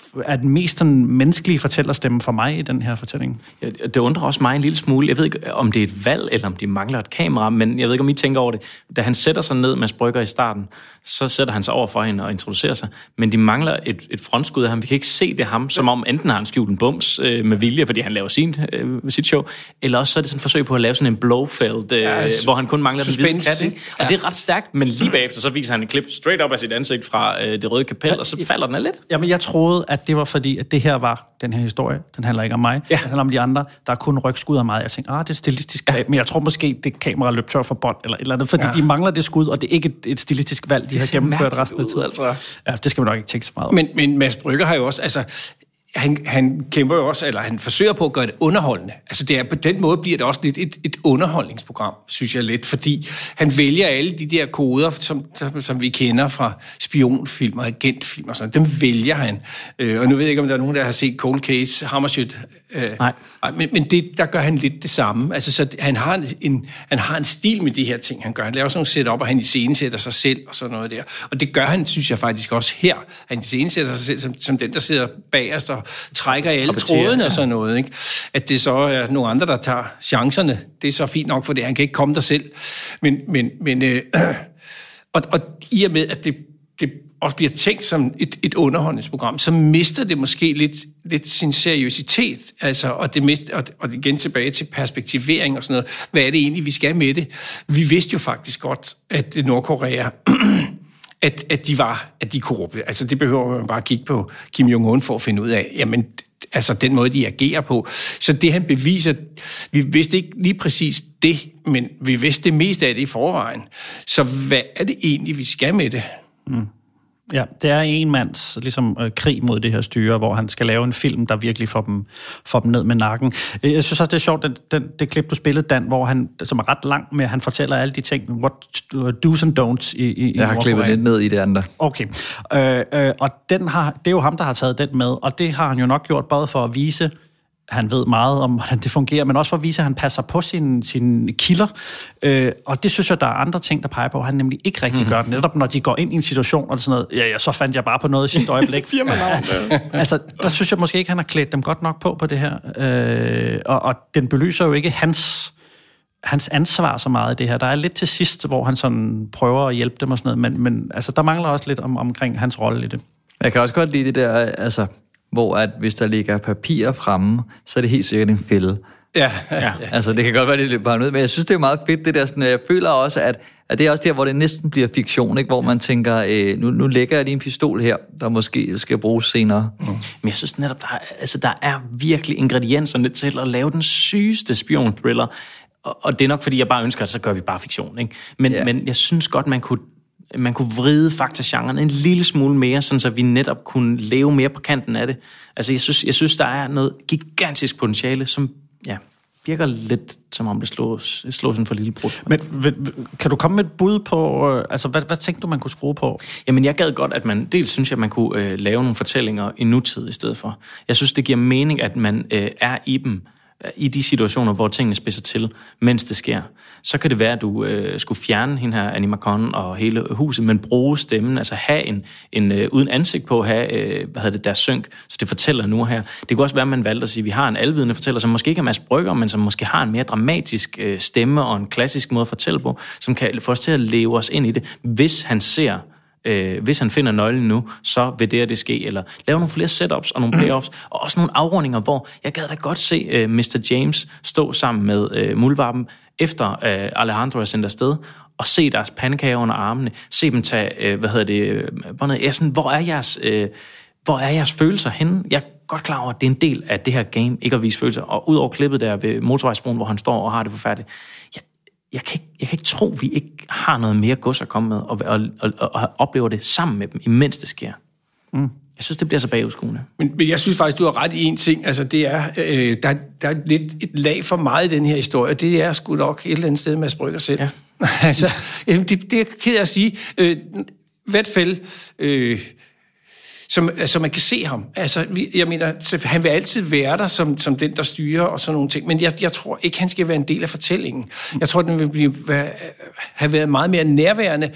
er den mest sådan, menneskelige fortællerstemme for mig i den her fortælling. Ja, Det undrer også mig en lille smule. Jeg ved ikke, om det er et valg, eller om de mangler et kamera, men jeg ved ikke, om I tænker over det. Da han sætter sig ned med Brygger i starten, så sætter han sig over for hende og introducerer sig. Men de mangler et, et frontskud af ham. Vi kan ikke se det ham, som om enten har han skjult en bums øh, med vilje, fordi han laver sin, øh, sit show, eller også så er det sådan et forsøg på at lave sådan en Blofeld, øh, Ja, hvor han kun mangler den hvide suspense, kat. Ikke? Og ja. det er ret stærkt, men lige bagefter så viser han et klip straight up af sit ansigt fra øh, det røde kapel, og så falder den af lidt. Jamen, jeg troede, at det var fordi, at det her var den her historie. Den handler ikke om mig. Ja. Den handler om de andre. Der er kun rygskud af mig. Jeg tænkte, ah, det er et stilistisk greb. Men jeg tror måske, det kamera løb tør for bånd, eller et eller andet. Fordi Ja. ja. de mangler det skud, og det er ikke et, et stilistisk valg, de Det har gennemført resten af tiden. altså. Ja, det skal man nok ikke tænke så meget om. Men, men Mads Brygger har jo også, altså, han, han kæmper jo også, eller han forsøger på at gøre det underholdende. Altså det er, på den måde bliver det også lidt et, et underholdningsprogram, synes jeg lidt, fordi han vælger alle de der koder, som, som, som vi kender fra spionfilm og agentfilm og sådan dem vælger han. Øh, og nu ved jeg ikke, om der er nogen, der har set Cold Case, Hammershoot. Øh, Nej. Men, men det, der gør han lidt det samme. Altså, så han har, en- en, han har en stil med de her ting, han gør. Han laver sådan nogle setup, og han iscenesætter sig selv og sådan noget der. Og det gør han, synes jeg faktisk også her. Han iscenesætter sig selv som, som den, der sidder bagerst og trækker i alle Rapporterer, trådene og ja. sådan noget. Ikke? At det så er nogle andre, der tager chancerne. Det er så fint nok, for det. han kan ikke komme der selv. Men, men, men øh, og, og i og med, at det, det og bliver tænkt som et, et underholdningsprogram, så mister det måske lidt, lidt sin seriøsitet. Altså, og, det mist, og, og igen tilbage til perspektivering og sådan noget. Hvad er det egentlig, vi skal med det? Vi vidste jo faktisk godt, at Nordkorea at, at de var at de korrupte. Altså det behøver man bare kigge på Kim Jong-un for at finde ud af. Jamen, altså den måde, de agerer på. Så det han beviser, vi vidste ikke lige præcis det, men vi vidste det meste af det i forvejen. Så hvad er det egentlig, vi skal med det? Mm. Ja, det er en mands ligesom, øh, krig mod det her styre, hvor han skal lave en film, der virkelig får dem, får dem ned med nakken. Øh, Jeg synes også, det er sjovt, den, den, det klip, du spillede, Dan, hvor han, som er ret lang med, han fortæller alle de ting, what do's and don'ts i, i Jeg har klippet lidt ned i det andre. Okay. Øh, øh, og den har, det er jo ham, der har taget den med, og det har han jo nok gjort både for at vise, han ved meget om, hvordan det fungerer, men også for at vise, at han passer på sine, sine kilder. Øh, og det synes jeg, der er andre ting, der peger på, at han nemlig ikke rigtig mm. gør det. Netop når de går ind i en situation, og sådan noget, ja, ja, så fandt jeg bare på noget i sidste øjeblik. Firmanavn. altså, der synes jeg måske ikke, han har klædt dem godt nok på på det her. Øh, og, og den belyser jo ikke hans hans ansvar så meget i det her. Der er lidt til sidst, hvor han sådan prøver at hjælpe dem og sådan noget, men, men altså, der mangler også lidt om, omkring hans rolle i det. Jeg kan også godt lide det der, altså, hvor at hvis der ligger papirer fremme, så er det helt sikkert en fælde. Ja, ja. Altså, det kan godt være, det er lidt men jeg synes, det er meget fedt, det der sådan, jeg føler også, at, at det er også der, hvor det næsten bliver fiktion, ikke? hvor man tænker, øh, nu, nu lægger jeg lige en pistol her, der måske skal bruges senere. Mm. Men jeg synes netop, der er, altså, der er virkelig ingredienserne til at lave den sygeste spion-thriller. Og, og det er nok, fordi jeg bare ønsker, at så gør vi bare fiktion. Ikke? Men, yeah. men jeg synes godt, man kunne man kunne vride faktagenren en lille smule mere, sådan så vi netop kunne leve mere på kanten af det. Altså, jeg synes, jeg synes der er noget gigantisk potentiale, som ja, virker lidt som om det slås, slås en for lille brud. Men kan du komme med et bud på, øh, altså hvad, hvad tænkte du, man kunne skrue på? Jamen, jeg gad godt, at man, dels synes jeg, at man kunne øh, lave nogle fortællinger i nutid i stedet for. Jeg synes, det giver mening, at man øh, er i dem, i de situationer, hvor tingene spidser til, mens det sker. Så kan det være, at du øh, skulle fjerne hende her, Animacon og hele huset, men bruge stemmen, altså have en, en øh, uden ansigt på, have, øh, hvad hedder det, deres synk, så det fortæller nu her. Det kunne også være, at man valgte at sige, at vi har en alvidende fortæller, som måske ikke er Mads Brygger, men som måske har en mere dramatisk øh, stemme og en klassisk måde at fortælle på, som kan få os til at leve os ind i det, hvis han ser øh, hvis han finder nøglen nu, så vil det og det ske, eller lave nogle flere setups og nogle payoffs, og også nogle afrundinger, hvor jeg gad da godt se øh, Mr. James stå sammen med øh, Mulvarpen, efter øh, Alejandro er sendt afsted, og se deres pandekager under armene, se dem tage, øh, hvad hedder det, øh, båndet. Jeg sådan, hvor er jeres... Øh, hvor er jeres følelser henne? Jeg er godt klar over, at det er en del af det her game, ikke at vise følelser. Og ud over klippet der ved motorvejsbroen, hvor han står og har det forfærdeligt, jeg, kan ikke, jeg kan ikke tro, vi ikke har noget mere gods at komme med, og, og, og, og, oplever det sammen med dem, imens det sker. Mm. Jeg synes, det bliver så bagudskuende. Men, men jeg synes faktisk, du har ret i en ting. Altså, det er, øh, der, der er lidt et lag for meget i den her historie. Det er sgu nok et eller andet sted, Mads Brygger selv. Ja. altså, øh, det, det er ked at sige. Øh, hvert fald... Øh, som, altså man kan se ham. Altså, vi, jeg mener, han vil altid være der som, som den, der styrer og sådan nogle ting, men jeg, jeg tror ikke, han skal være en del af fortællingen. Jeg tror, den vil blive, have været meget mere nærværende,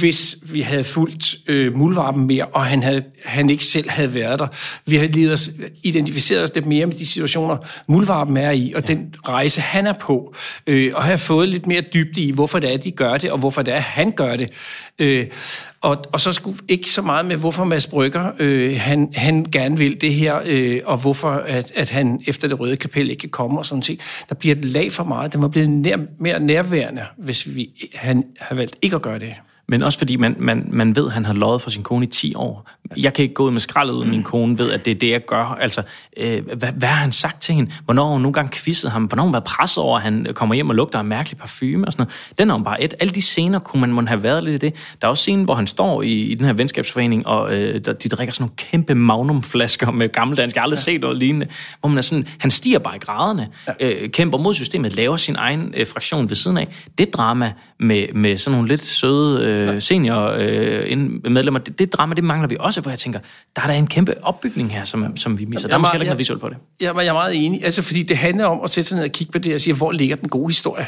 hvis vi havde fulgt øh, muldvarpen mere, og han, havde, han ikke selv havde været der. Vi havde lige os, identificeret os lidt mere med de situationer, muldvarpen er i, og ja. den rejse, han er på, øh, og have fået lidt mere dybde i, hvorfor det er, de gør det, og hvorfor det er, han gør det. Øh, og, og så skulle ikke så meget med, hvorfor Mads Brygger, øh, han, han gerne vil det her, øh, og hvorfor at, at han efter det røde kapel ikke kan komme og sådan ting. Der bliver et lag for meget. Den var blevet nær, mere nærværende, hvis vi, han har valgt ikke at gøre det. Men også fordi man, man, man ved, at han har løjet for sin kone i 10 år. Jeg kan ikke gå ud med skraldet ud, min kone ved, at det er det, jeg gør. Altså, øh, hvad, hvad har han sagt til hende? Hvornår har hun nogle gange quizzet ham? Hvornår har hun været presset over, at han kommer hjem og lugter af mærkelig parfume og sådan noget? Den er jo bare et. Alle de scener kunne man, man have været lidt i det. Der er også scenen, hvor han står i, i den her venskabsforening, og øh, der, de drikker sådan nogle kæmpe magnumflasker med gammeldansk. Jeg har aldrig set noget lignende. Hvor man er sådan, han stiger bare i graderne, øh, kæmper mod systemet, laver sin egen øh, fraktion ved siden af. Det drama med, med sådan nogle lidt søde øh, senior øh, medlemmer, det, det drama, det mangler vi også, hvor jeg tænker, der er der en kæmpe opbygning her, som, som vi misser. Der er måske heller ikke noget visuelt på det. Jeg, jeg er meget enig, altså fordi det handler om at sætte sig ned og kigge på det og sige, hvor ligger den gode historie?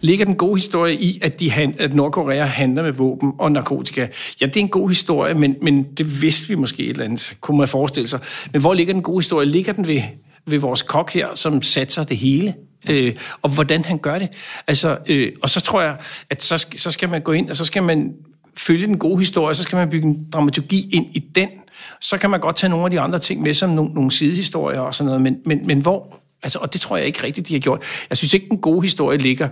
Ligger den gode historie i, at, de hand, at Nordkorea handler med våben og narkotika? Ja, det er en god historie, men, men det vidste vi måske et eller andet, kunne man forestille sig. Men hvor ligger den gode historie? Ligger den ved, ved vores kok her, som satser det hele? Øh, og hvordan han gør det. Altså, øh, og så tror jeg, at så, så skal man gå ind, og så skal man følge den gode historie, så skal man bygge en dramaturgi ind i den. Så kan man godt tage nogle af de andre ting med, som nogle, nogle sidehistorier og sådan noget, men, men, men hvor... Altså, og det tror jeg ikke rigtigt, de har gjort. Jeg synes ikke, den gode historie ligger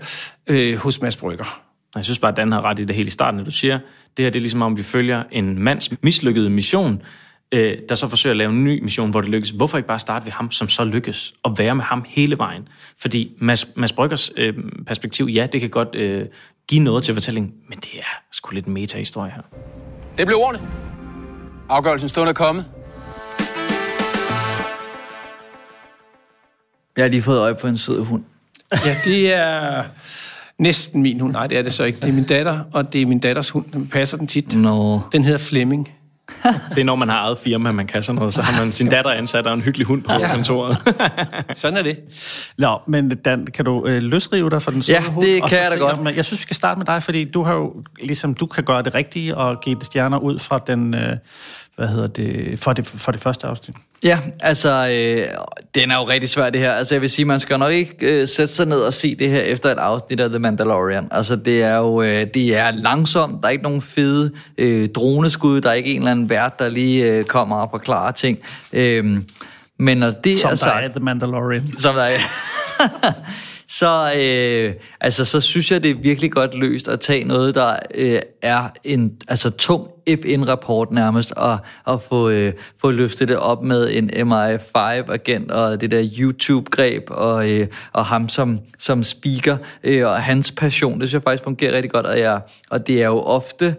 øh, hos Mads Brygger. Jeg synes bare, at Dan har ret i det helt i starten, at du siger, det her det er ligesom om, vi følger en mands mislykkede mission, øh, der så forsøger at lave en ny mission, hvor det lykkes. Hvorfor ikke bare starte ved ham, som så lykkes, og være med ham hele vejen? Fordi Mads, Mads Bryggers øh, perspektiv, ja, det kan godt øh, give noget til fortællingen, men det er sgu lidt en meta-historie her. Det blev ordene. Afgørelsen stund er kommet. Jeg har lige fået øje på en sød hund. Ja, det er næsten min hund. Nej, det er det så ikke. Det er min datter, og det er min datters hund. Den passer den tit. No. Den hedder Flemming. Det er, når man har eget firma, man kan sådan noget, så har man sin datter ansat og en hyggelig hund på Ja. kontoret. Sådan er det. Nå, men Dan, kan du øh, løsrive dig for den Ja, søde hund? det kan jeg da godt. om- Jeg synes, vi skal starte med dig, fordi du har jo, ligesom, du kan gøre det rigtige og give det stjerner ud fra den, øh, hvad hedder det, for det, for det første afsnit. Ja, altså, øh, den er jo rigtig svær det her. Altså, jeg vil sige, man skal nok ikke øh, sætte sig ned og se det her efter et afsnit af The Mandalorian. Altså, det er jo øh, det er langsomt. Der er ikke nogen fede øh, droneskud. Der er ikke en eller anden vært, der lige øh, kommer og forklarer ting. Øh, men når det Som er der sagt, er The Mandalorian. som der er, så, øh, altså, så synes jeg, det er virkelig godt løst at tage noget, der øh, er en altså, tung FN-rapport nærmest, og, og få, øh, få løftet det op med en MI5-agent og det der YouTube-greb, og, øh, og ham som, som speaker, øh, og hans passion, det synes jeg faktisk fungerer rigtig godt, og, jeg, og det er jo ofte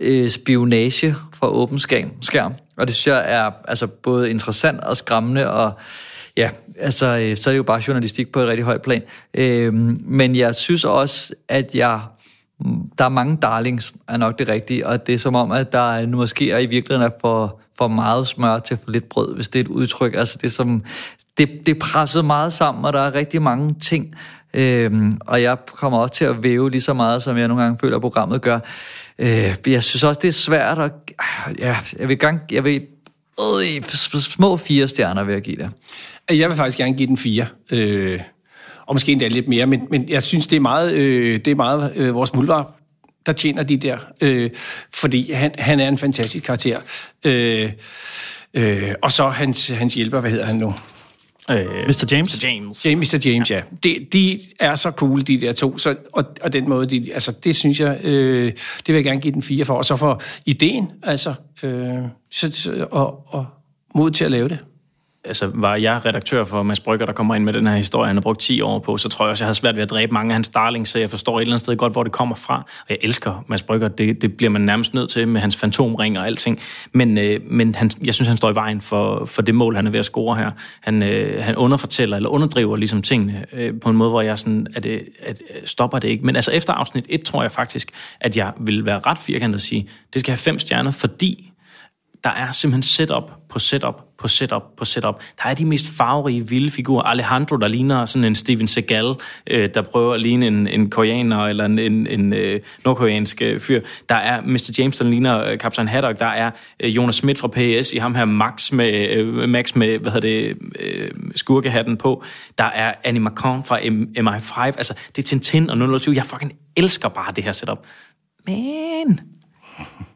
øh, spionage for åben skærm, skærm, og det synes jeg er altså, både interessant og skræmmende, og Ja, altså, øh, så er det jo bare journalistik på et rigtig højt plan. Øh, men jeg synes også, at jeg der er mange darlings, er nok det rigtige, og det er som om, at der nu måske er i virkeligheden er for, for meget smør til for lidt brød, hvis det er et udtryk. Altså det er som, det, det er presset meget sammen, og der er rigtig mange ting, øhm, og jeg kommer også til at væve lige så meget, som jeg nogle gange føler, at programmet gør. Øh, jeg synes også, det er svært at, ja, jeg vil gang, jeg vil, øh, små fire stjerner vil jeg give det. Jeg vil faktisk gerne give den fire. Øh, og måske endda lidt mere, men, men jeg synes, det er meget, øh, det er meget øh, vores mulvar, der tjener de der. Øh, fordi han, han er en fantastisk karakter. Øh, øh, og så hans, hans hjælper, hvad hedder han nu? Øh, Mr. James? Mr. James. James, Mr. James, ja. De, de er så cool, de der to. Så, og, og den måde, de, altså det synes jeg, øh, det vil jeg gerne give den fire for. Og så for ideen, altså, øh, så, så, og, og mod til at lave det altså, var jeg redaktør for Mads Brygger, der kommer ind med den her historie, han har brugt 10 år på, så tror jeg også, jeg har svært ved at dræbe mange af hans darlings, så jeg forstår et eller andet sted godt, hvor det kommer fra. Og jeg elsker Mads Brygger, det, det bliver man nærmest nødt til med hans fantomring og alting. Men, øh, men han, jeg synes, han står i vejen for, for det mål, han er ved at score her. Han, øh, han underfortæller eller underdriver ligesom tingene øh, på en måde, hvor jeg sådan, at, det, at øh, stopper det ikke. Men altså efter afsnit 1 tror jeg faktisk, at jeg vil være ret firkantet at sige, det skal have fem stjerner, fordi der er simpelthen setup på setup på setup på setup. Der er de mest farverige, vilde figurer. Alejandro, der ligner sådan en Steven Seagal, øh, der prøver at ligne en, en koreaner eller en, en, en øh, nordkoreansk øh, fyr. Der er Mr. James, der ligner øh, Captain Haddock. Der er øh, Jonas Schmidt fra PS i ham her Max med, øh, Max med hvad hedder det, øh, skurkehatten på. Der er Annie Macron fra M- MI5. Altså, det er Tintin og 020. Jeg fucking elsker bare det her setup. Men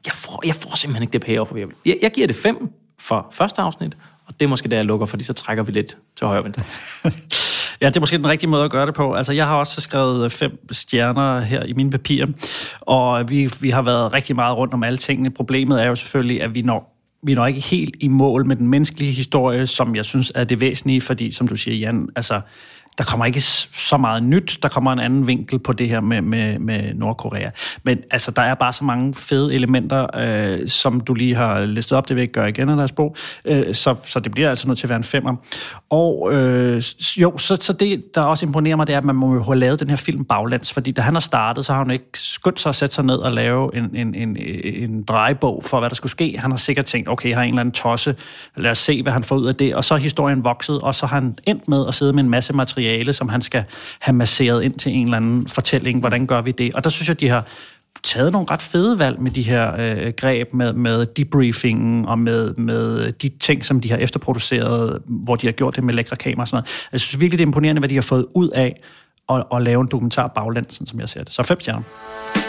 jeg får, jeg får simpelthen ikke det payoff. Jeg, jeg, jeg giver det fem for første afsnit, og det er måske der, jeg lukker, fordi så trækker vi lidt til højre venstre. Ja, det er måske den rigtige måde at gøre det på. Altså, jeg har også skrevet øh, fem stjerner her i mine papirer, og vi, vi har været rigtig meget rundt om alle tingene. Problemet er jo selvfølgelig, at vi når vi når ikke helt i mål med den menneskelige historie, som jeg synes er det væsentlige, fordi, som du siger, Jan, altså, der kommer ikke så meget nyt. Der kommer en anden vinkel på det her med, med, med Nordkorea. Men altså, der er bare så mange fede elementer, øh, som du lige har listet op. Det vil jeg ikke gøre igen, Andreas Bo. Øh, så, så det bliver altså nødt til at være en femmer. Og øh, jo, så, så det, der også imponerer mig, det er, at man må jo have lavet den her film baglands. Fordi da han har startet, så har han ikke skyndt sig at sætte sig ned og lave en, en, en, en drejebog for, hvad der skulle ske. Han har sikkert tænkt, okay, jeg har en eller anden tosse. Lad os se, hvad han får ud af det. Og så er historien vokset, og så har han endt med at sidde med en masse materiale, som han skal have masseret ind til en eller anden fortælling. Hvordan gør vi det? Og der synes jeg, de har taget nogle ret fede valg med de her øh, greb, med, med debriefingen og med, med de ting, som de har efterproduceret, hvor de har gjort det med lækre kameraer og sådan noget. Jeg synes virkelig, det er imponerende, hvad de har fået ud af at, at lave en dokumentar baglæns, sådan som jeg ser det. Så fem stjerner.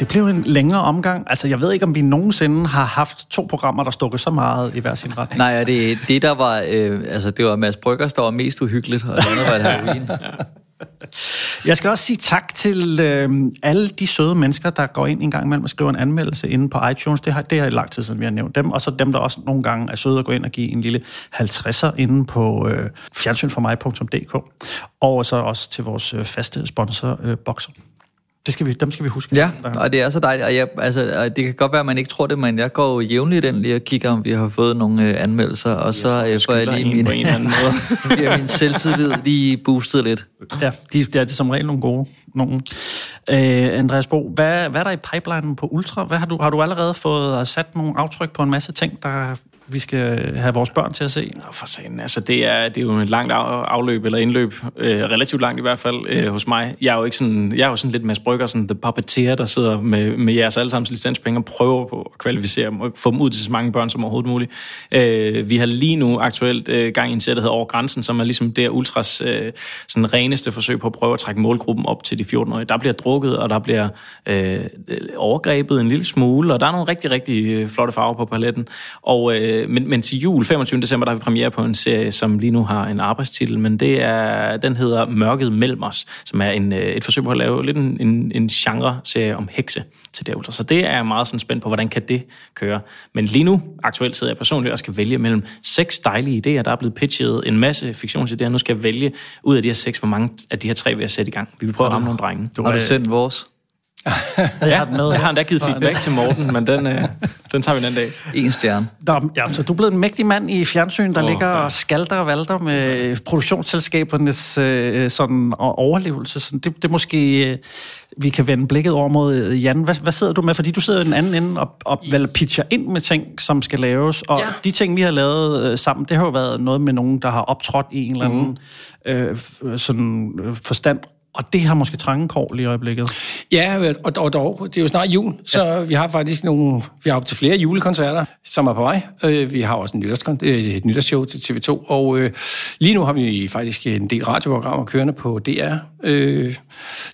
Det blev en længere omgang. Altså, jeg ved ikke, om vi nogensinde har haft to programmer, der stukkede så meget i hver sin retning. Nej, det, det der var, øh, altså det var Mads Bryggers, der var mest uhyggeligt, og det andet var et heroin. Jeg skal også sige tak til øh, alle de søde mennesker, der går ind en gang imellem og skriver en anmeldelse inde på iTunes. Det har, det har i lang tid siden, vi har nævnt dem. Og så dem, der også nogle gange er søde at gå ind og give en lille 50'er inde på øh, fjernsynformig.dk. Og så også til vores øh, faste sponsor, øh, Boxer. Det skal vi, dem skal vi huske. Ja, og det er så dejligt. Og jeg, altså, og det kan godt være, at man ikke tror det, men jeg går jo jævnligt ind lige og kigger, om vi har fået nogle øh, anmeldelser, og så øh, får jeg lige min, på en anden måde. min selvtillid lige boostet lidt. Ja, de, de er det som regel nogle gode. Nogle. Øh, Andreas Bo, hvad, hvad er der i pipelinen på Ultra? Hvad har, du, har du allerede fået sat nogle aftryk på en masse ting, der vi skal have vores børn til at se? Nå, for sagen. Altså, det er, det er jo et langt afløb, eller indløb. Øh, relativt langt i hvert fald øh, hos mig. Jeg er jo ikke sådan, jeg er jo sådan lidt Mads Brygger, sådan the puppeteer, der sidder med, med jeres allesammens licenspenge og prøver på at kvalificere dem og få dem ud til så mange børn som overhovedet muligt. Øh, vi har lige nu aktuelt øh, gang i en sæt, der hedder Over Grænsen, som er ligesom det Ultras øh, sådan reneste forsøg på at prøve at trække målgruppen op til de 14-årige. Der bliver drukket, og der bliver øh, overgrebet en lille smule, og der er nogle rigtig, rigtig øh, flotte farver på paletten. Og, øh, men, men til jul, 25. december, der har vi premiere på en serie, som lige nu har en arbejdstitel, men det er, den hedder Mørket mellem os, som er en, øh, et forsøg på at lave lidt en, en, en genre-serie om hekse til det ultra. Så det er jeg meget sådan spændt på, hvordan kan det køre. Men lige nu, aktuelt sidder jeg personligt og skal vælge mellem seks dejlige idéer, der er blevet pitchet en masse fiktionsidéer. Nu skal jeg vælge ud af de her seks, hvor mange af de her tre vil jeg sætte i gang. Vi vil prøve at ramme nogle drenge. Har du sendt vores? jeg, har den med. jeg har endda givet feedback til Morten, men den, øh, den tager vi en anden dag. En stjerne. Nå, ja, så du er blevet en mægtig mand i fjernsyn, der oh, ligger og skalter og valter med produktionsselskabernes øh, sådan, og overlevelse. Så det, det er måske, øh, vi kan vende blikket over mod øh, Jan. Hvad, hvad sidder du med? Fordi du sidder i den anden ende og, og vel pitcher ind med ting, som skal laves. Og Ja. de ting, vi har lavet øh, sammen, det har jo været noget med nogen, der har optrådt i en eller anden Mhm. øh, sådan, øh, forstand. Og det har måske trangekrog lige i øjeblikket. Ja, og, og dog, det er jo snart jul, så ja. vi har faktisk nogle, vi har op til flere julekoncerter, som er på vej. Øh, Vi har også en nytårskon- øh, et nytårsshow til TV2, og øh, lige nu har vi faktisk en del radioprogrammer kørende på DR, øh,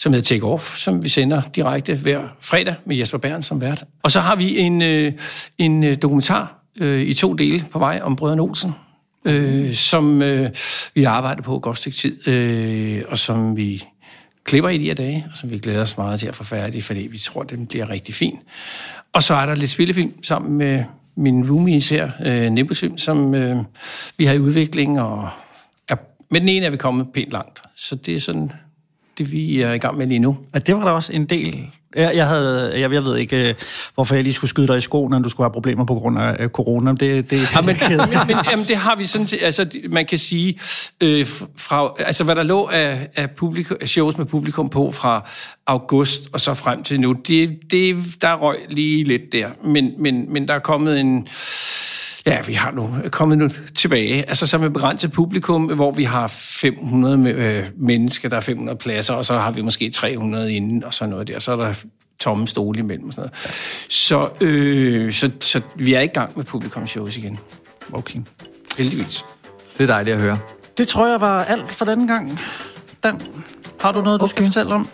som hedder Take Off, som vi sender direkte hver fredag med Jesper Bern som vært. Og så har vi en, øh, en øh, dokumentar øh, i to dele på vej om Brødrene Olsen, øh, som øh, vi har arbejdet på et godt stykke tid, øh, og som vi klipper i de her dage, og som vi glæder os meget til at få færdig, fordi vi tror, at den bliver rigtig fin. Og så er der lidt spillefilm sammen med min roomies her, øh, Nimbusfilm, som øh, vi har i udvikling, og er, med den ene er vi kommet pænt langt. Så det er sådan det, vi er i gang med lige nu. Og det var der også en del. Jeg, jeg, havde, jeg, jeg ved ikke, øh, hvorfor jeg lige skulle skyde dig i skoene, når du skulle have problemer på grund af øh, corona. Det, det, Ja, men, men, men jamen, det har vi sådan til, altså man kan sige, øh, fra, altså hvad der lå af, af publikum, shows med publikum på fra august og så frem til nu, det, det, der røg lige lidt der, men, men, men der er kommet en, Ja, vi har nu kommet nu tilbage. Altså så med begrænset publikum, hvor vi har 500 med, øh, mennesker, der er 500 pladser, og så har vi måske 300 inden, og sådan noget der. Så er der tomme stole imellem og sådan noget. Så, øh, så, så vi er i gang med publikumshows igen. Okay. Heldigvis. Det er dejligt at høre. det tror jeg var alt for denne gang. Dan, har du noget, du okay. skal fortælle om?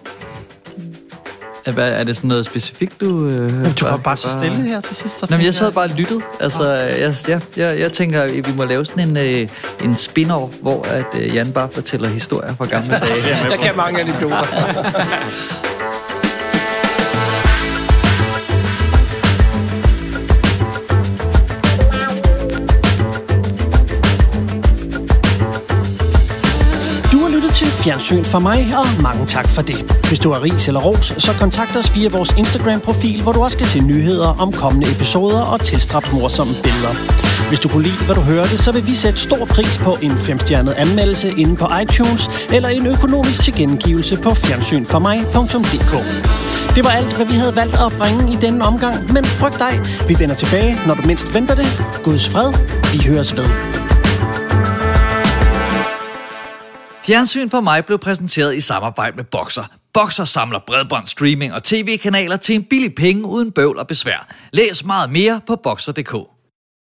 Er, hvad, er det sådan noget specifikt, du... Øh, Du var bare så stille her til sidst. Så Nå, men jeg sad bare og lyttede. Altså, jeg, jeg, jeg, jeg tænker, at vi må lave sådan en, øh, en spin-off, hvor at, øh, Jan bare fortæller historier fra gamle dage. Jeg kan mange anekdoter. Fjernsyn for mig, og mange tak for det. Hvis du har ris eller ros, så kontakt os via vores Instagram-profil, hvor du også kan se nyheder om kommende episoder og tilstræbt morsomme billeder. Hvis du kunne lide, hvad du hørte, så vil vi sætte stor pris på en femstjernet anmeldelse inde på iTunes eller en økonomisk tilkendegivelse på fjernsynformig.dk. Det var alt, hvad vi havde valgt at bringe i denne omgang, men frygt dig, vi vender tilbage, når du mindst venter det. Guds fred, vi høres ved. Fjernsyn for mig blev præsenteret i samarbejde med Boxer. Boxer samler bredbånd, streaming og tv-kanaler til en billig penge uden bøvl og besvær. Læs meget mere på Boxer.dk.